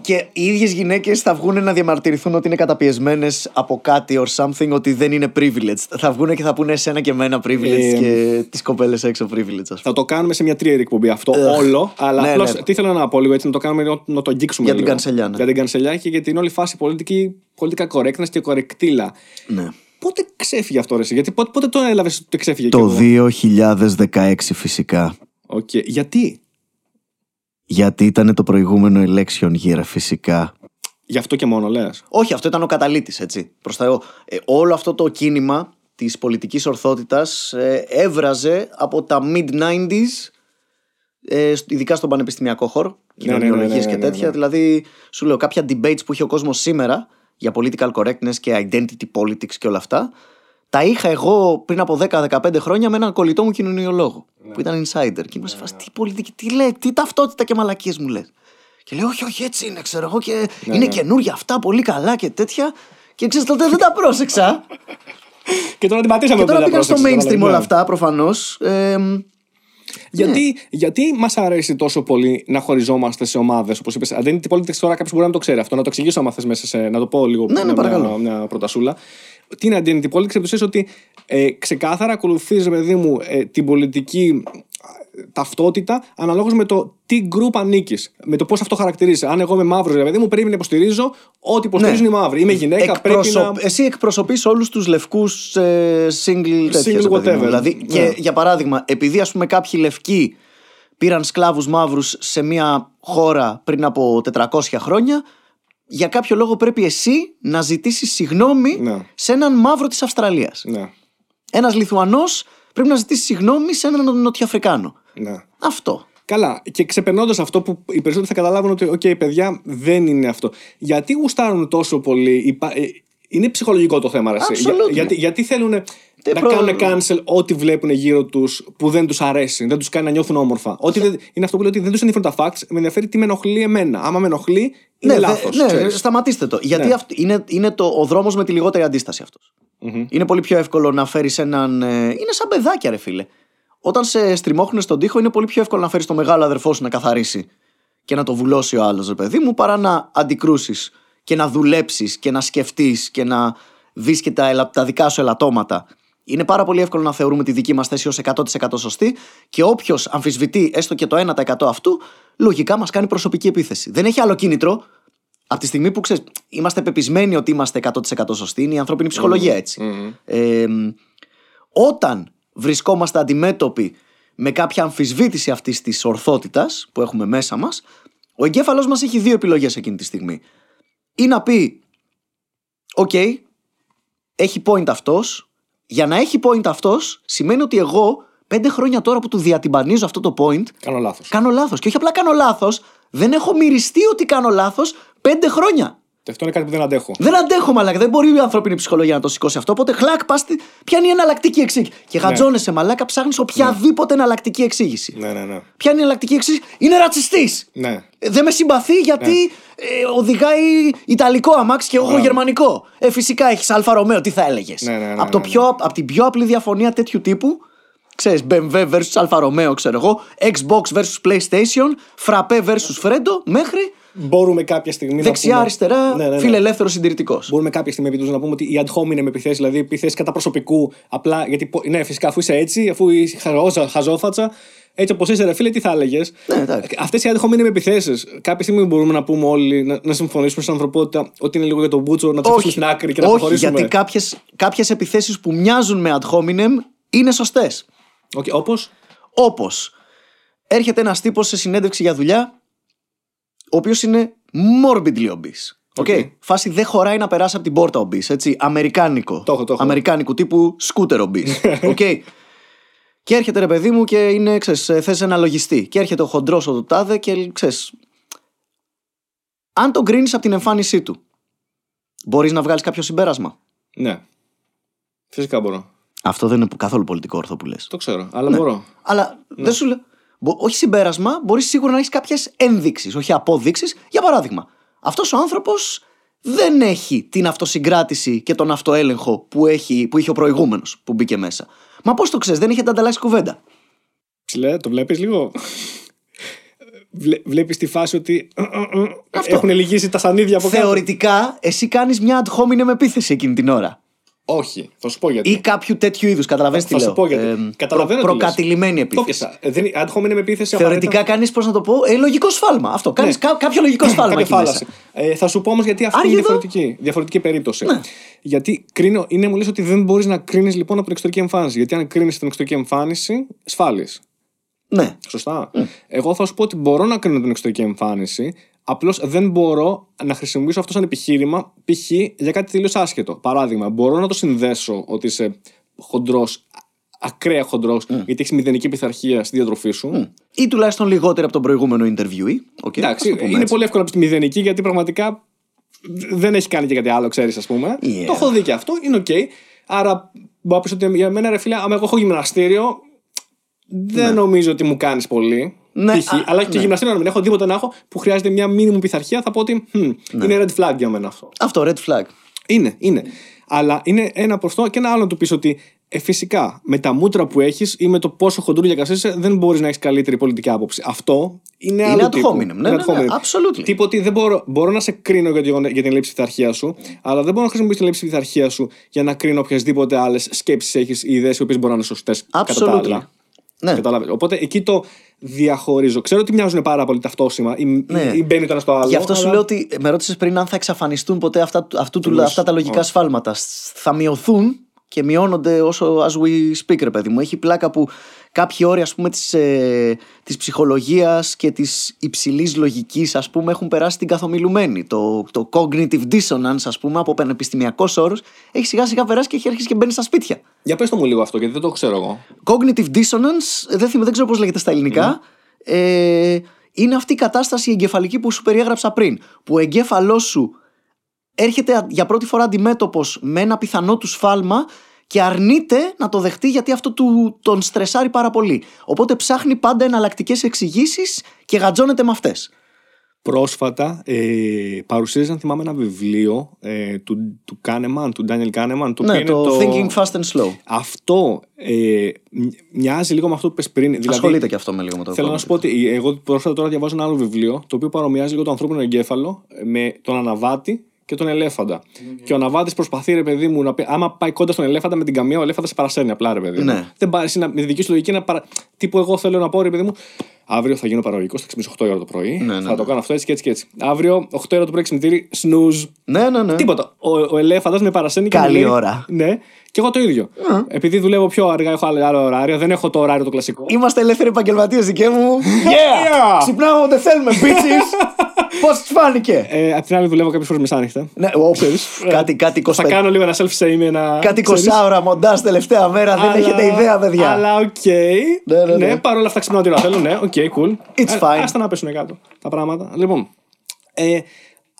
Και οι ίδιες γυναίκες θα βγουν να διαμαρτυρηθούν ότι είναι καταπιεσμένες από κάτι or something, ότι δεν είναι privileged. Θα βγουν και θα πούνε εσένα και εμένα privileged Ε, και τις κοπέλες έξω privileged, ας πούμε. Θα το κάνουμε σε μια τρίερη εκπομπή αυτό όλο. Αλλά Ναι, απλώς, ναι. τι θέλω να πω λίγο έτσι, να το κάνουμε να, να το αγγίξουμε. Για την λίγο. κανσελιά, ναι. Για την κανσελιά και για την όλη φάση πολιτική, πολιτικά correctness και κορεκτήλα. Ναι. Πότε ξέφυγε αυτό, ρε, εσύ; γιατί πότε, πότε το έλαβες ότι ξέφυγε Το κι εγώ; 2016 φυσικά. Οκ. Γιατί, Γιατί ήταν το προηγούμενο election year φυσικά. γι' αυτό και μόνο λες. Όχι, αυτό ήταν ο καταλύτης, έτσι. Προς τα εγώ. Ε, όλο αυτό το κίνημα της πολιτικής ορθότητας ε, έβραζε από τα mid-90s ε, σ- ειδικά στον πανεπιστημιακό χώρο, Ναι, ναι, ναι, κοινωνιολογίες ναι, ναι, και τέτοια. ναι. Δηλαδή, σου λέω, κάποια debates που είχε ο κόσμος σήμερα για political correctness και identity politics και όλα αυτά, τα είχα εγώ πριν από 10-15 χρόνια με έναν κολλητό μου κοινωνιολόγο, Ναι. που ήταν insider. Και ήμουν σε φάση, τι πολιτική, τι λέει, τι ταυτότητα και μαλακίες μου λες. Και λέω, όχι, όχι, έτσι είναι, ξέρω εγώ, και Ναι, είναι καινούργια αυτά, πολύ καλά και τέτοια. Και ξέρεις, τότε δεν τα πρόσεξα. Και τώρα την πατήσαμε και τώρα που δεν πήγαν τα στο πρόσεξες, mainstream αλλά, όλα ναι. αυτά, προφανώς. Ε, Γιατί, γιατί μας αρέσει τόσο πολύ να χωριζόμαστε σε ομάδες, όπως είπες. Identity politics τώρα κάποιος μπορεί να μην το ξέρει αυτό. Να το εξηγήσω άμα θες μέσα σε. Να το πω λίγο Ναι, ναι, μια, παρακαλώ. μια, μια πρωτασούλα. Τι είναι identity politics, επί ότι ε, ξεκάθαρα ακολουθείς, παιδί μου, ε, την πολιτική ε, ταυτότητα αναλόγως με το τι group ανήκεις. Με το πώς αυτό χαρακτηρίζει. Αν εγώ είμαι μαύρος, παιδί μου, πρέπει να υποστηρίζω ό,τι υποστηρίζουν Ναι. οι μαύροι. Είμαι γυναίκα, πρέπει εκπροσωπ- να. Εσύ εκπροσωπείς όλους τους λευκούς ε, single τέτοιες, Single ρε παιδί μου. whatever. Δηλαδή, Ναι. και για παράδειγμα, επειδή ας πούμε κάποιοι λευκοί πήραν σκλάβους μαύρους σε μια χώρα πριν από 400 χρόνια, για κάποιο λόγο πρέπει εσύ να ζητήσεις συγγνώμη Ναι. σε έναν μαύρο της Αυστραλίας. Ναι, Ένας Λιθουανός πρέπει να ζητήσει συγγνώμη σε έναν Νοτιοαφρικάνο. ναι. Αυτό. Καλά. Και ξεπερνώντας αυτό που οι περισσότεροι θα καταλάβουν ότι, οκ, παιδιά, δεν είναι αυτό. Γιατί γουστάρουν τόσο πολύ. υπα- ε, Είναι ψυχολογικό το θέμα, ρε, εσύ. Absolutely. γιατί, γιατί θέλουν. Τι να προ- κάνουν cancel ό,τι βλέπουν γύρω τους που δεν τους αρέσει, δεν τους κάνει να νιώθουν όμορφα. Ότι δεν, είναι αυτό που λέω ότι δεν τους ενδιαφέρουν τα facts, με ενδιαφέρει τι με ενοχλεί εμένα. Άμα με ενοχλεί, είναι ναι, λάθος. δε- ναι, σταματήστε το. Γιατί Ναι. αυτ- είναι, είναι το, ο δρόμος με τη λιγότερη αντίσταση αυτός. Είναι πολύ πιο εύκολο να φέρεις έναν. ε, είναι σαν παιδάκια, ρε φίλε. Όταν σε στριμώχνουν στον τοίχο, είναι πολύ πιο εύκολο να φέρεις το μεγάλο αδερφό σου να καθαρίσει και να το βουλώσει ο άλλος, ρε παιδί μου, παρά να αντικρούσεις και να δουλέψεις και να σκεφτείς και να δεις και τα, ελα- τα δικά σου ελαττώματα. Είναι πάρα πολύ εύκολο να θεωρούμε τη δική μας θέση ως 100% σωστή και όποιος αμφισβητεί έστω και το 1% αυτού, λογικά μας κάνει προσωπική επίθεση. Δεν έχει άλλο κίνητρο. Από τη στιγμή που ξέρεις, είμαστε πεπισμένοι ότι είμαστε 100% σωστοί, είναι η ανθρώπινη ψυχολογία έτσι. Ε, όταν βρισκόμαστε αντιμέτωποι με κάποια αμφισβήτηση αυτής της ορθότητας που έχουμε μέσα μας, ο εγκέφαλός μας έχει δύο επιλογές εκείνη τη στιγμή. Ή να πει, Οκ, έχει point αυτός. Για να έχει point αυτός, σημαίνει ότι εγώ πέντε χρόνια τώρα που του διατυμπανίζω αυτό το point, Κάνω λάθος. κάνω λάθος. Και όχι απλά κάνω λάθος, δεν έχω μυριστεί ότι κάνω λάθος πέντε χρόνια. Και αυτό είναι κάτι που δεν αντέχω. Δεν αντέχω, μαλάκα. Δεν μπορεί η ανθρώπινη ψυχολογία να το σηκώσει αυτό. Οπότε χλακ, πας. στη- Ποια είναι η εναλλακτική εξήγηση; Και γατζώνεσαι, μαλάκα, ψάχνεις οποιαδήποτε εναλλακτική εξήγηση. Ναι, ναι, ναι. Ποια είναι η εναλλακτική εξήγηση; Είναι ρατσιστής. ναι. Δεν με συμπαθεί γιατί ε, οδηγάει Ιταλικό αμάξι και εγώ έχω Γερμανικό. Ε, φυσικά έχεις Alfa Romeo, τι θα έλεγες; Ναι, ναι, ναι, από, το ναι, ναι. πιο, από την πιο απλή διαφωνία τέτοιου τύπου, ξέρεις, BMW versus Alfa Romeo, ξέρω εγώ, Xbox versus PlayStation, Φραπέ versus Φρέντο, μέχρι Μπορούμε κάποια στιγμή. να πούμε- δεξιά-αριστερά, Ναι, ναι, ναι. φιλελεύθερος συντηρητικός. Μπορούμε κάποια στιγμή επιτέλους να πούμε ότι οι ad hominem επιθέσεις, δηλαδή επιθέσεις κατά προσωπικού, απλά γιατί. πο- Ναι, φυσικά αφού είσαι έτσι, αφού είσαι χαζό- χαζόφατσα, έτσι όπως είσαι, ρε φίλε, τι θα έλεγες; Ναι, εντάξει. Αυτές οι ad hominem επιθέσεις, κάποια στιγμή μπορούμε να πούμε όλοι, να, να συμφωνήσουμε στην ανθρωπότητα ότι είναι λίγο για τον Μπούτσο, να του αφήσουμε στην άκρη και να όχι προχωρήσουμε. γιατί κάποιες, κάποιες επιθέσεις που μοιάζουν με ad hominem είναι σωστές. Okay, Όπως; Όπως έρχεται ένας τύπος σε συνέντευξη για δουλειά ο οποίος είναι morbidly obese. Οκ. Οκ. Φάση δεν χωράει να περάσει από την πόρτα obese, έτσι. Αμερικάνικο. Το έχω, το έχω. Αμερικάνικου τύπου scooter obese. Οκ. και έρχεται ρε παιδί μου και είναι, ξέρεις, ε, θες ένα λογιστή. Και έρχεται ο χοντρός ο του τάδε και ξέρεις, αν τον κρίνεις από την εμφάνισή του, μπορείς να βγάλεις κάποιο συμπέρασμα; Ναι. Φυσικά μπορώ. Αυτό δεν είναι καθόλου πολιτικό όρθο που λες. Το ξέρω, αλλά Ναι. μπορώ. Αλλά Ναι. δεν σου λέω. Μπο- Όχι συμπέρασμα, μπορείς σίγουρα να έχεις κάποιες ενδείξεις, όχι απόδειξεις. Για παράδειγμα, αυτός ο άνθρωπος δεν έχει την αυτοσυγκράτηση και τον αυτοέλεγχο που, έχει, που είχε ο προηγούμενος που μπήκε μέσα. Μα πώς το ξέρεις, δεν έχετε ανταλλάξεις κουβέντα. Ψηλέ, το βλέπεις λίγο; Βλέ, Βλέπεις τη φάση ότι. Αυτό. Έχουν λυγίσει τα σανίδια από κάτω. Θεωρητικά, εσύ κάνεις μια ad hominem επίθεση εκείνη την ώρα. Όχι, θα σου πω γιατί. Ή κάποιου τέτοιου είδους. Καταλαβαίνεις τι θα λέω. σου πω γιατί. Εμ, Καταλαβαίνω προ- τι λες. προκατηλημένη Το επίθεση. πιάσα. Ε, δεν- Ad hominem επίθεση Θεωρητικά απαραίτητα- κάνεις, πώς να το πω, ε, λογικό σφάλμα. Αυτό. Κάνεις Ναι. κάποιο λογικό σφάλμα. Κάποια εκεί φάλαση. μέσα. Ε, θα σου πω όμως γιατί αυτή Άργη είναι εδώ. διαφορετική, διαφορετική περίπτωση. Ναι. Γιατί κρίνω, είναι μου λες ότι δεν μπορείς να κρίνεις λοιπόν από την εξωτερική εμφάνιση. Γιατί αν κρίνεις την εξωτερική εμφάνιση, σφάλεις. Ναι. Σωστά. Εγώ θα σου πω ότι μπορώ να κρίνω την εξωτερική εμφάνιση, απλώς δεν μπορώ να χρησιμοποιήσω αυτό σαν επιχείρημα π.χ. για κάτι τελείως άσχετο. Παράδειγμα, μπορώ να το συνδέσω ότι είσαι χοντρός, ακραία χοντρός, γιατί έχεις μηδενική πειθαρχία στη διατροφή σου. Ή τουλάχιστον λιγότερο από τον προηγούμενο interviewee. Okay, Εντάξει, ας το πούμε είναι έτσι. πολύ εύκολο να πεις τη μηδενική γιατί πραγματικά δεν έχει κάνει και κάτι άλλο, ξέρεις, ας πούμε. Yeah. Το έχω δει και αυτό, είναι οκ. Άρα μπορώ να πεις ότι για μένα, ρε φίλε, άμα εγώ έχω γυμναστήριο, δεν νομίζω ότι μου κάνεις πολύ. Ναι, π.χ. α, αλλά και ναι. γυμναστήριο να μην έχω, τίποτα να έχω που χρειάζεται μια μήνυμου πειθαρχία, θα πω ότι «Μμ, Ναι. είναι red flag για μένα αυτό. Αυτό, red flag. Είναι, είναι. Αλλά είναι ένα προς αυτό και ένα άλλο να του πεις ότι ε, φυσικά με τα μούτρα που έχεις ή με το πόσο χοντρούρια είσαι, δεν μπορείς να έχεις καλύτερη πολιτική άποψη. Αυτό είναι άλλο. Είναι ad τύπου. hominem. Ναι, Είναι ναι, ad ναι, hominem. absolutely. Τύπο ότι δεν μπορώ, μπορώ να σε κρίνω για, το, για την λήψη πειθαρχία σου, αλλά δεν μπορώ να χρησιμοποιήσω την λήψη πειθαρχία σου για να κρίνω οποιασδήποτε άλλες σκέψεις έχεις ή ιδέες οι οποίες μπορεί να είναι σωστές. Κατά τα Absolutely. άλλα. Ναι. Καταλάβες. Οπότε εκεί το διαχωρίζω. Ξέρω ότι μοιάζουν πάρα πολύ ταυτόσημα ή, Ναι. ή μπαίνει το ένα στο άλλο. Γι' αυτό σου αλλά- λέω ότι με ρώτησες πριν αν θα εξαφανιστούν ποτέ αυτά, αυτού του, Τελείως. αυτά τα λογικά Όχι. σφάλματα. Σ- Θα μειωθούν και μειώνονται όσο as we speak, ρε παιδί μου. Έχει πλάκα που κάποιοι όροι, ας πούμε, της, ε, της ψυχολογίας και της υψηλής λογικής, ας πούμε, έχουν περάσει την καθομιλουμένη. Το, το cognitive dissonance, ας πούμε, από πανεπιστημιακός όρους, έχει σιγά σιγά περάσει και έχει αρχίσει και μπαίνει στα σπίτια. Για πες το μου λίγο αυτό, γιατί δεν το ξέρω εγώ. Cognitive dissonance, δεν, θυμάμαι, δεν ξέρω πώς λέγεται στα ελληνικά. Ε, είναι αυτή η κατάσταση εγκεφαλική που σου περιέγραψα πριν. Που ο εγκέφαλός σου έρχεται α- για πρώτη φορά αντιμέτωπος με ένα πιθανό του σφάλμα και αρνείται να το δεχτεί γιατί αυτό του, τον στρεσάρει πάρα πολύ. Οπότε ψάχνει πάντα εναλλακτικές εξηγήσεις και γατζώνεται με αυτές. Πρόσφατα ε, παρουσίαζε, αν θυμάμαι, ένα βιβλίο ε, του, του Kahneman, του Daniel Kahneman. Το οποίο Ναι, είναι το, Thinking Fast and Slow. Αυτό ε, μ- μοιάζει λίγο με αυτό που πες πριν. Δηλαδή, Ασχολείται και αυτό με λίγο με το Θέλω να σου πω ότι εγώ πρόσφατα τώρα διαβάζω ένα άλλο βιβλίο το οποίο παρομοιάζει λίγο το ανθρώπινο εγκέφαλο ε, με τον αναβάτη και τον ελέφαντα. Και ο αναβάτη προσπαθεί, ρε παιδί μου, να πει, άμα πάει κοντά στον ελέφαντα με την καμία, ο ελέφαντας σε παρασέρνει απλά, ρε παιδί μου. Ναι. Δεν πάει, εσύ να- με τη δική σου λογική να παρα... Τύπου, εγώ θέλω να πω, ρε παιδί μου, αύριο θα γίνω παραγωγικός, θα ξυπνήσω 8 ώρα το πρωί. Ναι, ναι, θα το ναι. κάνω αυτό έτσι και έτσι και έτσι. Αύριο 8 ώρα το πρωί ξυπνητήρι, snooze. Ναι, ναι, ναι. Τίποτα. Ο, ο ελέφαντας με παρασένει και Καλή μου λέει, ώρα. Ναι, και εγώ το ίδιο. Επειδή δουλεύω πιο αργά, έχω άλλο, άλλο ωράριο, δεν έχω το ωράριο το κλασικό. Είμαστε ελεύθεροι επαγγελματίες δικέ μου. Yeah! Ξυπνάμε όποτε θέλουμε, bitches! Πώς τη φάνηκε; Ε, απ' την άλλη δουλεύω κάποιες φορές μεσάνυχτα. Ναι, ο, κάτι, κάτι 25 Θα κάνω λίγο ένα self-shame, ένα. Κάτι 20 ξέρεις. ώρα μοντάζ τελευταία μέρα, δεν Αλλά- έχετε ιδέα, παιδιά. Αλλά οκ. Ναι, ναι, ναι. παρόλα αυτά ξυπνάω ό,τι ώρα θέλω. Ναι, οκ, cool. It's fine. Άστα να πέσουν κάτω τα πράγματα. Λοιπόν. Ε,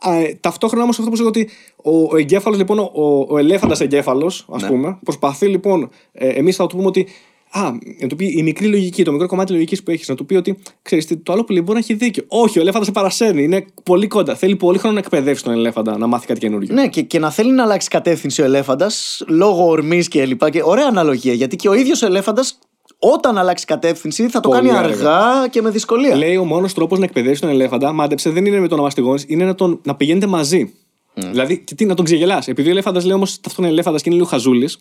α, ε, ταυτόχρονα όμως αυτό που σου ότι ο, ο εγκέφαλος, λοιπόν, ο, ο ελέφαντας εγκέφαλος, ας Ναι. πούμε, προσπαθεί λοιπόν, ε, εμείς θα του πούμε ότι. Α, να του πει η μικρή λογική, το μικρό κομμάτι λογικής που έχεις, να του πει ότι ξέρεις, το άλλο που λέει μπορεί να έχει δίκιο. Όχι, ο ελέφαντας σε παρασέρνει, είναι πολύ κοντά. Θέλει πολύ χρόνο να εκπαιδεύσει τον ελέφαντα να μάθει κάτι καινούριο. Ναι, και, και να θέλει να αλλάξει κατεύθυνση ο ελέφαντας λόγω ορμής και λοιπά. Και ωραία αναλογία, γιατί και ο ίδιος ο ελέφαντας όταν αλλάξει κατεύθυνση θα το Πολύ κάνει αργά. αργά και με δυσκολία. Λέει ο μόνος τρόπος να εκπαιδεύσει τον ελέφαντα, μάντεψε, δεν είναι με το να μαστιγώνεις, είναι να, τον, να πηγαίνετε μαζί. Δηλαδή, και τι, να τον ξεγελάς. Επειδή ο ελέφαντας λέει όμως ταυτόχρονα ελέφαντας και είναι λίγο χαζούλης,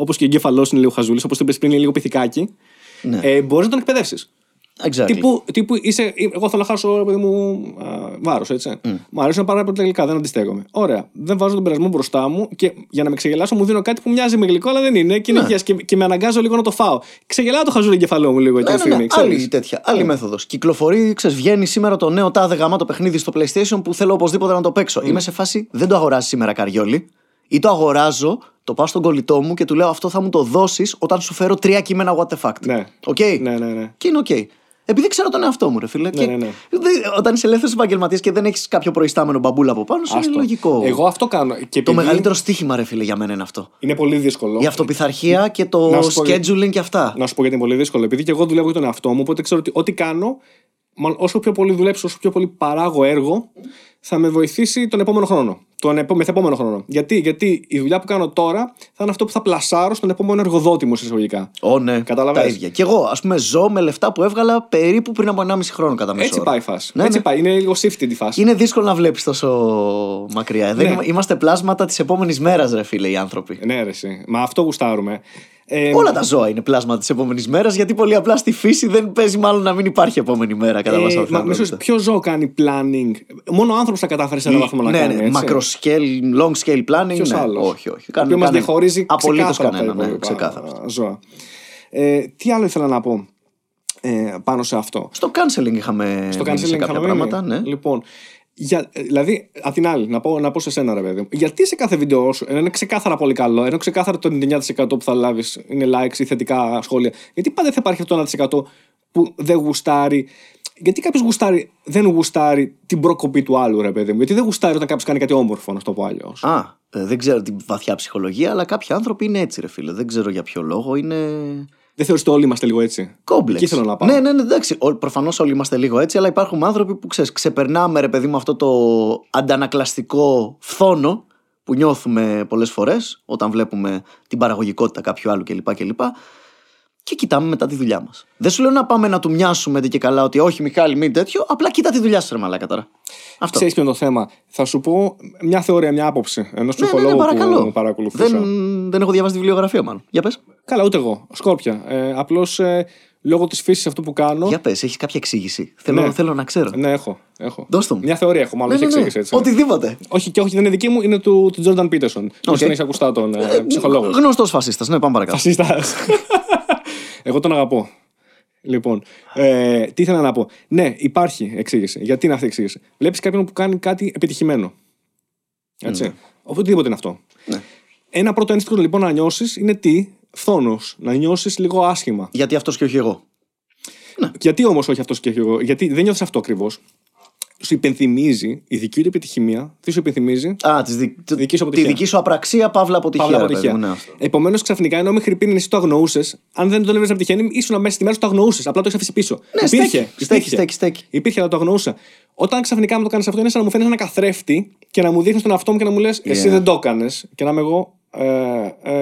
όπως και ο εγκέφαλός είναι λίγο χαζούλης, όπως το είπες πριν, είναι λίγο πυθικάκι, Ναι. ε, μπορείς να τον εκπαιδεύσεις. Exactly. Τύπου, τύπου είσαι, εγώ θέλω να χάσω ρε παιδί μου βάρος, έτσι. Μου αρέσουν πάρα πολύ τα γλυκά, δεν αντιστέκομαι. Ωραία. Δεν βάζω τον περασμό μπροστά μου και για να με ξεγελάσω μου δίνω κάτι που μοιάζει με γλυκό, αλλά δεν είναι. Και, είναι υγιές και, και με αναγκάζω λίγο να το φάω. Ξεγελάω το χαζούλι εγκεφαλό μου λίγο Ναι, εκείνη τη ναι, ναι, στιγμή. άλλη ξέρεις. τέτοια. Άλλη μέθοδος. Κυκλοφορεί, ξέρεις, βγαίνει σήμερα το νέο τάδε γαμάτο παιχνίδι στο PlayStation που θέλω οπωσδήποτε να το παίξω. Είμαι σε φάση, δεν το αγοράζεις σήμερα καριόλη. Ή το αγοράζω, το πάω στον κολλητό μου και του λέω αυτό θα μου το δώσεις όταν σου φέρω τρία κείμενα what the fuck. Ναι. Οκ; Ναι, ναι, ναι. Και είναι οκ. Επειδή ξέρω τον εαυτό μου, ρε φίλε. και ναι, ναι. δεν- όταν είσαι ελεύθερος επαγγελματίας και δεν έχεις κάποιο προϊστάμενο μπαμπούλα από πάνω, σου είναι Άστο. λογικό. Εγώ αυτό κάνω. Και Το επειδή μεγαλύτερο στοίχημα, ρε φίλε, για μένα είναι αυτό. Είναι πολύ δύσκολο. Η αυτοπιθαρχία και το Να σου πω- scheduling και αυτά. Να σου πω γιατί είναι πολύ δύσκολο. Επειδή και εγώ δουλεύω για τον εαυτό μου, οπότε ξέρω ότι ό,τι κάνω, μάλλον όσο πιο πολύ δουλέψω, όσο πιο πολύ παράγω έργο, θα με βοηθήσει τον επόμενο χρόνο. Τον επό- μεθεπόμενο χρόνο. Γιατί; Γιατί η δουλειά που κάνω τώρα θα είναι αυτό που θα πλασάρω στον επόμενο εργοδότη μου, σε εισαγωγικά. Ω, ναι. Καταλαβες. Τα ίδια. Και εγώ, ας πούμε, ζω με λεφτά που έβγαλα περίπου πριν από 1,5 χρόνο κατά μέσο. Έτσι όρο. πάει η φάση. Ναι, Έτσι ναι. πάει. Είναι λίγο shifted η φάση. Είναι δύσκολο να βλέπεις τόσο μακριά. Δεν Ναι. είμα- Είμαστε πλάσματα της επόμενης μέρας, ρε φίλε, οι άνθρωποι. Ναι, ρε, εσύ. Μα αυτό γουστάρουμε. Ε, Όλα τα ζώα είναι πλάσματα της επόμενης μέρας, γιατί πολύ απλά στη φύση δεν παίζει μάλλον να μην υπάρχει επόμενη μέρα κατά ε, πάσα μα, πιθανότητα. μισός, ποιο ζώο κάνει planning; Μόνο ο άνθρωπος θα κατάφερε σε ένα βαθμό να ναι, κάνει. ναι, έτσι. macro-scale, long scale planning. Ποιος ναι. άλλος; Όχι, όχι. Το οποίος μα διαχωρίζει Απολύτως ξεκάθαρα από τα κανένα. Ναι, υπόλοιπα ξεκάθαρα. ζώα. Ε, τι άλλο ήθελα να πω ε, πάνω σε αυτό; Στο canceling είχαμε Στο μείνει σε canceling κάποια είχαμε πράγματα. μείνει. Ναι. Λοιπόν, για, ε, δηλαδή, απ' την άλλη, να πω, να πω σε σένα, ρε παιδί μου, γιατί σε κάθε βίντεο σου, ενώ είναι ξεκάθαρα πολύ καλό, ενώ ξεκάθαρα το 99% που θα λάβεις είναι likes ή θετικά σχόλια, γιατί πάντα θα υπάρχει αυτό το 1% που δεν γουστάρει. Γιατί κάποιος γουστάρει, δεν γουστάρει την προκοπή του άλλου, ρε παιδί μου. Γιατί δεν γουστάρει όταν κάποιος κάνει κάτι όμορφο, να το πω αλλιώς. Α, ε, δεν ξέρω την βαθιά ψυχολογία, αλλά κάποιοι άνθρωποι είναι έτσι, ρε φίλε. Δεν ξέρω για ποιο λόγο. Είναι. Δεν θεωρείς ότι όλοι είμαστε λίγο έτσι; Κόμπλεξ. Εκεί θέλω να πάω. Ναι, ναι, ναι, εντάξει. Προφανώς όλοι είμαστε λίγο έτσι, αλλά υπάρχουν άνθρωποι που ξέρεις, ξεπερνάμε, ρε παιδί μου, αυτό το αντανακλαστικό φθόνο που νιώθουμε πολλές φορές όταν βλέπουμε την παραγωγικότητα κάποιου άλλου κλπ. κλπ. Και κοιτάμε μετά τη δουλειά μας. Δεν σου λέω να πάμε να του μοιάσουμε και καλά ότι όχι, Μιχάλη, μην τέτοιο. Απλά κοίτα τη δουλειά σου, ρε Μαλάκα τώρα. Αυτό. Ξέρεις ποιο είναι το θέμα. Θα σου πω μια θεωρία, μια άποψη ενός Ναι, ναι, ναι, ψυχολόγου παρακαλώ. που παρακολουθούσα. δεν, δεν έχω διαβάσει τη βιβλιογραφία, μάλλον. Για πες. Καλά, ούτε εγώ. Σκόρπια. Ε, Απλώς ε, λόγω της φύσης αυτού που κάνω. Για πες, έχεις κάποια εξήγηση; Θέλω, Ναι. θέλω να ξέρω. Ναι, έχω. έχω. Δώσ' το μου. Μια θεωρία έχω, μάλλον Ναι, έχει ναι, ναι. εξήγηση έτσι. Οτιδήποτε. Όχι, και όχι, δεν είναι δική μου, είναι του, του Jordan Peterson. Okay. τον έχεις ακουστά τον ε, ψυχολόγος. Γνωστός φασίστας. Ναι, πάμε παρακάτω. Φασίστας. Εγώ τον αγαπώ. Λοιπόν, ε, τι ήθελα να πω. Ναι, υπάρχει εξήγηση. Γιατί είναι αυτή η εξήγηση. Βλέπεις κάποιον που κάνει κάτι επιτυχημένο. Έτσι. Οτιδήποτε είναι αυτό. Ναι. Ένα πρώτο ένστικτο λοιπόν να νιώσεις είναι τι, φθόνος. Να νιώσεις λίγο άσχημα. Γιατί αυτός και όχι εγώ. Γιατί όμως όχι αυτός και εγώ, Γιατί δεν νιώθεις αυτό ακριβώς; Σου υπενθυμίζει, η δική του επιτυχία, τι σου υπενθυμίζει; Α, της δι... Δική σου τη αποτυχία. δική σου απραξία, παύλα αποτυχία. Παύλα ρε αποτυχία. παιδί μου, ναι, αυτό. Επομένως, ξαφνικά ενώ μέχρι πριν εσύ το αγνοούσες, αν δεν το έλεγε να τυχαίνει, ήσουν μέσα στη μέρα σου το αγνοούσες. Απλά το έχεις αφήσει πίσω. Ναι, υπήρχε, στέκει, υπήρχε. στέκει, στέκει, στέκει. Υπήρχε, αλλά το αγνοούσα. Όταν ξαφνικά μου το κάνεις αυτό, είναι σαν να μου φαίνει ένα καθρέφτη και να μου δείχνεις τον εαυτό μου και να μου λες: Εσύ Yeah. δεν το έκανες. Και να είμαι εγώ. Ε,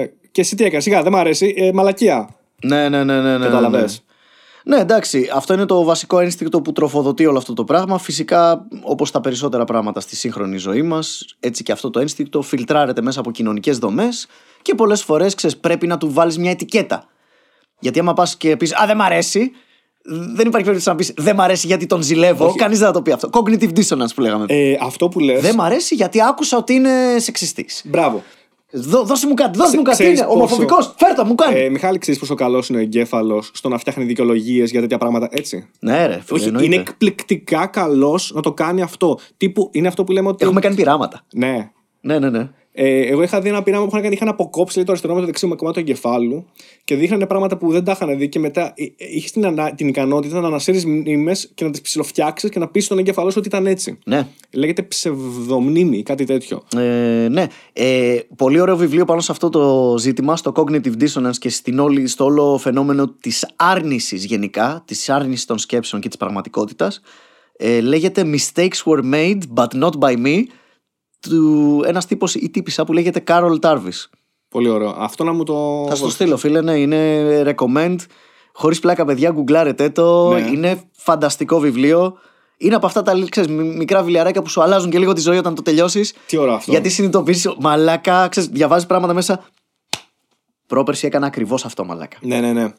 ε, και εσύ τι έκανες, σιγά, δεν μ' αρέσει. Ε, μαλακία. Ναι, ναι, ναι, ναι. ναι, ναι, Κατάλαβες. Ναι, εντάξει, αυτό είναι το βασικό ένστικτο που τροφοδοτεί όλο αυτό το πράγμα. Φυσικά, όπως τα περισσότερα πράγματα στη σύγχρονη ζωή μας, έτσι και αυτό το ένστικτο φιλτράρεται μέσα από κοινωνικές δομές και πολλές φορές πρέπει να του βάλεις μια ετικέτα. Γιατί άμα πας και πεις Α, δεν μ' αρέσει, δεν υπάρχει περίπτωση να πεις Δεν μ' αρέσει γιατί τον ζηλεύω. Κανείς δεν θα το πει αυτό. Cognitive dissonance που λέγαμε. Ε, αυτό που λε. Δεν μ' αρέσει γιατί άκουσα ότι είναι σεξιστής. Μπράβο. Δώσε μου κάτι, δώσε μου κάτι. ξέρεις Είναι πόσο- ομοφοβικός. Φέρτα μου κάνει. Ε, Μιχάλη, ξέρεις πόσο καλός είναι ο εγκέφαλος στο να φτιάχνει δικαιολογίες για τέτοια πράγματα έτσι; ναι, ρε, φίλε, Όχι, εννοείται. είναι εκπληκτικά καλός να το κάνει αυτό. Τύπου είναι αυτό που λέμε ότι. Έχουμε κάνει πειράματα. Ναι. Ναι, ναι, ναι. Ε, εγώ είχα δει ένα πείραμα που είχαν κάνει, είχαν αποκόψει λέει, το αριστερό με το δεξί μου κομμάτι του εγκεφάλου και δείχνανε πράγματα που δεν τα είχαν δει και μετά είχες την, ανα- την ικανότητα να ανασύρεις μνήμες και να τις ψηλοφτιάξεις και να πεις στον εγκεφαλός σου ότι ήταν έτσι. Ναι. Λέγεται ψευδομνήμη ή κάτι τέτοιο. Ε, ναι. Ε, πολύ ωραίο βιβλίο πάνω σε αυτό το ζήτημα, στο cognitive dissonance και στην όλη, στο όλο φαινόμενο της άρνησης γενικά, της άρνησης των σκέψεων και της πραγματικότητας. Ε, λέγεται Mistakes were made but not by me του ένας τύπος ή τύπησα που λέγεται Carol Tarvis. Πολύ ωραίο. Αυτό να μου το. Θα στο στείλω φίλε, ναι, είναι recommend. Χωρίς πλάκα παιδιά, γκουγκλάρετε το. Ναι. Είναι φανταστικό βιβλίο. Είναι από αυτά τα ξέρεις, μι- μικρά βιβλιαράκια που σου αλλάζουν και λίγο τη ζωή όταν το τελειώσεις. Τι ωραίο αυτό. Γιατί συνειδητοποιήσει, μαλάκα, ξέρεις, διαβάζεις πράγματα μέσα. Πρόπερση έκανα ακριβώς αυτό, μαλάκα. Ναι, ναι, ναι.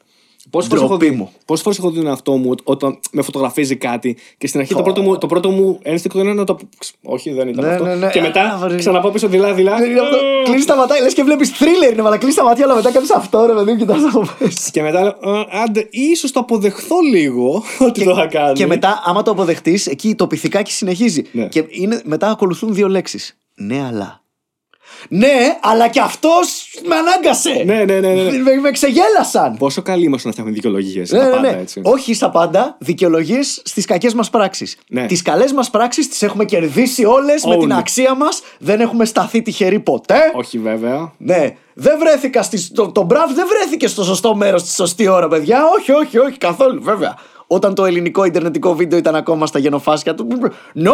Πόσες φορές έχω, Ντροπή δει- μου. πόσες φορές έχω δει τον εαυτό μου όταν με φωτογραφίζει κάτι και στην αρχή το, πρώτο μου, το πρώτο μου ένστικτο είναι να το. Όχι, δεν ήταν Ναι, αυτό. ναι, ναι. Και μετά Α, βαρύ. ξαναπάω πίσω δειλά-δειλά. Κλείνεις τα ματάκια, λες και βλέπεις thriller είναι, αλλά κλείνεις τα ματιά, αλλά μετά κάνεις αυτό, ρε παιδί μου, κοιτάς από μέσα. Και μετά λέω, «Ε, άντε, ίσως το αποδεχθώ λίγο ότι το θα κάνει. Και μετά, άμα το αποδεχτείς, εκεί το πυθικάκι συνεχίζει. Ναι. Και είναι, μετά ακολουθούν δύο λέξεις. Ναι, αλλά. Ναι, αλλά και αυτός με ανάγκασε. Ναι, ναι, ναι, ναι, ναι. Με, με ξεγέλασαν. Πόσο καλοί είμαστε να φτιάχνουμε δικαιολογίες. Ναι, ναι, ναι. έτσι. Όχι στα πάντα, δικαιολογίες στις κακές μας πράξεις. Ναι. Τις καλές μας πράξεις τις έχουμε κερδίσει όλες με την Όλοι. αξία μας. Δεν έχουμε σταθεί τυχεροί ποτέ. Όχι, βέβαια. Ναι, δεν βρέθηκα στη, το, το μπραφ δεν βρέθηκε στο σωστό μέρος στη σωστή ώρα, παιδιά. Όχι, όχι, όχι, καθόλου, βέβαια. Όταν το ελληνικό ιντερνετικό βίντεο ήταν ακόμα στα γενοφάσκια του. Ναι,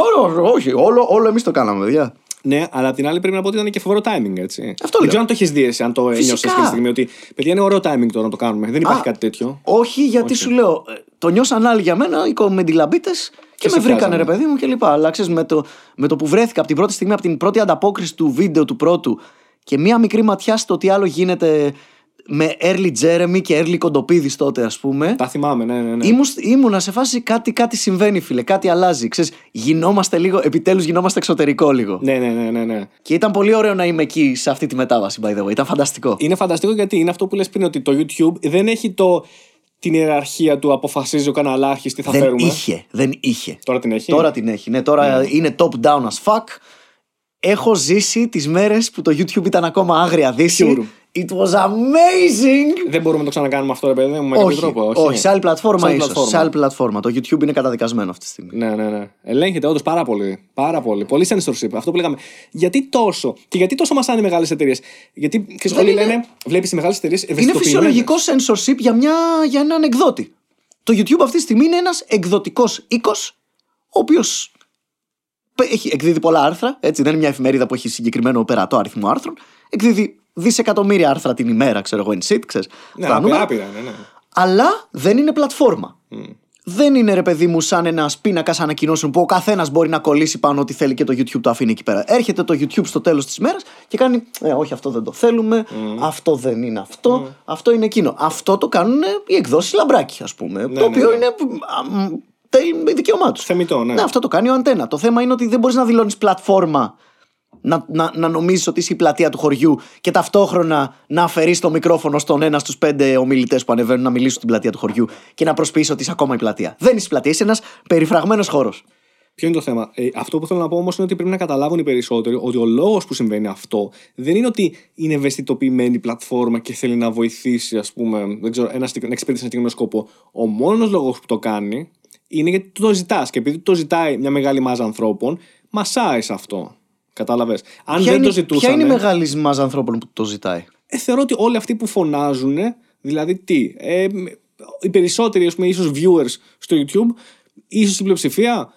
όχι, όλο, όλο εμείς το κάναμε, παιδιά. Ναι, αλλά απ' την άλλη πρέπει να πω ότι ήταν και φοβερό timing, έτσι. Αυτό δεν λέω. ξέρω αν το έχεις δει εσύ, αν το ένιωσε Φυσικά. αυτή τη στιγμή. Ότι παιδιά είναι ωραίο timing τώρα να το κάνουμε. Δεν υπάρχει Α, κάτι τέτοιο. Όχι, γιατί σου λέω, ε, το νιώσαν άλλοι για μένα, οι κομμεντιλαμπίτες και, σε με βρήκανε, πιάζανε. ρε παιδί μου κλπ. Αλλά ξέρεις, με το, με το που βρέθηκα από την πρώτη στιγμή, από την πρώτη ανταπόκριση του βίντεο του πρώτου και μία μικρή ματιά στο τι άλλο γίνεται με early Jeremy και early Κοντοπίδης τότε, ας πούμε. Τα θυμάμαι, ναι, ναι. ναι. Ήμουν, ήμουνα σε φάση κάτι, κάτι συμβαίνει, φίλε. Κάτι αλλάζει. Ξέρεις, γινόμαστε λίγο, επιτέλους γινόμαστε εξωτερικό λίγο. Ναι, ναι, ναι, ναι, ναι. Και ήταν πολύ ωραίο να είμαι εκεί σε αυτή τη μετάβαση, by the way. Ήταν φανταστικό. Είναι φανταστικό γιατί είναι αυτό που λες πριν ότι το YouTube δεν έχει το, την ιεραρχία του αποφασίζει ο καναλάρχης τι θα δεν φέρουμε. είχε, δεν είχε. Τώρα την έχει; Τώρα την έχει. Ναι, τώρα είναι top down as fuck. Έχω ζήσει τις μέρες που το YouTube ήταν ακόμα άγρια δύση. Sure. It was amazing. Δεν μπορούμε να το ξανακάνουμε αυτό, ρε παιδί μου, με κάποιο Όχι, τρόπο. όχι, σε άλλη πλατφόρμα Σε άλλη ίσως. πλατφόρμα. Σε άλλη πλατφόρμα. Το YouTube είναι καταδικασμένο αυτή τη στιγμή. Ναι, ναι, ναι. Ελέγχεται όντως πάρα πολύ. Πάρα πολύ. Πολύ censorship. Αυτό που λέγαμε. Γιατί τόσο. Και γιατί τόσο μασάνε οι μεγάλες εταιρείες. Γιατί ξέρεις, όλοι είναι- λένε, βλέπεις οι μεγάλες εταιρείες Είναι φυσιολογικό censorship για, μια, για έναν εκδότη. Το YouTube αυτή τη στιγμή είναι ένας εκδοτικός οίκος, ο οποίος έχει, εκδίδει πολλά άρθρα, έτσι, δεν είναι μια εφημερίδα που έχει συγκεκριμένο περατό αριθμό άρθρων, εκδίδει δισεκατομμύρια άρθρα την ημέρα, ξέρω εγώ, in shit, ξέρεις, Ναι, αυτά τα νούμερα. άπειρα, ναι, ναι. αλλά δεν είναι πλατφόρμα. Δεν είναι ρε παιδί μου σαν ένας πίνακας ανακοινώσεων που ο καθένας μπορεί να κολλήσει πάνω ό,τι θέλει και το YouTube το αφήνει εκεί πέρα. Έρχεται το YouTube στο τέλος της μέρας και κάνει ε, Όχι, αυτό δεν το θέλουμε. Αυτό δεν είναι αυτό. Αυτό είναι εκείνο. Αυτό το κάνουν οι εκδόσεις λαμπράκι, ας πούμε. το ναι, οποίο ναι. είναι α, μ, τέλει- δικαίωμά τους. Θεμητό, ναι. Ναι, αυτό το κάνει ο Αντένα. Το θέμα είναι ότι δεν μπορείς να δηλώνεις πλατφόρμα να, να, να νομίζεις ότι είσαι η πλατεία του χωριού και ταυτόχρονα να αφαιρείς το μικρόφωνο στον ένα στους πέντε ομιλητές που ανεβαίνουν να μιλήσουν στην πλατεία του χωριού και να προσποιήσει ότι είσαι ακόμα η πλατεία. Δεν είσαι η πλατεία, είσαι ένας περιφραγμένος χώρος. Ποιο είναι το θέμα; Ε, αυτό που θέλω να πω όμως είναι ότι πρέπει να καταλάβουν οι περισσότεροι ότι ο λόγος που συμβαίνει αυτό δεν είναι ότι είναι ευαισθητοποιημένη η πλατφόρμα και θέλει να βοηθήσει, ας πούμε, δεν ξέρω, ένα, συγκεκ- να εξυπηρετήσει ένα συγκεκριμένο σκοπό. Ο μόνος λόγος που το κάνει είναι γιατί το ζητάς. Και επειδή το ζητάει μια μεγάλη μάζα ανθρώπων, μασάει σε αυτό. Κατάλαβες. Αν Ποια δεν είναι, το ζητούσαν. ποια είναι η μεγάλη μάζα ανθρώπων που το ζητάει; Ε, θεωρώ ότι όλοι αυτοί που φωνάζουν, δηλαδή τι, ε, οι περισσότεροι ας πούμε, ίσως viewers στο YouTube, ίσως η πλειοψηφία,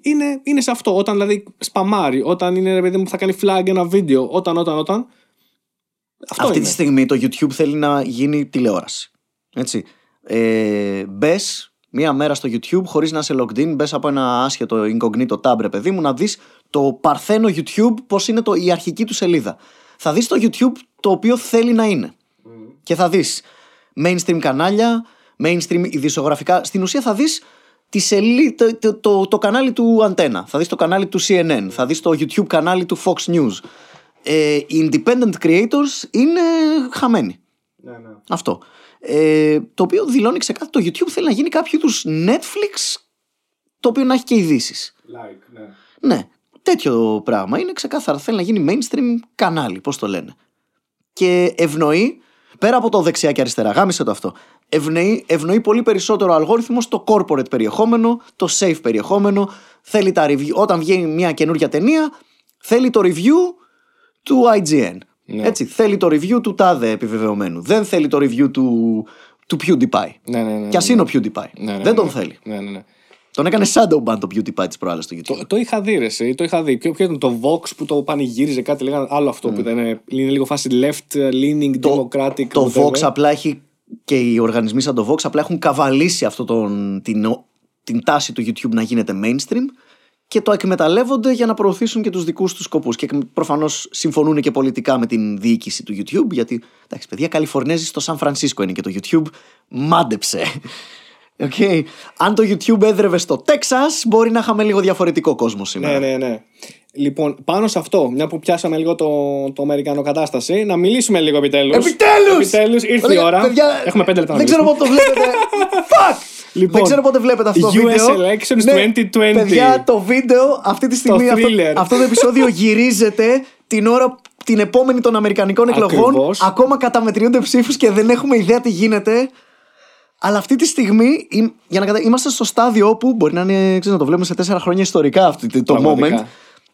είναι, είναι σε αυτό. Όταν δηλαδή σπαμάρει, όταν είναι ρε παιδί μου θα κάνει flag ένα βίντεο, όταν, όταν, όταν. Αυτό Αυτή είναι. τη στιγμή το YouTube θέλει να γίνει τηλεόραση. Έτσι. Ε, Μπες μία μέρα στο YouTube χωρίς να είσαι logged in, μπες από ένα άσχετο incognito tab, ρε παιδί μου, να δεις το παρθένο YouTube πώς είναι το, η αρχική του σελίδα. Θα δεις το YouTube το οποίο θέλει να είναι. Και θα δεις mainstream κανάλια, mainstream ειδησιογραφικά. Στην ουσία θα δεις τη σελί- το, το, το, το κανάλι του Antenna, θα δεις το κανάλι του CNN, θα δεις το YouTube κανάλι του Fox News. Ε, οι independent creators είναι χαμένοι. Ναι, ναι. Αυτό. Ε, το οποίο δηλώνει ξεκάθαρα το YouTube θέλει να γίνει κάποιο είδους Netflix το οποίο να έχει και ειδήσεις. Like, ναι. Ναι, τέτοιο πράγμα είναι ξεκάθαρα. Θέλει να γίνει mainstream κανάλι, πώς το λένε. Και ευνοεί, πέρα από το δεξιά και αριστερά, γάμισε το αυτό. Ευνοεί, ευνοεί πολύ περισσότερο ο αλγόριθμο το corporate περιεχόμενο, το safe περιεχόμενο. Θέλει τα review. Όταν βγαίνει μια καινούργια ταινία, θέλει το review του IGN. Ναι. Έτσι, θέλει το review του τάδε επιβεβαιωμένου. Δεν θέλει το review του, του PewDiePie. Ναι, ναι, ναι, Κι ας ναι. είναι ο PewDiePie. Ναι, ναι, Δεν ναι. τον θέλει. Ναι, ναι, ναι. Τον έκανε shadow ban το PewDiePie της προάλλη στο YouTube. Το, το είχα δει, ρε, εσύ, το είχα δει. Ποιο, ποιο ήταν το Vox που το πανηγύριζε κάτι, λέγανε άλλο αυτό που ήταν. Είναι λίγο φάση left leaning, democratic. Το whatever. Vox απλά έχει και οι οργανισμοί σαν το Vox απλά έχουν καβαλήσει αυτό τον, την, ο- την τάση του YouTube να γίνεται mainstream και το εκμεταλλεύονται για να προωθήσουν και τους δικούς τους σκοπούς και προφανώς συμφωνούν και πολιτικά με την διοίκηση του YouTube γιατί εντάξει παιδιά Καλιφορνέζοι στο Σαν Φρανσίσκο είναι και το YouTube μάντεψε Okay. Αν το YouTube έδρευε στο Τέξας μπορεί να είχαμε λίγο διαφορετικό κόσμο σήμερα. Ναι, ναι, ναι. Λοιπόν, πάνω σε αυτό, μια που πιάσαμε λίγο το, το Αμερικανό κατάσταση, να μιλήσουμε λίγο επιτέλους. Επιτέλους! Επιτέλους, ήρθε η Παιδιά, ώρα. παιδιά, Έχουμε πέντε λεπτά να Δεν ξέρω μιλήσουμε. πότε το βλέπετε. Fuck! Λοιπόν, δεν ξέρω πότε βλέπετε αυτό το US βίντεο. Elections Ναι, 2020. Παιδιά, το βίντεο αυτή τη στιγμή. αυτό, thriller. αυτό το επεισόδιο γυρίζεται την ώρα την επόμενη των Αμερικανικών εκλογών. Ακριβώς. Ακόμα καταμετριούνται ψήφους και δεν έχουμε ιδέα τι γίνεται. Αλλά αυτή τη στιγμή ειμ- για να κατα... είμαστε στο στάδιο όπου μπορεί να είναι, ξέρεις, να το βλέπουμε σε τέσσερα χρόνια ιστορικά αυτό το Πραγματικά. moment.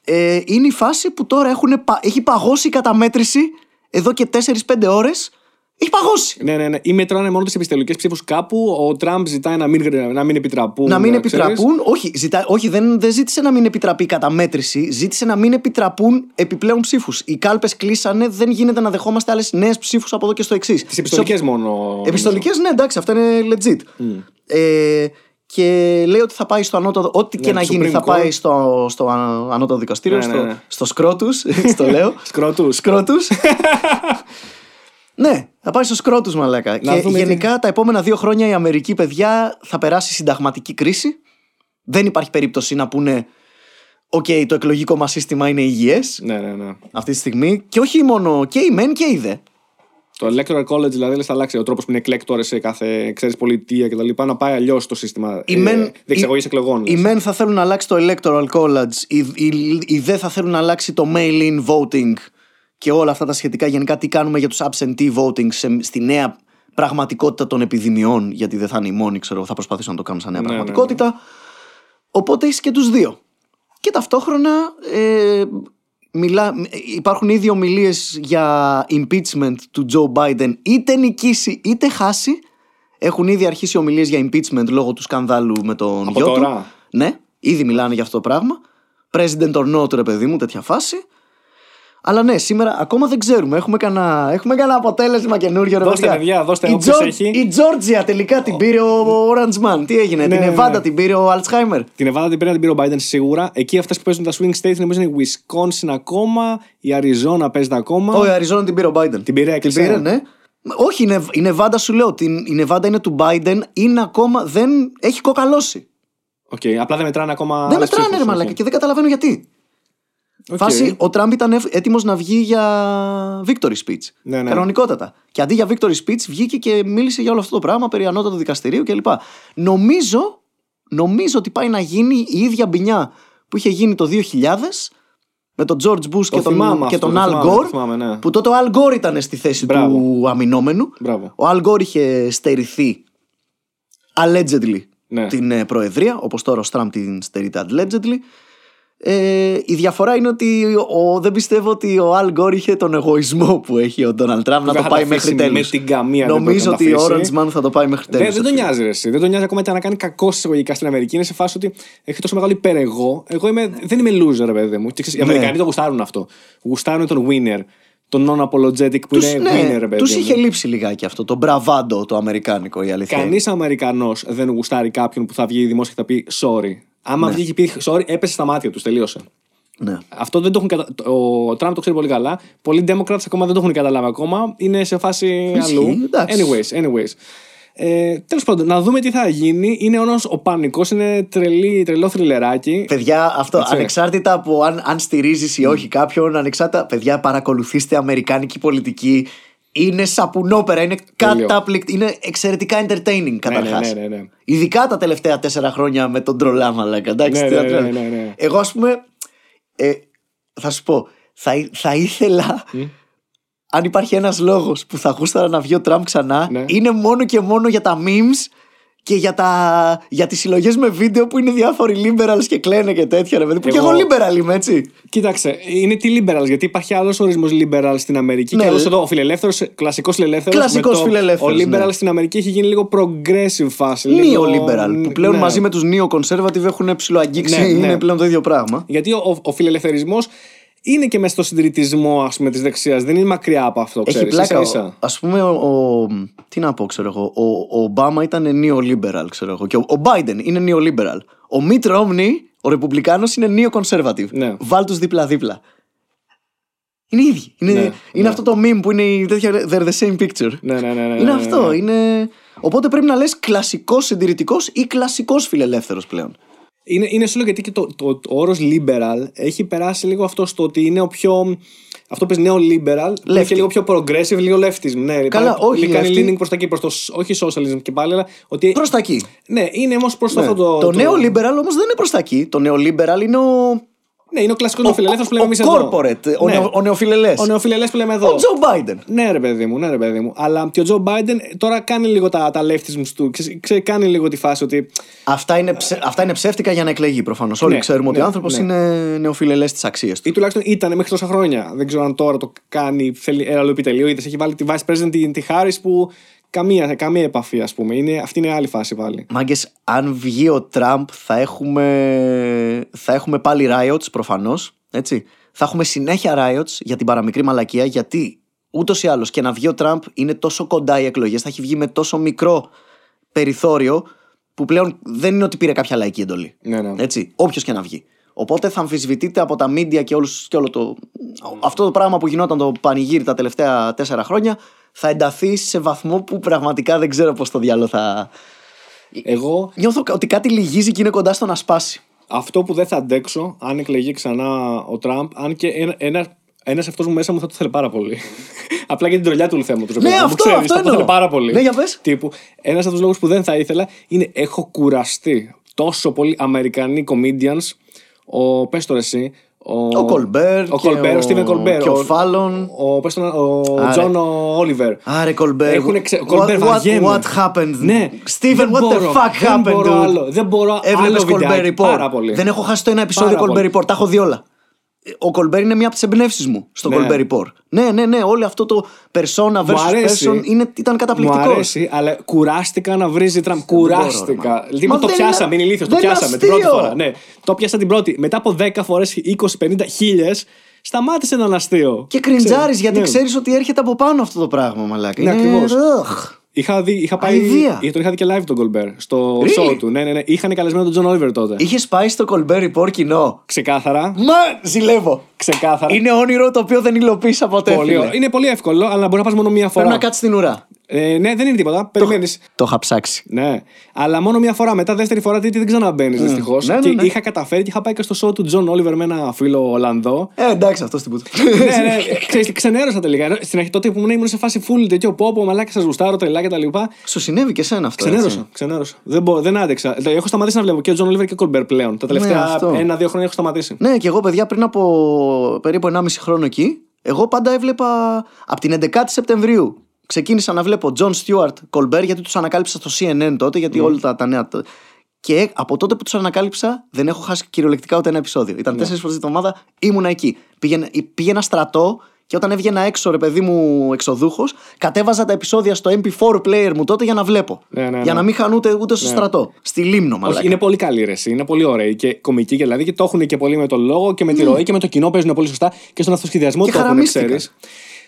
Ε, είναι η φάση που τώρα έχουν, πα- έχει παγώσει η καταμέτρηση εδώ και 4-5 ώρες. Έχει παγώσει. Ναι, ναι, ναι. Ή μετράνε μόνο τις επιστελικέ ψήφους κάπου. Ο Τραμπ ζητάει να μην, να μην επιτραπούν. Να μην ξέρεις. επιτραπούν. Όχι, ζητά, όχι δεν, δεν ζήτησε να μην επιτραπεί η καταμέτρηση. Ζήτησε να μην επιτραπούν επιπλέον ψήφους. Οι κάλπες κλείσανε, δεν γίνεται να δεχόμαστε άλλες νέες ψήφους από εδώ και στο εξής. Τις επιστολικές μόνο. Επιστολικές, ναι, εντάξει, αυτά είναι legit. Ε, και λέει ότι θα πάει στο ανώτατο. Ό,τι Ναι, και να το γίνει Supreme θα πάει Court. στο, στο α- ανώτατο δικαστήριο, Ναι, ναι, στο, ναι. στο σκρότους. στο λέω. Σκρότους. Σκρότου. ναι, θα πάει στο σκρότου, μαλάκα. Να και δούμε γενικά τα επόμενα δύο χρόνια η Αμερική, παιδιά, θα περάσει συνταγματική κρίση. Δεν υπάρχει περίπτωση να πούνε Οκ, το εκλογικό μας σύστημα είναι υγιές Ναι, ναι, ναι. αυτή τη στιγμή. Και όχι μόνο και η μεν και η δε. Το electoral college δηλαδή λες, θα αλλάξει ο τρόπος που είναι εκλέκτορες σε κάθε ξέρεις, πολιτεία κτλ. Να πάει αλλιώς το σύστημα Οι ε, μεν- διεξαγωγής οι- εκλογών. Οι λες. μεν θα θέλουν να αλλάξει το electoral college, οι, οι, οι δε θα θέλουν να αλλάξει το mail-in voting και όλα αυτά τα σχετικά. Γενικά, τι κάνουμε για τους absentee voting σε, στη νέα πραγματικότητα των επιδημιών, γιατί δεν θα είναι οι μόνοι, ξέρω, θα προσπαθήσουν να το κάνουν σαν νέα Ναι, ναι, ναι. πραγματικότητα. Οπότε έχει και τους δύο. Και ταυτόχρονα ε, μιλά, υπάρχουν ήδη ομιλίες για impeachment του Joe Biden, είτε νικήσει είτε χάσει. Έχουν ήδη αρχίσει ομιλίες για impeachment λόγω του σκανδάλου με τον Από γιο του. τώρα; Ναι, ήδη μιλάνε για αυτό το πράγμα. President or not, ρε παιδί μου, τέτοια φάση. Αλλά ναι, σήμερα ακόμα δεν ξέρουμε. Έχουμε κανένα, έχουμε κανένα αποτέλεσμα καινούριο. Ρε Δώστε, παιδιά, δώστε η, όποιος Τζορ- έχει. η Τζόρτζια τελικά την πήρε ο Orange Man. Τι έγινε, Ναι, την ναι, Εβάντα ναι. την πήρε ο Alzheimer; Την Εβάδα την πήρε την πήρε ο Biden σίγουρα. Εκεί αυτές που παίζουν τα swing states νομίζω είναι η Wisconsin ακόμα, η Arizona παίζεται ακόμα. Όχι, η Αριζόνα την πήρε ο Biden. Την πήρε, έκλεισε. πήρε, ναι. Όχι, η Νευ- η Νεβάντα σου λέω. την- Η Νεβάντα είναι του Biden, είναι ακόμα. Δεν έχει κοκαλώσει. Οκ, απλά δεν μετράνε ακόμα. δεν άλλες μετράνε, ψήφους, ρε μαλάκα, οκ. και δεν καταλαβαίνω γιατί. Οκ. Φάση, ο Τραμπ ήταν έτοιμος να βγει για victory speech. Ναι, ναι. Κανονικότατα. Και αντί για victory speech βγήκε και μίλησε για όλο αυτό το πράγμα περί ανώτατου δικαστηρίου κλπ. Νομίζω, νομίζω ότι πάει να γίνει η ίδια μπινιά που είχε γίνει το 2000 με τον George Bush και τον, θυμάμαι και αυτό, τον το Al θυμάμαι, Gore. το θυμάμαι, ναι. Που τότε ο Al Gore ήταν στη θέση Μπράβο. του αμυνόμενου. Μπράβο. Ο Al Gore είχε στερηθεί allegedly Ναι. την ε, Προεδρία, όπως τώρα ο Στραμπ την στερείται allegedly. Ε, η διαφορά είναι ότι ο, δεν πιστεύω ότι ο Αλ Γκόρ είχε τον εγωισμό που έχει ο Ντόναλτ Τραμπ να Δεν το θα πάει τα μέχρι αφήσει τέλους. με την καμία, δεν Νομίζω ότι μπορεί να ο τα αφήσει. Orange Man θα το πάει μέχρι τέλους. Δεν, δεν τον νοιάζει ρε, εσύ. Δεν τον νοιάζει ακόμα και να κάνει κακό εισαγωγικά στην Αμερική. Είναι σε φάση ότι έχει τόσο μεγάλο υπερεγώ. Εγώ είμαι, δεν είμαι loser, ρε παιδί μου. Και ξέρεις, οι Ναι. Αμερικανοί το γουστάρουν αυτό. Γουστάρουν τον winner. Τον non-apologetic που Τους, είναι ναι, winner, ρε παιδί. τους μου. είχε λείψει λιγάκι αυτό, το μπραβάντο το αμερικάνικο η αλήθεια. Κανείς Αμερικανός δεν γουστάρει κάποιον που θα βγει δημόσια και θα πει sorry. Άμα βγει και πει sorry, έπεσε στα μάτια τους, τελείωσε. Ναι. Αυτό δεν το έχουν κατα... Ο Τραμπ το ξέρει πολύ καλά. Πολλοί Democrats ακόμα δεν το έχουν καταλάβει ακόμα. Είναι σε φάση αλλού. εντάξει. Anyways, anyways. Ε, Τέλος πάντων, να δούμε τι θα γίνει. Είναι όλος ο πανικός, είναι τρελή, τρελό θρυλεράκι. Παιδιά, αυτό Έτσι. ανεξάρτητα από αν, αν στηρίζεις ή όχι κάποιον, ανεξάρτητα. Παιδιά, παρακολουθήστε αμερικάνικη πολιτική. Είναι σαπουνόπερα, είναι Τέλειο. κατάπληκτη, είναι εξαιρετικά entertaining καταρχάς. ναι, ναι, ναι. Ειδικά τα τελευταία τέσσερα χρόνια με τον τρολά μαλάκα. Εντάξει, Ναι, τι ναι, να ναι, τρέλα. ναι, ναι. Εγώ, ας πούμε, ε, θα σου πω, θα, εί- θα ήθελα. Αν υπάρχει ένας λόγος που θα γούσταρα να βγει ο Τραμπ ξανά, Ναι. είναι μόνο και μόνο για τα memes και για, τα, για τις συλλογές με βίντεο που είναι διάφοροι liberals και κλαίνε και τέτοια ρε παιδί. Που και Εγώ- εγώ liberal είμαι έτσι. Κοίταξε, είναι τι liberals, γιατί υπάρχει άλλος ορισμός liberal στην Αμερική Ναι, και άλλο λ- εδώ ο φιλελεύθερος, κλασικός φιλελεύθερος. Κλασικός φιλελεύθερος, Ο liberal ναι. στην Αμερική έχει γίνει λίγο progressive φάση. λίγο- Neo-liberal. Που πλέον ναι. μαζί με τους neo-conservative έχουν ψηλοαγγίξει. Ναι, ναι. Είναι πλέον το ίδιο πράγμα. Γιατί ο, ο, ο φιλελευθερισμός είναι και μέσα στο συντηρητισμό ας πούμε, της δεξιάς. Δεν είναι μακριά από αυτό, Έχει ξέρεις. πλάκα. ίσα ίσα. Α πούμε, ο, ο- Τι να πω, ξέρω εγώ. Ο, ο Ομπάμα ήταν neo-liberal, ξέρω εγώ. Και ο, ο Biden είναι neo-liberal. Ο Mitt Romney, ο Ρεπουμπλικάνος, είναι neo-conservative. Ναι. Βάλ τους δίπλα-δίπλα. Είναι οι ίδιοι. Είναι, Ναι, είναι ναι. αυτό το meme που είναι η τέτοια. They're the same picture. Ναι, ναι, ναι, ναι, είναι ναι, αυτό. ναι. Είναι... Οπότε πρέπει να λες κλασικός συντηρητικός ή κλασικός φιλελεύθερος πλέον. Είναι, είναι σου λέω γιατί και το, το, το όρος liberal έχει περάσει λίγο αυτό στο ότι είναι ο πιο. Αυτό που νέο liberal, που είναι Lefty. και λίγο πιο progressive, λίγο leftism. Ναι, Καλά, πάει- όχι, Κάνει lefty. leaning προς τα εκεί, προς το. σ- Όχι socialism και πάλι, αλλά ότι. Προς τα εκεί. Ναι, είναι όμως προς Ναι. αυτό το. Το, νέο liberal όμως δεν είναι προς τα εκεί. Το νέο liberal είναι ο, Ναι, είναι ο κλασικός ο, νεοφιλελεύθερος που λέμε εμείς ο εδώ. corporate, ο, Ναι. νεο, ο νεοφιλελές. Ο νεοφιλελεύθερο που λέμε εδώ. Ο Joe Biden. Ναι, ρε παιδί μου, ναι, ρε παιδί μου. Αλλά και ο Τζο Μπάιντεν τώρα κάνει λίγο τα, τα leftisms του. Ξέρεις, ξέρεις, κάνει λίγο τη φάση ότι. Αυτά είναι, ψε- αυτά είναι ψεύτικα για να εκλεγεί προφανώς. Όλοι Ναι, ξέρουμε ότι ναι, ο άνθρωπος ναι. είναι νεοφιλελές της αξίας του. ή τουλάχιστον ήταν μέχρι τόσα χρόνια. Δεν ξέρω αν τώρα το κάνει, θέλει ένα άλλο επιτελείο. Είδες, έχει βάλει τη vice president τη, τη Harris που καμία, καμία επαφή, ας πούμε. Είναι, αυτή είναι άλλη φάση πάλι. Μάγκες, αν βγει ο Τραμπ, θα έχουμε, θα έχουμε πάλι riots προφανώς. Έτσι. Θα έχουμε συνέχεια riots για την παραμικρή μαλακία γιατί ούτως ή άλλως και να βγει ο Τραμπ είναι τόσο κοντά οι εκλογές, θα έχει βγει με τόσο μικρό περιθώριο που πλέον δεν είναι ότι πήρε κάποια λαϊκή εντολή. Ναι, ναι. Έτσι, όποιος και να βγει. Οπότε θα αμφισβητείται από τα media και, όλους, και όλο το. Αυτό το πράγμα που γινόταν το πανηγύρι τα τελευταία τέσσερα χρόνια θα ενταθεί σε βαθμό που πραγματικά δεν ξέρω πώς το διάλογο θα. Εγώ Νιώθω ότι κάτι λυγίζει και είναι κοντά στο να σπάσει. αυτό που δεν θα αντέξω, αν εκλεγεί ξανά ο Τραμπ, αν και ένα, ένα, ένας αυτός μου μέσα μου θα το θέλει πάρα πολύ. Απλά για την τρολιά του θέματο. Ναι, αυτό, αυτό θα το εννοώ. θέλει πάρα πολύ. Ναι, για πες. Τύπου, ένας από τους λόγους που δεν θα ήθελα είναι έχω κουραστεί τόσο πολύ Αμερικανοί comedians. Ο, πες τώρα εσύ, ο, Ο Κολμπέρ ο, και Κολμπέρ, ο ο- Στίβεν Κολμπέρ, και ο Φάλλον. ο, πες τον, ο Άρε. Τζον Όλιβερ. Άρε Κολμπέρ. Έχουνε ξε... What- Κολμπέρ, what, βαριέμαι. what happened? Ναι. Steven, Δεν what μπορώ, the fuck δεν happened? μπορώ dude? άλλο, δεν μπορώ Έβλεπες άλλο Colbert βιντεάκι. Report; Πάρα πολύ. Δεν έχω χάσει το ένα επεισόδιο Πάρα Colbert πολύ. Report. Τα έχω δει όλα. Ο Colbert είναι μία από τις εμπνεύσεις μου στο Ναι. Colbert Report. Ναι, ναι, ναι. Όλο αυτό το persona Μου versus αρέσει. person είναι, ήταν καταπληκτικός. Μου αρέσει, αλλά κουράστηκα να βρίζει Τραμπ. μπορώ, ρε, Κουράστηκα. μα. Δηλαδή Μα το δεν πιάσαμε, είναι- είναι ηλίθιος. Το δεν είναι πιάσαμε την πρώτη αστείο. φορά. Ναι, το 'πιασα την πρώτη. Μετά από 10 φορές, 20, 50, χίλιες, σταμάτησε να είναι αστείο. Και κριντζάρεις γιατί ναι. ξέρεις ότι έρχεται από πάνω αυτό το πράγμα, μαλάκα. Ναι, Είναι- ακριβώς. Ugh. Είχα, δει, είχα πάει. Αηδία. Τον είχα δει και live τον Κολμπέρ στο Really? show του. Ναι, ναι, ναι. Είχαν καλεσμένο τον Τζον Όλιβερ τότε. Είχες πάει στο Colbert Report κοινό; Ξεκάθαρα. Μα ζηλεύω. Ξεκάθαρα. Είναι όνειρο το οποίο δεν υλοποίησα ποτέ. πολύ φίλε. ωραίο. Είναι πολύ εύκολο, αλλά μπορεί να πας μόνο μία φορά. Πρέπει να κάτσεις στην ουρά. Ε, ναι, δεν είναι τίποτα. Περιμένεις. Το είχα ψάξει. Ναι, αλλά μόνο μία φορά. Μετά, δεύτερη φορά, τρίτη δεν ξαναμπαίνεις δυστυχώς. Ναι, ναι, και ναι. είχα καταφέρει και είχα πάει και στο show του Τζον Όλιβερ με ένα φίλο Ολλανδό. Ε, εντάξει, αυτός στην πούτα. ναι, ναι, ξέρεις, τι, ξενέρωσα τελικά. Ενώ Στην αρχή τότε που ήμουν, ήμουν σε φάση full τέτοιο πόπο, μαλάκας σας γουστάρω τρελά κτλ. Σου συνέβη και εσένα αυτό. έτσι. Ξενέρωσα, ξενέρωσα. Δεν, μπορώ, δεν άντεξα. Δηλαδή, Έχω σταματήσει να βλέπω και Τζον Όλιβερ και Κολμπέρ πλέον. Τα τελευταία αυτό. ένα-δύο χρόνια έχω σταματήσει. Ναι, και εγώ παιδιά πριν από περίπου 1,5 χρόνο εκεί, εγώ πάντα έβλεπα από την 11η Σεπτεμβρίου. Ξεκίνησα να βλέπω John Stewart, Colbert, γιατί τους ανακάλυψα στο CNN τότε, γιατί όλα τα, τα νέα. τα- Και από τότε που τους ανακάλυψα, δεν έχω χάσει κυριολεκτικά ούτε ένα επεισόδιο. Ήταν Ναι. τέσσερις φορές την εβδομάδα, ήμουνα εκεί. Πήγαινα, πήγαινα στρατό και όταν έβγαινα έξω, ρε παιδί μου, εξοδούχο, κατέβαζα τα επεισόδια στο MP4 player μου τότε για να βλέπω. Ναι, ναι, Για ναι. να μην χάνω ούτε, ούτε στο στρατό. Στη λίμνο, μαλάκα. Όχι, είναι πολύ καλή ρεση, είναι πολύ ωραία και κομική και δηλαδή και το έχουν και πολύ με τον λόγο και με τη ροή και με το κοινό παίζουν πολύ σωστά και στον αυτοσχεδιασμό Και το έχουν, χαραμίστηκα. ξέρεις.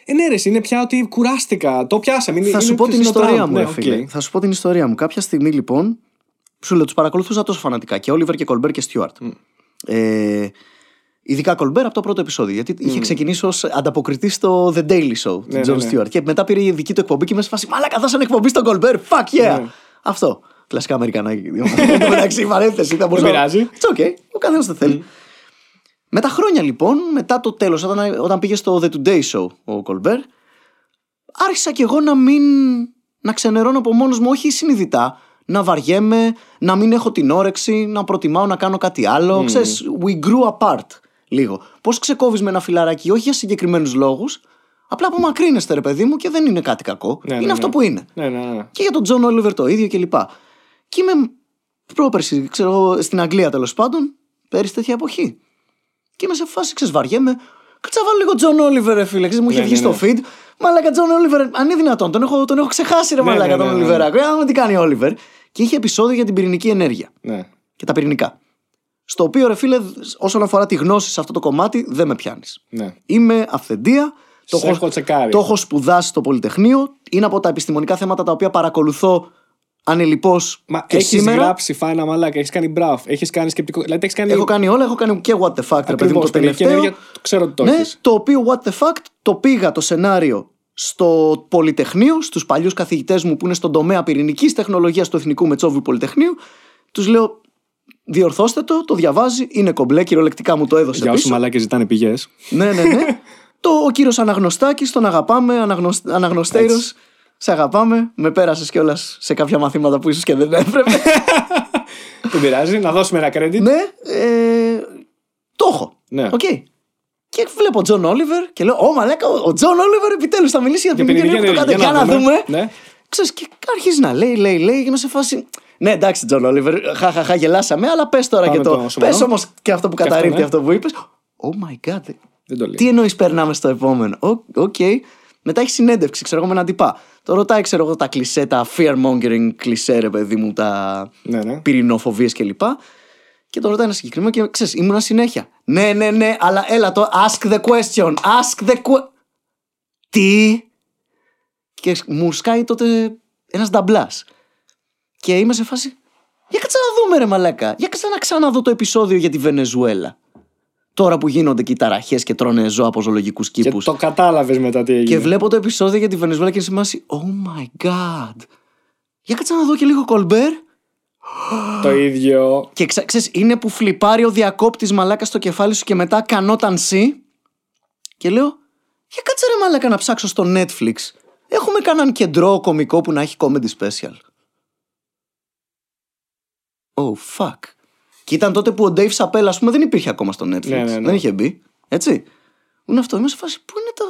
Ε, ναι, ρε, είναι πια ότι κουράστηκα. Το πιάσαμε. Είναι, Θα είναι σου πω της την Στραμ. ιστορία μου, Ναι, ρε οκ. φίλε. Θα σου πω την ιστορία μου. Κάποια στιγμή λοιπόν. Σου λέω, τους παρακολουθούσα τόσο φανατικά και Όλιβερ και Κολμπέρ και Στιούαρτ. Ε, ειδικά Κολμπέρ από το πρώτο επεισόδιο. Γιατί είχε ξεκινήσει ως ανταποκριτή στο The Daily Show του Ναι, Τζον ναι, ναι. Στιούαρτ. Και μετά πήρε η δική του εκπομπή και με σε φάση Μαλάκα, δώσαν εκπομπή στον Κολμπέρ. Fuck yeah! Ναι. Αυτό. Κλασικά Αμερικανάκι. Εν τω μεταξύ, παρένθεση. Θα μπορούσα- πειράζει. It's okay. Ο καθένας το θέλει. Με τα χρόνια λοιπόν, μετά το τέλος, όταν, όταν πήγε στο The Today Show ο Κολμπέρ, άρχισα κι εγώ να μην. να ξενερώνω από μόνος μου, όχι συνειδητά, να βαριέμαι, να μην έχω την όρεξη, να προτιμάω να κάνω κάτι άλλο. Ξέρεις, we grew apart λίγο. Πώς ξεκόβεις με ένα φιλαράκι, όχι για συγκεκριμένους λόγους, απλά απομακρύνεστε, ρε παιδί μου, και δεν είναι κάτι κακό. Ναι, είναι ναι, αυτό ναι. που είναι. Ναι, ναι, ναι. Και για τον Τζον Όλιβερ το ίδιο κλπ. Και είμαι πρόπερση, ξέρω εγώ, στην Αγγλία τέλος πάντων, πέρυσι τέτοια εποχή. Και είμαι σε φάση, ξέρεις, βαριέμαι. Κάτσε να βάλω λίγο Τζον Όλιβερ, ρε φίλε. Ξέρεις, μου είχε Ναι, βγει ναι, στο feed. Μαλάκα Τζον Όλιβερ, αν είναι δυνατόν, τον έχω, τον έχω ξεχάσει, ρε Ναι, Μαλάκα ναι, τον ναι, ναι. Όλιβερ. Για να δούμε τι κάνει ο Όλιβερ. Και είχε επεισόδιο για την πυρηνική ενέργεια ναι. και τα πυρηνικά. Στο οποίο, ρε φίλε, όσον αφορά τη γνώση σε αυτό το κομμάτι, δεν με πιάνεις. ναι. Είμαι αυθεντία. Το Σε έχω τσεκάρει. το έχω σπουδάσει στο Πολυτεχνείο. Είναι από τα επιστημονικά θέματα τα οποία παρακολουθώ ανελειπώς Μα και έχεις σήμερα. γράψει φάνα μαλάκα, έχεις κάνει μπραφ, έχεις κάνει σκεπτικό. Δηλαδή έχεις κάνει. Έχω κάνει όλα, έχω κάνει και what the fact, ρε παιδί μου, Ακριβώς, το πυρηνική τελευταίο. ενέργεια, το ξέρω ότι το ναι, έχεις. το οποίο what the fact το πήγα το σενάριο στο Πολυτεχνείο, στους παλιούς καθηγητές μου που είναι στον τομέα πυρηνικής τεχνολογίας του Εθνικού Μετσόβιου Πολυτεχνείου. Τους λέω, διορθώστε το, το διαβάζει, είναι κομπλέ, κυριολεκτικά μου το έδωσε Για όσους πίσω. μαλάκες ζητάνε πηγές. Ναι, ναι, ναι. το, ο κύριος Αναγνωστάκης, τον αγαπάμε, αναγνωσ... Αναγνωστέρος, σε αγαπάμε. Με πέρασες κιόλας σε κάποια μαθήματα που ίσως και δεν έπρεπε. Δεν πειράζει, να δώσουμε ένα credit. ναι, ε, το έχω. Ναι. Οκ. Και βλέπω Τζον Όλιβερ και λέω: Ω μαλάκα, ο Τζον Όλιβερ επιτέλους θα μιλήσει για την Για πυρηνική πυρηνική ενέργεια. ενέργεια, Για να δούμε. Ναι. Ξέρεις, και αρχίζει να λέει, λέει, λέει, και είμαι σε φάση. Ναι, εντάξει, Τζον Όλιβερ, χαχαχά, γελάσαμε, αλλά πες τώρα Πάμε και το. το σοβαρό. Πες όμως και αυτό που Και αυτό, καταρρίπτει ναι. αυτό που είπες. Oh my god. Δεν το λέει. Τι εννοείς περνάμε στο επόμενο. Οκ. οκ. Μετά έχει συνέντευξη, ξέρω εγώ με έναν τυπά. Το ρωτάει, ξέρω εγώ, τα κλισέ, τα fear mongering κλισέ, ρε παιδί μου, τα Ναι, ναι. πυρηνοφοβίες κλπ. Και τον ρωτάει ένα συγκεκριμένο και ξέρεις, ήμουνα συνέχεια. Ναι, ναι, ναι, αλλά έλα το. Ask the question. Ask the question. Τι; Και μου σκάει τότε ένας νταμπλάς. Και είμαι σε φάση. Για κάτσε να δούμε, ρε Μαλάκα. Για κάτσε να ξαναδώ το επεισόδιο για τη Βενεζουέλα. Τώρα που γίνονται και οι ταραχές και τρώνε ζώα από ζωολογικούς Και κήπους. το κατάλαβες μετά τι έγινε. Και βλέπω το επεισόδιο για τη Βενεζουέλα και είμαι σε φάση. Oh my god. Για κάτσε να δω και λίγο κολμπέρ. Το ίδιο. Και ξα... ξέρεις, είναι που φλιπάρει ο διακόπτης μαλάκα στο κεφάλι σου και μετά κανόταν σι. Και λέω, για κάτσε ρε μαλάκα να ψάξω στο Netflix. Έχουμε κανέναν κεντρό κωμικό που να έχει comedy special. Oh fuck. Και ήταν τότε που ο Dave Chappelle, ας πούμε, δεν υπήρχε ακόμα στο Netflix. Ναι, ναι, ναι. Δεν είχε μπει. Έτσι. Πού είναι αυτό, είμαι σε φάση. Πού είναι το.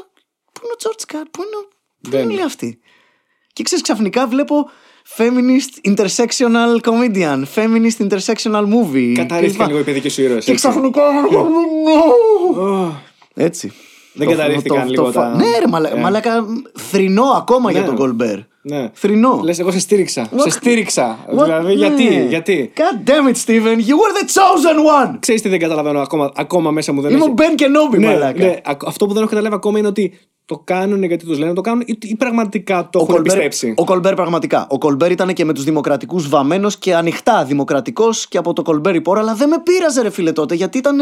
Πού είναι ο George Carr, πού είναι, ο... πού Δεν είναι είναι. όλοι αυτοί; Και ξέρεις, ξαφνικά βλέπω feminist intersectional comedian, feminist intersectional movie. Καταρρίφθηκαν κλπ. λίγο οι παιδικοί σου ήρωες. Και ξαφνικά. Έτσι. Δεν Το- καταρρίφθηκαν το- λίγο το- τα- Ναι, ρε, μαλα- Ε. μαλάκα. Θρηνό ακόμα για Ναι. τον Κολμπέρ. Ναι. Θρηνό. Λες, εγώ σε στήριξα. What? Σε στήριξα. What? Δηλαδή, γιατί, Ναι. γιατί. God damn it, Steven, you were the chosen one! Ξέρεις τι δεν καταλαβαίνω ακόμα, ακόμα μέσα μου δεν Είμαι έχει. ο Μπεν Κενόμπι, Ναι, μαλάκα. ναι, ακ- αυτό που δεν έχω καταλάβει ακόμα είναι ότι το κάνουν γιατί τους λένε να το κάνουν ή, ή πραγματικά το Ο έχουν Κολμπέρ, πιστέψει. ο Κολμπέρ πραγματικά. Ο Κολμπέρ ήταν και με τους δημοκρατικούς βαμμένος και ανοιχτά δημοκρατικός και από το Colbert Report, αλλά δεν με πείραζε, ρε φίλε τότε, γιατί ήταν.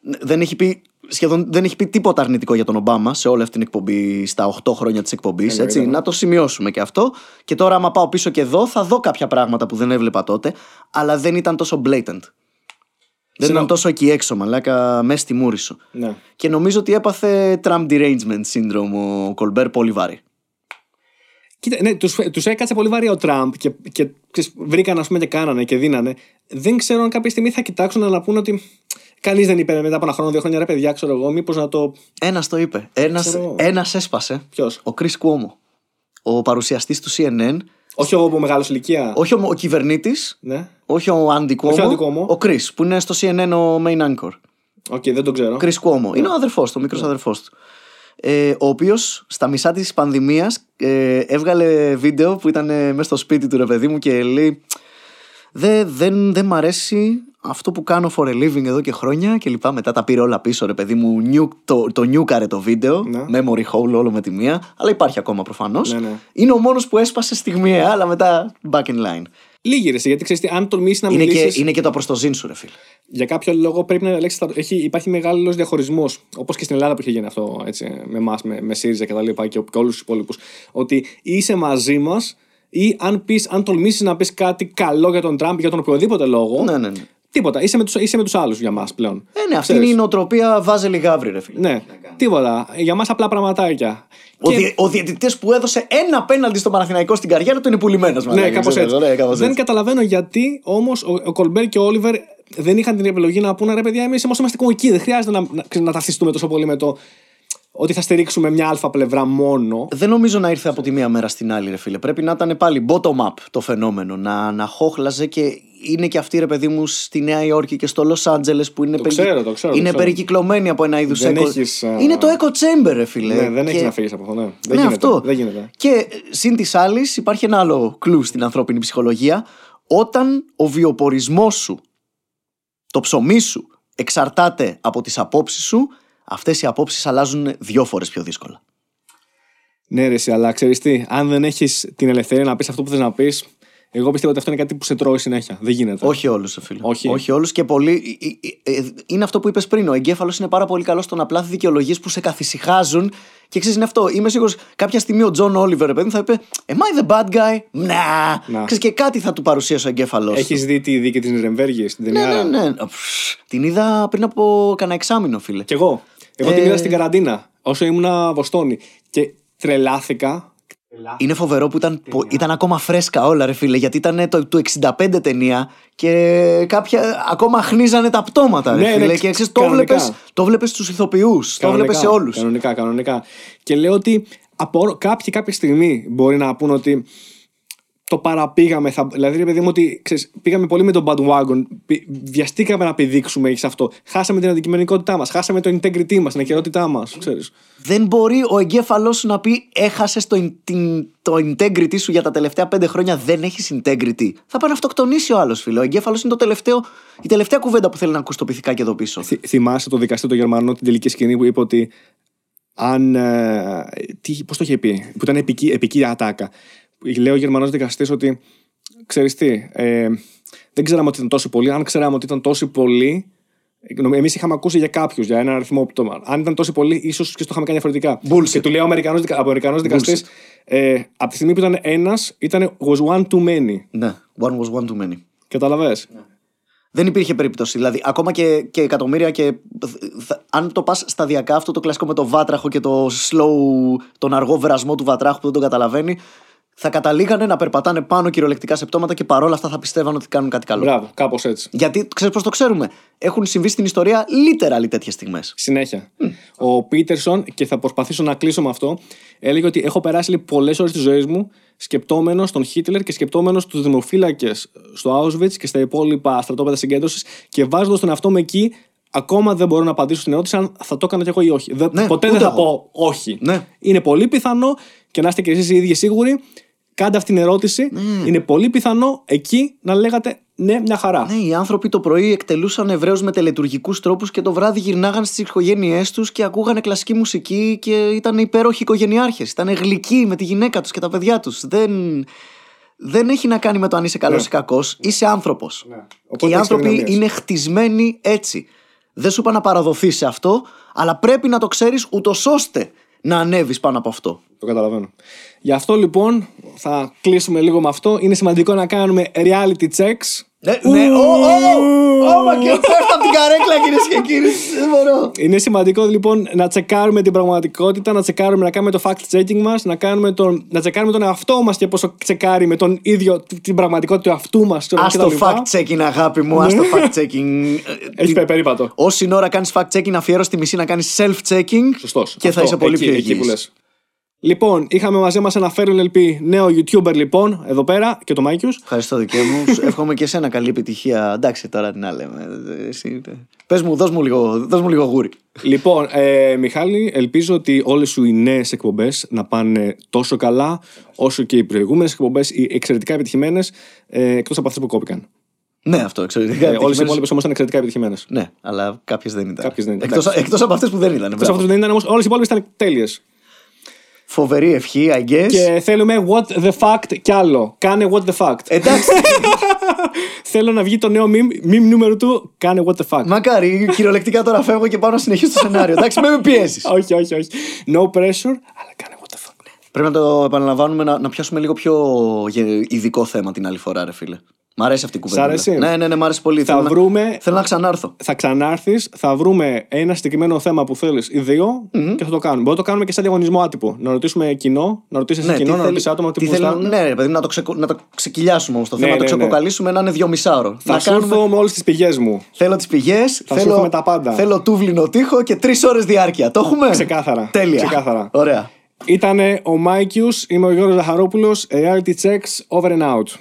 Δεν έχει πει. Σχεδόν δεν έχει πει τίποτα αρνητικό για τον Ομπάμα σε όλη αυτή την εκπομπή, στα 8 χρόνια της εκπομπής. Εννοείται, Έτσι, ναι. να το σημειώσουμε και αυτό. Και τώρα, άμα πάω πίσω και εδώ, θα δω κάποια πράγματα που δεν έβλεπα τότε, αλλά δεν ήταν τόσο blatant. Δεν Συνο- ήταν τόσο εκεί έξω, μαλάκα, μέσα στη μούρη σου. Ναι. Και νομίζω ότι έπαθε Trump derangement syndrome ο Κολμπέρ πολύ βαρύ. Κοίτα, ναι, τους, τους έκατσε πολύ βαρύ ο Τραμπ και, και ξέρεις, βρήκαν ας πούμε και κάνανε και δίνανε. Δεν ξέρω αν κάποια στιγμή θα κοιτάξουν να πούνε ότι κανείς δεν είπε μετά από ένα χρόνο, δύο χρόνια ρε παιδιά, ξέρω εγώ, μήπως να το. Ένας το είπε. Ένα Ξέρω. ένας έσπασε. Ποιος; Ο Chris Cuomo. Ο παρουσιαστής του CNN. Όχι εγώ από μεγάλος ηλικία. Όχι ο, ο κυβερνήτης, Ναι. όχι ο Άντι Όχι ο Andy Cuomo, Cuomo. ο Chris που είναι στο CNN ο main anchor. Οκ, δεν τον ξέρω. Chris Cuomo. Είναι ο αδερφός του, ο μικρός αδερφός του. Ε, ο οποίος στα μισά της πανδημίας ε, έβγαλε βίντεο που ήταν μέσα στο σπίτι του ρε παιδί μου και λέει «Δε, δεν, δεν μ' αρέσει αυτό που κάνω for a living εδώ και χρόνια και λοιπά. Μετά τα πήρε όλα πίσω ρε παιδί μου. Νιου, το, το νιούκαρε το βίντεο. Ναι. Memory hole όλο με τη μία. Αλλά υπάρχει ακόμα προφανώς. Ναι, ναι. Είναι ο μόνος που έσπασε στιγμιαία, αλλά μετά back in line. Λίγη ρε, γιατί ξέρεις τι, αν τολμήσεις να Είναι και, μιλήσει. είναι και το προστοζήν σου, ρε φίλε. Για κάποιο λόγο πρέπει να ελέγξει. τα- Έχει, υπάρχει μεγάλος διαχωρισμός. Όπως και στην Ελλάδα που είχε γίνει αυτό έτσι, με εμάς, με, με ΣΥΡΙΖΑ και τα λοιπά και, και όλους τους υπόλοιπους. Ότι είσαι μαζί μας ή αν, πεις, αν τολμήσεις να πεις κάτι καλό για τον Τραμπ για τον οποιοδήποτε λόγο. Ναι, ναι, ναι. Τίποτα. Είσαι με του είσαι με τους άλλους για μας πλέον. Ε, ναι, αυτή Ξέρεις. είναι η νοοτροπία βάζε λιγάβρι, ρε φίλε. Ναι, τίποτα. Για μας απλά πραγματάκια. Ο, Και- διε, ο διαιτητής που έδωσε ένα πέναλτι στο Παναθηναϊκό στην καριέρα του είναι πουλημένος. Ναι, κάπως έτσι. Ναι, κάπως δεν έτσι. καταλαβαίνω γιατί όμως ο, ο Κολμπέρ και ο Όλιβερ δεν είχαν την επιλογή να πούνε ρε παιδιά, εμείς όμω είμαστε κομικοί. Δεν χρειάζεται να, να, να ταυτιστούμε τόσο πολύ με το ότι θα στηρίξουμε μια αλφα πλευρά μόνο. Δεν νομίζω να ήρθε από τη μία μέρα στην άλλη, ρε φίλε. Πρέπει να ήταν πάλι bottom-up το φαινόμενο. Να, να χόχλαζε και είναι και αυτή, ρε παιδί μου, στη Νέα Υόρκη και στο Λο Άντζελε που είναι, Το ξέρω, το ξέρω, το είναι ξέρω. περικυκλωμένοι από ένα είδους Δεν echo. έχεις, α, Είναι το echo chamber, ρε φίλε. Ναι, δεν Και- έχει να φύγεις από αυτό. Ναι. Δεν ναι, γίνεται. αυτό. Δεν γίνεται. Και ε, συν της άλλης, υπάρχει ένα άλλο κλου στην ανθρώπινη ψυχολογία. Όταν ο βιοπορισμό σου, το ψωμί σου, εξαρτάται από τις απόψεις σου, αυτές οι απόψεις αλλάζουν δύο φορές πιο δύσκολα. Ναι, ρε, εσύ, αλλά ξέρεις τι, αν δεν έχεις την ελευθερία να πεις αυτό που θες να πεις, εγώ πιστεύω ότι αυτό είναι κάτι που σε τρώει συνέχεια. Δεν γίνεται. Όχι όλους, φίλε. Όχι. Όχι όλους και πολύ. ε, ε, ε, Είναι αυτό που είπες πριν. Ο εγκέφαλος είναι πάρα πολύ καλός στο να πλάθει δικαιολογίες που σε καθησυχάζουν. Και ξέρεις, είναι αυτό. Είμαι σίγουρος κάποια στιγμή ο Τζον Όλιβερ, παιδί μου, θα είπε Am I the bad guy? Να. Να. Ξέρεις, και κάτι θα του παρουσίασε ο εγκέφαλος. Έχεις δει τη δίκη της Νιρεμβέργη στην Ναι, ταινία; ναι, ναι. Πφ, Την είδα πριν από κανένα εξάμεινο, φίλε. Κι εγώ. Εγώ την Ε, είδα στην καραντίνα όσο ήμουν Βοστόνη. Και τρελάθηκα. Είναι φοβερό που ήταν, πο- ήταν ακόμα φρέσκα όλα, ρε φίλε, γιατί ήταν το, του 65 ταινία και κάποια ακόμα αχνίζανε τα πτώματα, ρε Ναι, φίλε. ναι, και ξέρεις, το κανονικά. βλέπεις, το βλέπεις στους ηθοποιούς, το Κανονικά, βλέπεις σε όλους. Κανονικά, κανονικά. Και λέω ότι από, κάποιοι κάποια στιγμή μπορεί να πούν ότι το παραπήγαμε. Θα, δηλαδή, ρε παιδί μου, ότι ξέρεις, πήγαμε πολύ με τον bandwagon. πη- Βιαστήκαμε να πηδήξουμε σε αυτό. Χάσαμε την αντικειμενικότητά μας. Χάσαμε το integrity μας, την ακαιρεότητά μας. Δεν μπορεί ο εγκέφαλός σου να πει έχασες το, in- την, το integrity σου για τα τελευταία πέντε χρόνια, δεν έχεις integrity. Θα πάει να αυτοκτονήσει ο άλλος, φίλε. Ο εγκέφαλος είναι το τελευταίο, η τελευταία κουβέντα που θέλει να ακούσει το πυθικά και εδώ πίσω. θυμάσαι το δικαστή το Γερμανό την τελική σκηνή που είπε ότι αν. Ε, τι, πώς το είχε πει, που ήταν επική, επική ατάκα. Λέει ο Γερμανός δικαστής ότι. Ξέρεις τι, ε, δεν ξέραμε ότι ήταν τόσο πολύ. Αν ξέραμε ότι ήταν τόσο πολύ. Εμείς είχαμε ακούσει για κάποιους, για ένα αριθμό πτώμα. Αν ήταν τόσο πολύ, ίσως και το είχαμε κάνει διαφορετικά. Bullshit. Και του λέει ο Αμερικανός δικαστής, ε, από τη στιγμή που ήταν ένας, ήταν was one too many. Ναι, one was one too many. Καταλαβέ. Δεν υπήρχε περίπτωση. Δηλαδή, ακόμα και, και εκατομμύρια και. θα- αν το πας σταδιακά, αυτό το κλασικό με το βάτραχο και το slow, τον αργό βρασμό του βατράχου που δεν τον καταλαβαίνει, θα καταλήγανε να περπατάνε πάνω κυριολεκτικά σε πτώματα και παρόλα αυτά θα πιστεύαν ότι κάνουν κάτι καλό. Μπράβο, κάπως έτσι. Γιατί ξέρεις πώς το ξέρουμε; Έχουν συμβεί στην ιστορία literally τέτοιες στιγμές. Συνέχεια. Ο Πίτερσον, και θα προσπαθήσω να κλείσω με αυτό, έλεγε ότι έχω περάσει πολλές ώρες της ζωής μου σκεπτόμενος τον Χίτλερ και σκεπτόμενος του δημοφύλακες στο Auschwitz και στα υπόλοιπα στρατόπεδα συγκέντρωσης και βάζοντας τον εαυτό μου εκεί, ακόμα δεν μπορώ να απαντήσω στην ερώτηση αν θα το έκανα κι εγώ ή όχι. Δεν- Ναι, ποτέ ούτε δεν θα εγώ. πω όχι. Ναι. Είναι πολύ πιθανό και να είστε και εσείς οι ίδιοι σίγουροι. Κάντε αυτή την ερώτηση. Είναι πολύ πιθανό εκεί να λέγατε ναι, μια χαρά. Ναι, οι άνθρωποι το πρωί εκτελούσαν Εβραίους με τελετουργικούς τρόπους και το βράδυ γυρνάγαν στις οικογένειές τους και ακούγανε κλασική μουσική και ήταν υπέροχοι οικογενειάρχες. Ήταν γλυκοί με τη γυναίκα τους και τα παιδιά τους. Δεν, δεν έχει να κάνει με το αν είσαι καλός ή κακός. Είσαι άνθρωπος. Ναι. Και Οπότε οι έχεις άνθρωποι αδυναμίες. είναι χτισμένοι έτσι. Δεν σου είπα να παραδοθεί σε αυτό, αλλά πρέπει να το ξέρεις ούτως ώστε να ανέβεις πάνω από αυτό. Το καταλαβαίνω. Γι' αυτό λοιπόν θα κλείσουμε λίγο με αυτό. Είναι σημαντικό να κάνουμε reality checks. Ναι, ναι, ω, ω, ω, μα και πέφτω από την καρέκλα κυρίε και κύριοι. Δεν μπορώ. Είναι σημαντικό λοιπόν να τσεκάρουμε την πραγματικότητα, να τσεκάρουμε να κάνουμε το fact checking μα, να, κάνουμε τον, να τσεκάρουμε τον εαυτό μα και πόσο τσεκάρει με τον ίδιο την πραγματικότητα του εαυτού μα. Α το fact checking, αγάπη μου, α το fact checking. Έχει πε- περίπατο. Όση ώρα κάνει fact checking, αφιέρω στη μισή να κάνει self checking. Σωστός. Και θα Αυτό, είσαι πολύ εκεί, πιο εκεί που υγιής. Λες. Λοιπόν, είχαμε μαζί μας ένα Feral LP νέο YouTuber λοιπόν, εδώ πέρα και το Μάικιους. Ευχαριστώ δικέ μου. Εύχομαι και εσένα καλή επιτυχία. Εντάξει, τώρα τι να λέμε. Εσύ, πες μου, δώσ' μου λίγο, δώσ μου λίγο γούρι. Λοιπόν, ε, Μιχάλη, ελπίζω ότι όλες σου οι νέες εκπομπές να πάνε τόσο καλά όσο και οι προηγούμενες εκπομπές, οι εξαιρετικά επιτυχημένες, ε, εκτός από αυτές που κόπηκαν. Ναι, αυτό εξαιρετικά. Ε, όλες οι υπόλοιπες όμως ήταν εξαιρετικά επιτυχημένες. Ναι, αλλά κάποιες δεν ήταν. Κάποιες δεν ήταν. Εκτός από αυτές που δεν ήταν. Εκτός από αυτές που δεν ήταν όμως, όλες οι υπόλοιπες ήταν τέλειες. Φοβερή ευχή, I guess. Και θέλουμε what the fact κι άλλο. Κάνε what the fact. Εντάξει. Θέλω να βγει το νέο meme, meme νούμερο του. Κάνε what the fact. Μακάρι, κυριολεκτικά τώρα φεύγω και πάω να συνεχίσω το σενάριο. Εντάξει, με με πιέσεις. όχι, όχι, όχι. No pressure, αλλά κάνε what the fuck. Πρέπει να το επαναλαμβάνουμε να, να πιάσουμε λίγο πιο ειδικό θέμα την άλλη φορά, ρε φίλε. Μ' αρέσει αυτή η κουβέντα. Σ' αρέσει; Ναι, ναι, ναι, μ' αρέσει πολύ. Θα θέλω, βρούμε... να, θέλω να ξανάρθω. Θα ξανάρθεις, θα βρούμε ένα συγκεκριμένο θέμα που θέλεις ή δύο mm-hmm. και θα το κάνουμε. Μπορεί να το κάνουμε και σαν διαγωνισμό άτυπο. Να ρωτήσουμε κοινό, να ρωτήσεις ναι, κοινό, να ρωτήσεις άτομα τι, τι θέλουν. Ναι, ρε, παιδί, να το, ξεκο... να το ξεκυλιάσουμε όμως το ναι, θέμα, ναι, να το ξεκοκαλίσουμε να είναι δύο μισάωρο. Θα να σου κάνουμε... με όλες τις πηγές μου. Θέλω τις πηγές, θέλω, τα πάντα. θέλω τούβλινο τείχο και τρεις ώρες διάρκεια. Το έχουμε; Ξεκάθαρα. Τέλεια. Ξεκάθαρα. Ωραία. Ήτανε ο Μάικιους, είμαι ο Γιώργος Ζαχαρόπουλος, reality checks over and out.